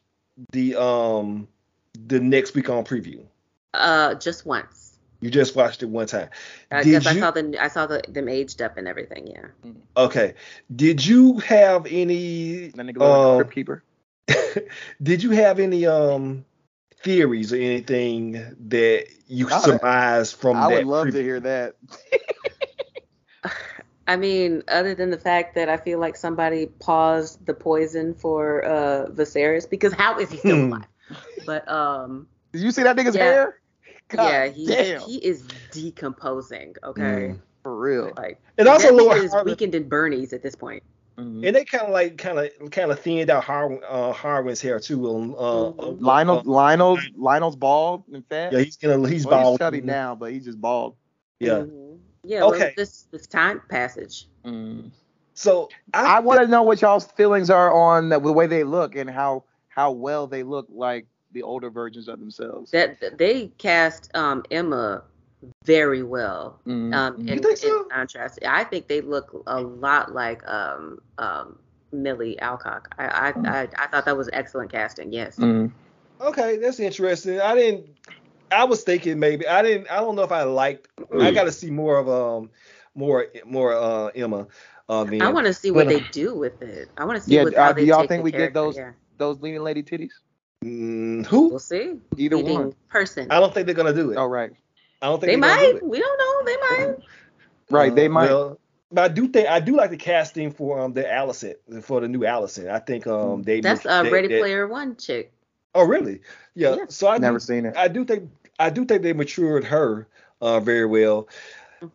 the um the next week on preview? Uh, just once. You just watched it one time. I Did guess I saw the I saw the, them aged up and everything. Yeah. Okay. Did you have any That nigga look like a um, crypt keeper. did you have any um theories or anything that you I- surmised from I that I would love preview? to hear that. I mean, other than the fact that I feel like somebody paused the poison for uh Viserys because how is he still Hmm. alive? But um, Did you see that nigga's Yeah. hair? God yeah, he damn. he is decomposing. Okay, Mm. For real. like And also that Lord is weakened in Bernie's at this point. Mhm. And they kind of like kind of kind of thinned out Har- uh, Harwin's hair too. Um, uh, Mhm. Lyonel, uh, Lyonel's, Lyonel's bald and fat. yeah, he's gonna he's well, bald. he's chubby now, but he's just bald. Yeah. Mhm. Yeah. Well, Okay. this this time passage. So I want to know what y'all's feelings are on the, the way they look and how how well they look like the older versions of themselves. That they cast um Emma very well. Mhm. Um, You in, think so? in contrast, I think they look a lot like um um Millie Alcock. I I, I I thought that was excellent casting. Yes. Mhm. Okay, that's interesting. I didn't. I was thinking maybe I didn't. I don't know if I liked. I got to see more of um more more uh Emma. Uh. I want to see what But, uh, they do with it. I want to see Yeah, what, uh, how do y'all think we get those Yeah. Those leading lady titties? Mm, who? We'll see. Either Leading one. person. I don't think they're gonna do it. Oh right, I don't think They they're do might. We don't know. They might. right. They might. Well, but I do think I do like the casting for um the Alicent for the new Alicent. I think um they That's a uh, Ready they- Player One chick. Oh really? Yeah. Yeah. So I Never do, seen it. I do think I do think they matured her uh, very well.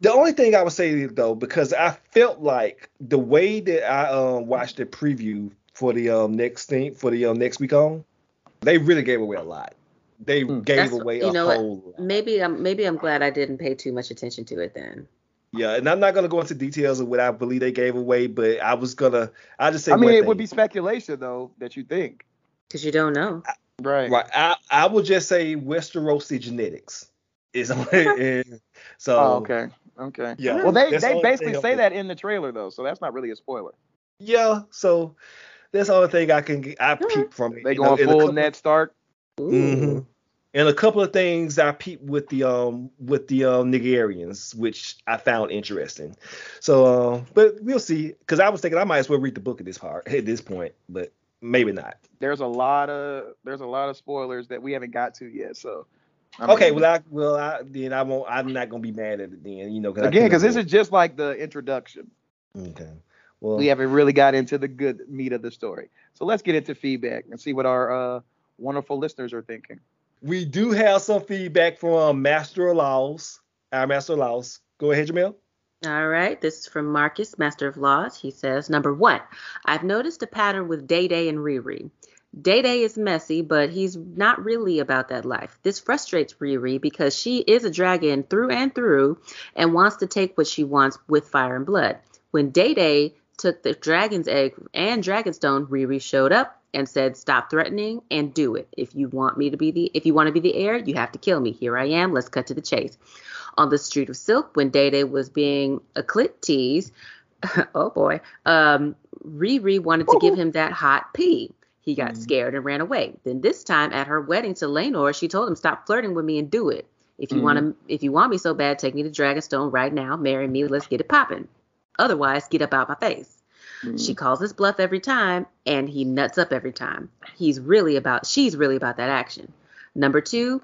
The only thing I would say though, because I felt like the way that I um, watched the preview for the um, next thing for the um, next week on, they really gave away a lot. They gave That's- away you a know what? whole lot. Maybe I'm maybe I'm glad I didn't pay too much attention to it then. Yeah, and I'm not gonna go into details of what I believe they gave away, but I was gonna I just say I mean, it thing. would be speculation though that you think. Because you don't know. Right. right. I I would just say Westerosi genetics is and so Oh, okay. Okay. Yeah. Well, they That's they basically thing say that in the trailer though, so that's not really a spoiler. Yeah, so that's the only thing I can get, I peep from it. They you know, going and a full couple- Ned Stark. Mhm. And a couple of things I peeped with the um with the um Nigerians, which I found interesting. So, uh, but we'll see. Because I was thinking I might as well read the book at this part at this point, but maybe not. There's a lot of there's a lot of spoilers that we haven't got to yet. So I okay, mean, well I well I then I won't. I'm not gonna be mad at it then. You know, cause again, because this is just like the introduction. okay. Well, We haven't really got into the good meat of the story. So let's get into feedback and see what our uh, wonderful listeners are thinking. we do have some feedback from Master of Laws. Our Master of Laws. Go ahead, Jamel. All right, this is from Marcus, Master of Laws. He says, number one, I've noticed a pattern with Day Day and Riri. Day Day is messy, but he's not really about that life. This frustrates Riri because she is a dragon through and through and wants to take what she wants with fire and blood. When Day Day took the dragon's egg and dragonstone, Riri showed up and said, "Stop threatening and do it. If you want me to be the if you want to be the heir, you have to kill me. Here I am. Let's cut to the chase." On the street of silk, when Day Day was being a clit tease, oh boy, um, Riri wanted to give him that hot pee. He got scared and ran away. Then this time at her wedding to Laenor, she told him, "Stop flirting with me and do it. If you want to, if you want me so bad, take me to Dragonstone right now. Marry me. Let's get it popping. Otherwise, get up out my face." She calls his bluff every time, and he nuts up every time. He's really about, she's really about that action. Number two,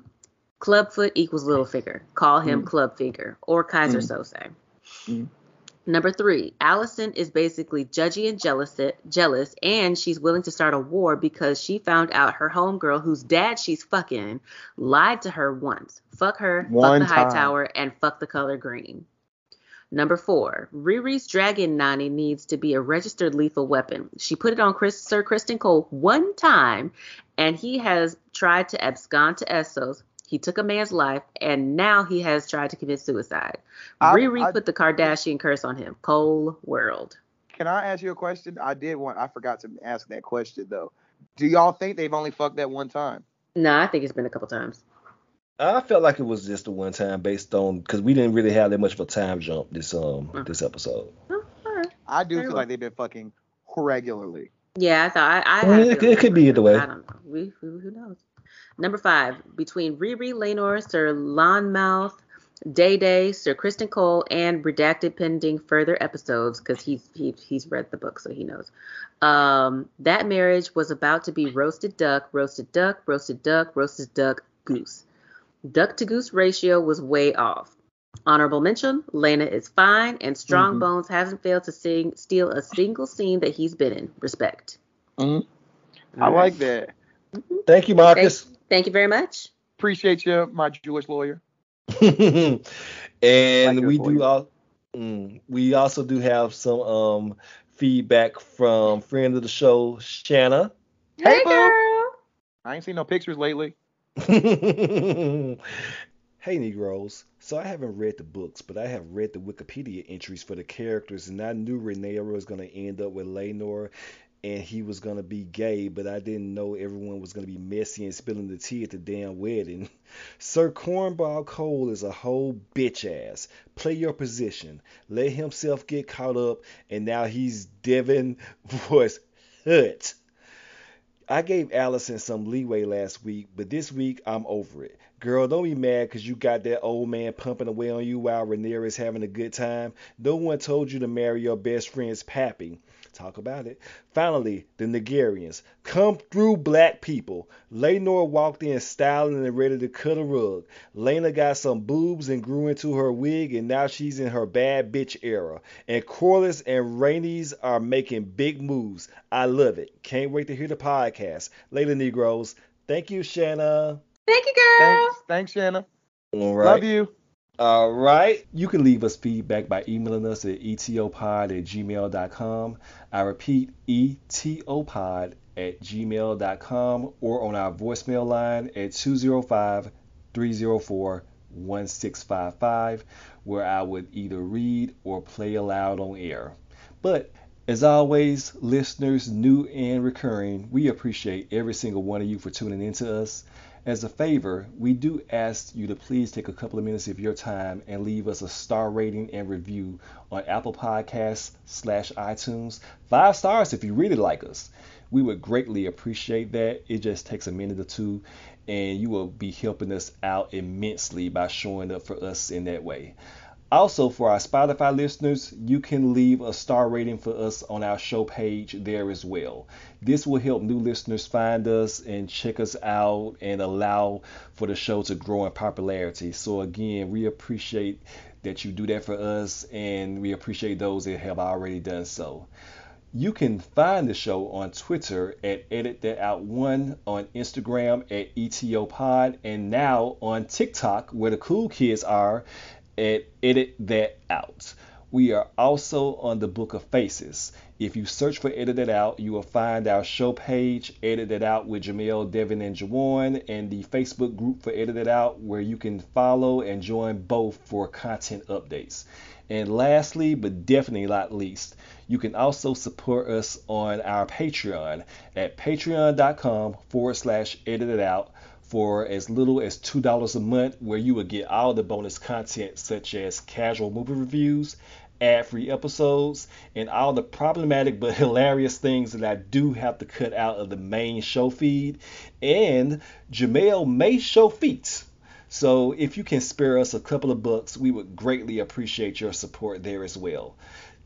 Clubfoot equals little figure. Call him Mm. club figure or Keyser Mm. Söze. Mm. Number three, Alicent is basically judgy and jealous, jealous, and she's willing to start a war because she found out her homegirl, whose dad she's fucking, lied to her once. Fuck her, One fuck the High. Tower, and fuck the color green. Number four, Riri's dragon Nani needs to be a registered lethal weapon. She put it on Chris, Sir Criston Cole one time, and he has tried to abscond to Essos. He took a man's life, and now he has tried to commit suicide. I- Riri I- put the Kardashian curse on him. Cole World. Can I ask you a question? I did want. I forgot to ask that question though. Do y'all think they've only fucked that one time? No, I think it's been a couple times. I felt like it was just the one time based on because we didn't really have that much of a time jump this um this episode. I do Very feel well. like they've been fucking regularly. Yeah, I thought I. I, Well, had it- it could be either way. I don't know. We, we who knows. Number five, between Riri, Laenor, Sir Lonmouth, Day Day, Sir Criston Cole, and redacted pending further episodes because he's he, he's read the book so he knows. Um, that marriage was about to be roasted duck, roasted duck, roasted duck, roasted duck, goose. Duck to goose ratio was way off. Honorable mention: Laena is fine, and Strong Mhm. Bones hasn't failed to sing, steal a single scene that he's been in. Respect. Mhm. I like that. Thank you, Marcus. Thank you very much. Appreciate you, my Jewish lawyer. and Like we your do all mm, we also do have some um feedback from friend of the show Shanna. Hey, boo. I ain't seen no pictures lately. hey Negroes. So I haven't read the books, but I have read the Wikipedia entries for the characters, and I knew Rhaenyra was gonna end up with Laenor, and he was gonna be gay, but I didn't know everyone was gonna be messy and spilling the tea at the damn wedding. Sir Cornball Cole is a whole bitch ass. Play your position. Let himself get caught up, and now he's Devin Voice Hut. I gave Alicent some leeway last week, but this week I'm over it. Girl, don't be mad because you got that old man pumping away on you while Rhaenyra is having a good time. No one told you to marry your best friend's pappy. Talk about it. Finally, the Nigerians. Come through, black people. Laenor walked in styling and ready to cut a rug. Laena got some boobs and grew into her wig, and now she's in her bad bitch era. And Corlys and Rhaenys' are making big moves. I love it. Can't wait to hear the podcast. Later, Negroes. Thank you, Shanna. Thank you, girl. Thanks, thanks, Shanna. All right. Love you. All right. You can leave us feedback by emailing us at etopod at gmail.com. I repeat, etopod at gmail.com or on our voicemail line at 205 304 1655, where I would either read or play aloud on air. But as always, listeners, new and recurring, we appreciate every single one of you for tuning in to us. As a favor, we do ask you to please take a couple of minutes of your time and leave us a star rating and review on Apple Podcasts slash iTunes. Five stars if you really like us. We would greatly appreciate that. It just takes a minute or two, and you will be helping us out immensely by showing up for us in that way. Also, for our Spotify listeners, you can leave a star rating for us on our show page there as well. This will help new listeners find us and check us out and allow for the show to grow in popularity. So, again, we appreciate that you do that for us, and we appreciate those that have already done so. You can find the show on Twitter at Edit That Out One, on Instagram at ETOPod, and now on TikTok, where the cool kids are, Edit That Out. We are also on the Book of Faces. If you search for Edit That Out, you will find our show page, Edit That Out with Jamel, Devin, and Juwan, and the Facebook group for Edit That Out, where you can follow and join both for content updates. And lastly, but definitely not least, you can also support us on our Patreon at patreon.com forward slash edit it out for as little as $2 a month, where you will get all the bonus content such as casual movie reviews, ad free episodes, and all the problematic but hilarious things that I do have to cut out of the main show feed. And Jamel may show feats. So if you can spare us a couple of bucks, we would greatly appreciate your support there as well.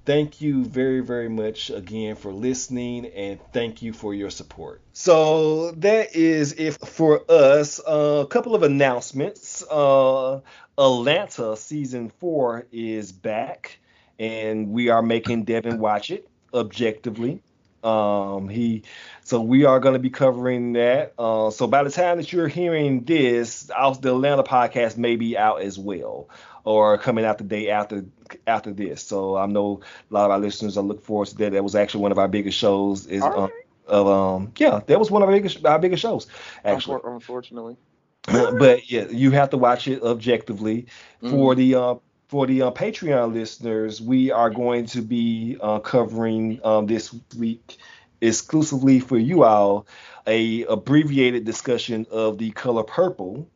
Thank you very, very much again for listening and thank you for your support. So that is it for us. Uh, a couple of announcements. Uh, Atlanta season four is back and we are making Devin watch it objectively. Um, he, so we are going to be covering that. Uh, so by the time that you're hearing this, the Atlanta podcast may be out as well, or coming out the day after after this. So I know a lot of our listeners are looking forward to that. That was actually one of our biggest shows. Is um, of um yeah, that was one of our biggest our biggest shows actually. Unfortunately. but yeah, you have to watch it objectively. Mm-hmm. For the uh, for the uh, Patreon listeners, we are going to be uh, covering um, this week exclusively for you all a abbreviated discussion of the color purple.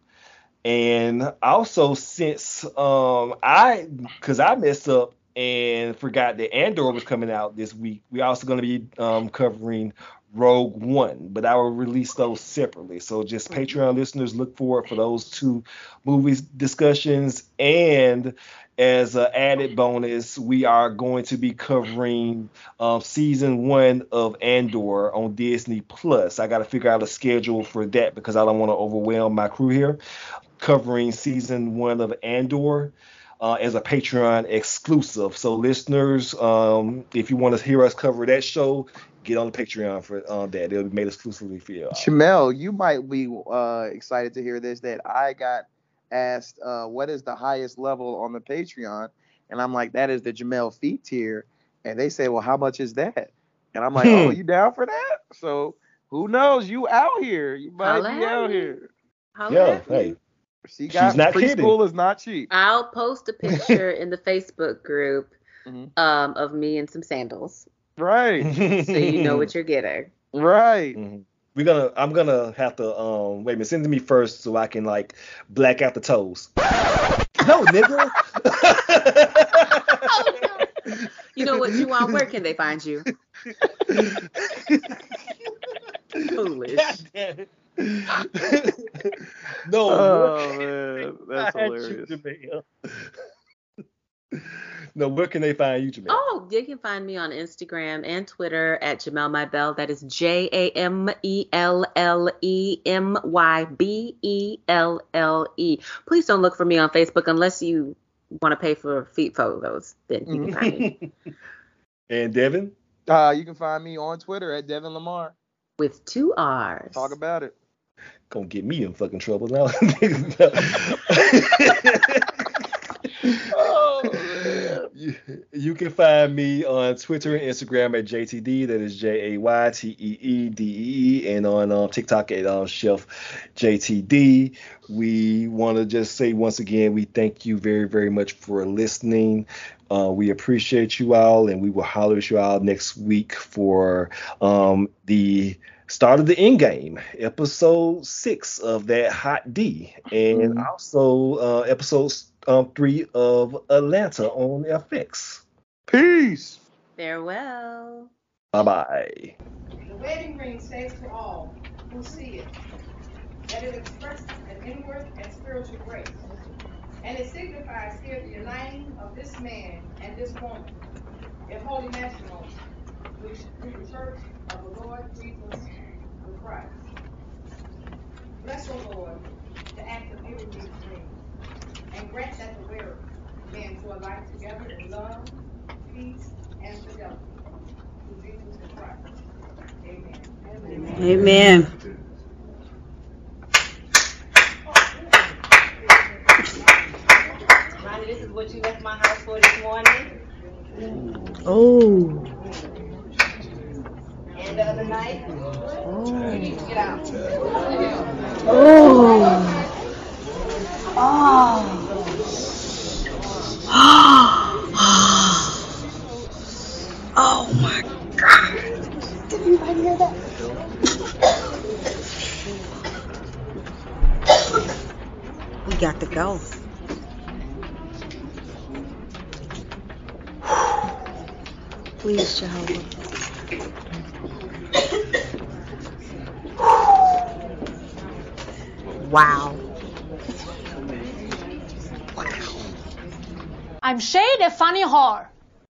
And also since um, I, because I messed up and forgot that Andor was coming out this week, we're also going to be um, covering Rogue One, but I will release those separately. So just mm-hmm. Patreon listeners look forward for those two movies discussions. And as an added bonus, we are going to be covering um, season one of Andor on Disney Plus. I got to figure out a schedule for that because I don't want to overwhelm my crew here. Covering season one of Andor. Uh, as a Patreon exclusive. So, listeners, um, if you want to hear us cover that show, get on the Patreon for uh, that. It'll be made exclusively for you. Jamel, you might be uh, excited to hear this that I got asked uh, what is the highest level on the Patreon, and I'm like, that is the Jamel Feet tier, and they say, well, how much is that? And I'm like, oh, hmm. you down for that? So who knows? You out here? You might Holla be out here. Yeah, hey. She got She's not preschool kidding. is not cheap. I'll post a picture in the Facebook group mm-hmm. um, of me in some sandals. Right. so you know what you're getting. Right. Mm-hmm. We're gonna I'm gonna have to um wait a minute, send it to me first so I can like black out the toes. no, nigga. you know what, Juwan, where can they find you? Foolish. no. Oh man, that's hilarious. No, where can they find you, Jamel? Oh, they can find me on Instagram and Twitter at Jamel My Bell. That is J A M E L L E M Y B E L L E. Please don't look for me on Facebook unless you want to pay for feet photos. Then you can find me. and Devin? Uh, you can find me on Twitter at Devin Lamarr. With two R's. Talk about it. Gonna get me in fucking trouble now. oh, you, you, can find me on Twitter and Instagram at JTD. That is J A Y T E E D E E, and on um, TikTok at um, Chef JTD. We want to just say once again, we thank you very, very much for listening. Uh, we appreciate you all, and we will holler at you all next week for um, the start of the end game, episode six of that hot D, and mm-hmm. also uh, episode um, three of Atlanta on FX. Peace. Farewell. Bye bye. The wedding ring says to all who see it that it expresses an inward and spiritual grace, and it signifies here the uniting of this man and this woman in holy matrimony, which through the church of the Lord Jesus Christ. Bless, O Lord, the act of giving these rings, and grant that the wearer may enjoy life together in love, peace, and fidelity. Through Jesus Christ. Amen. Amen. Amen. Ronnie, this is what you left my house for this morning. Oh and the other night. Oh. You need to get out. Oh. Oh. Oh my God. Did anybody hear that? we got to go. Please, Jehovah. Wow. Funny whore.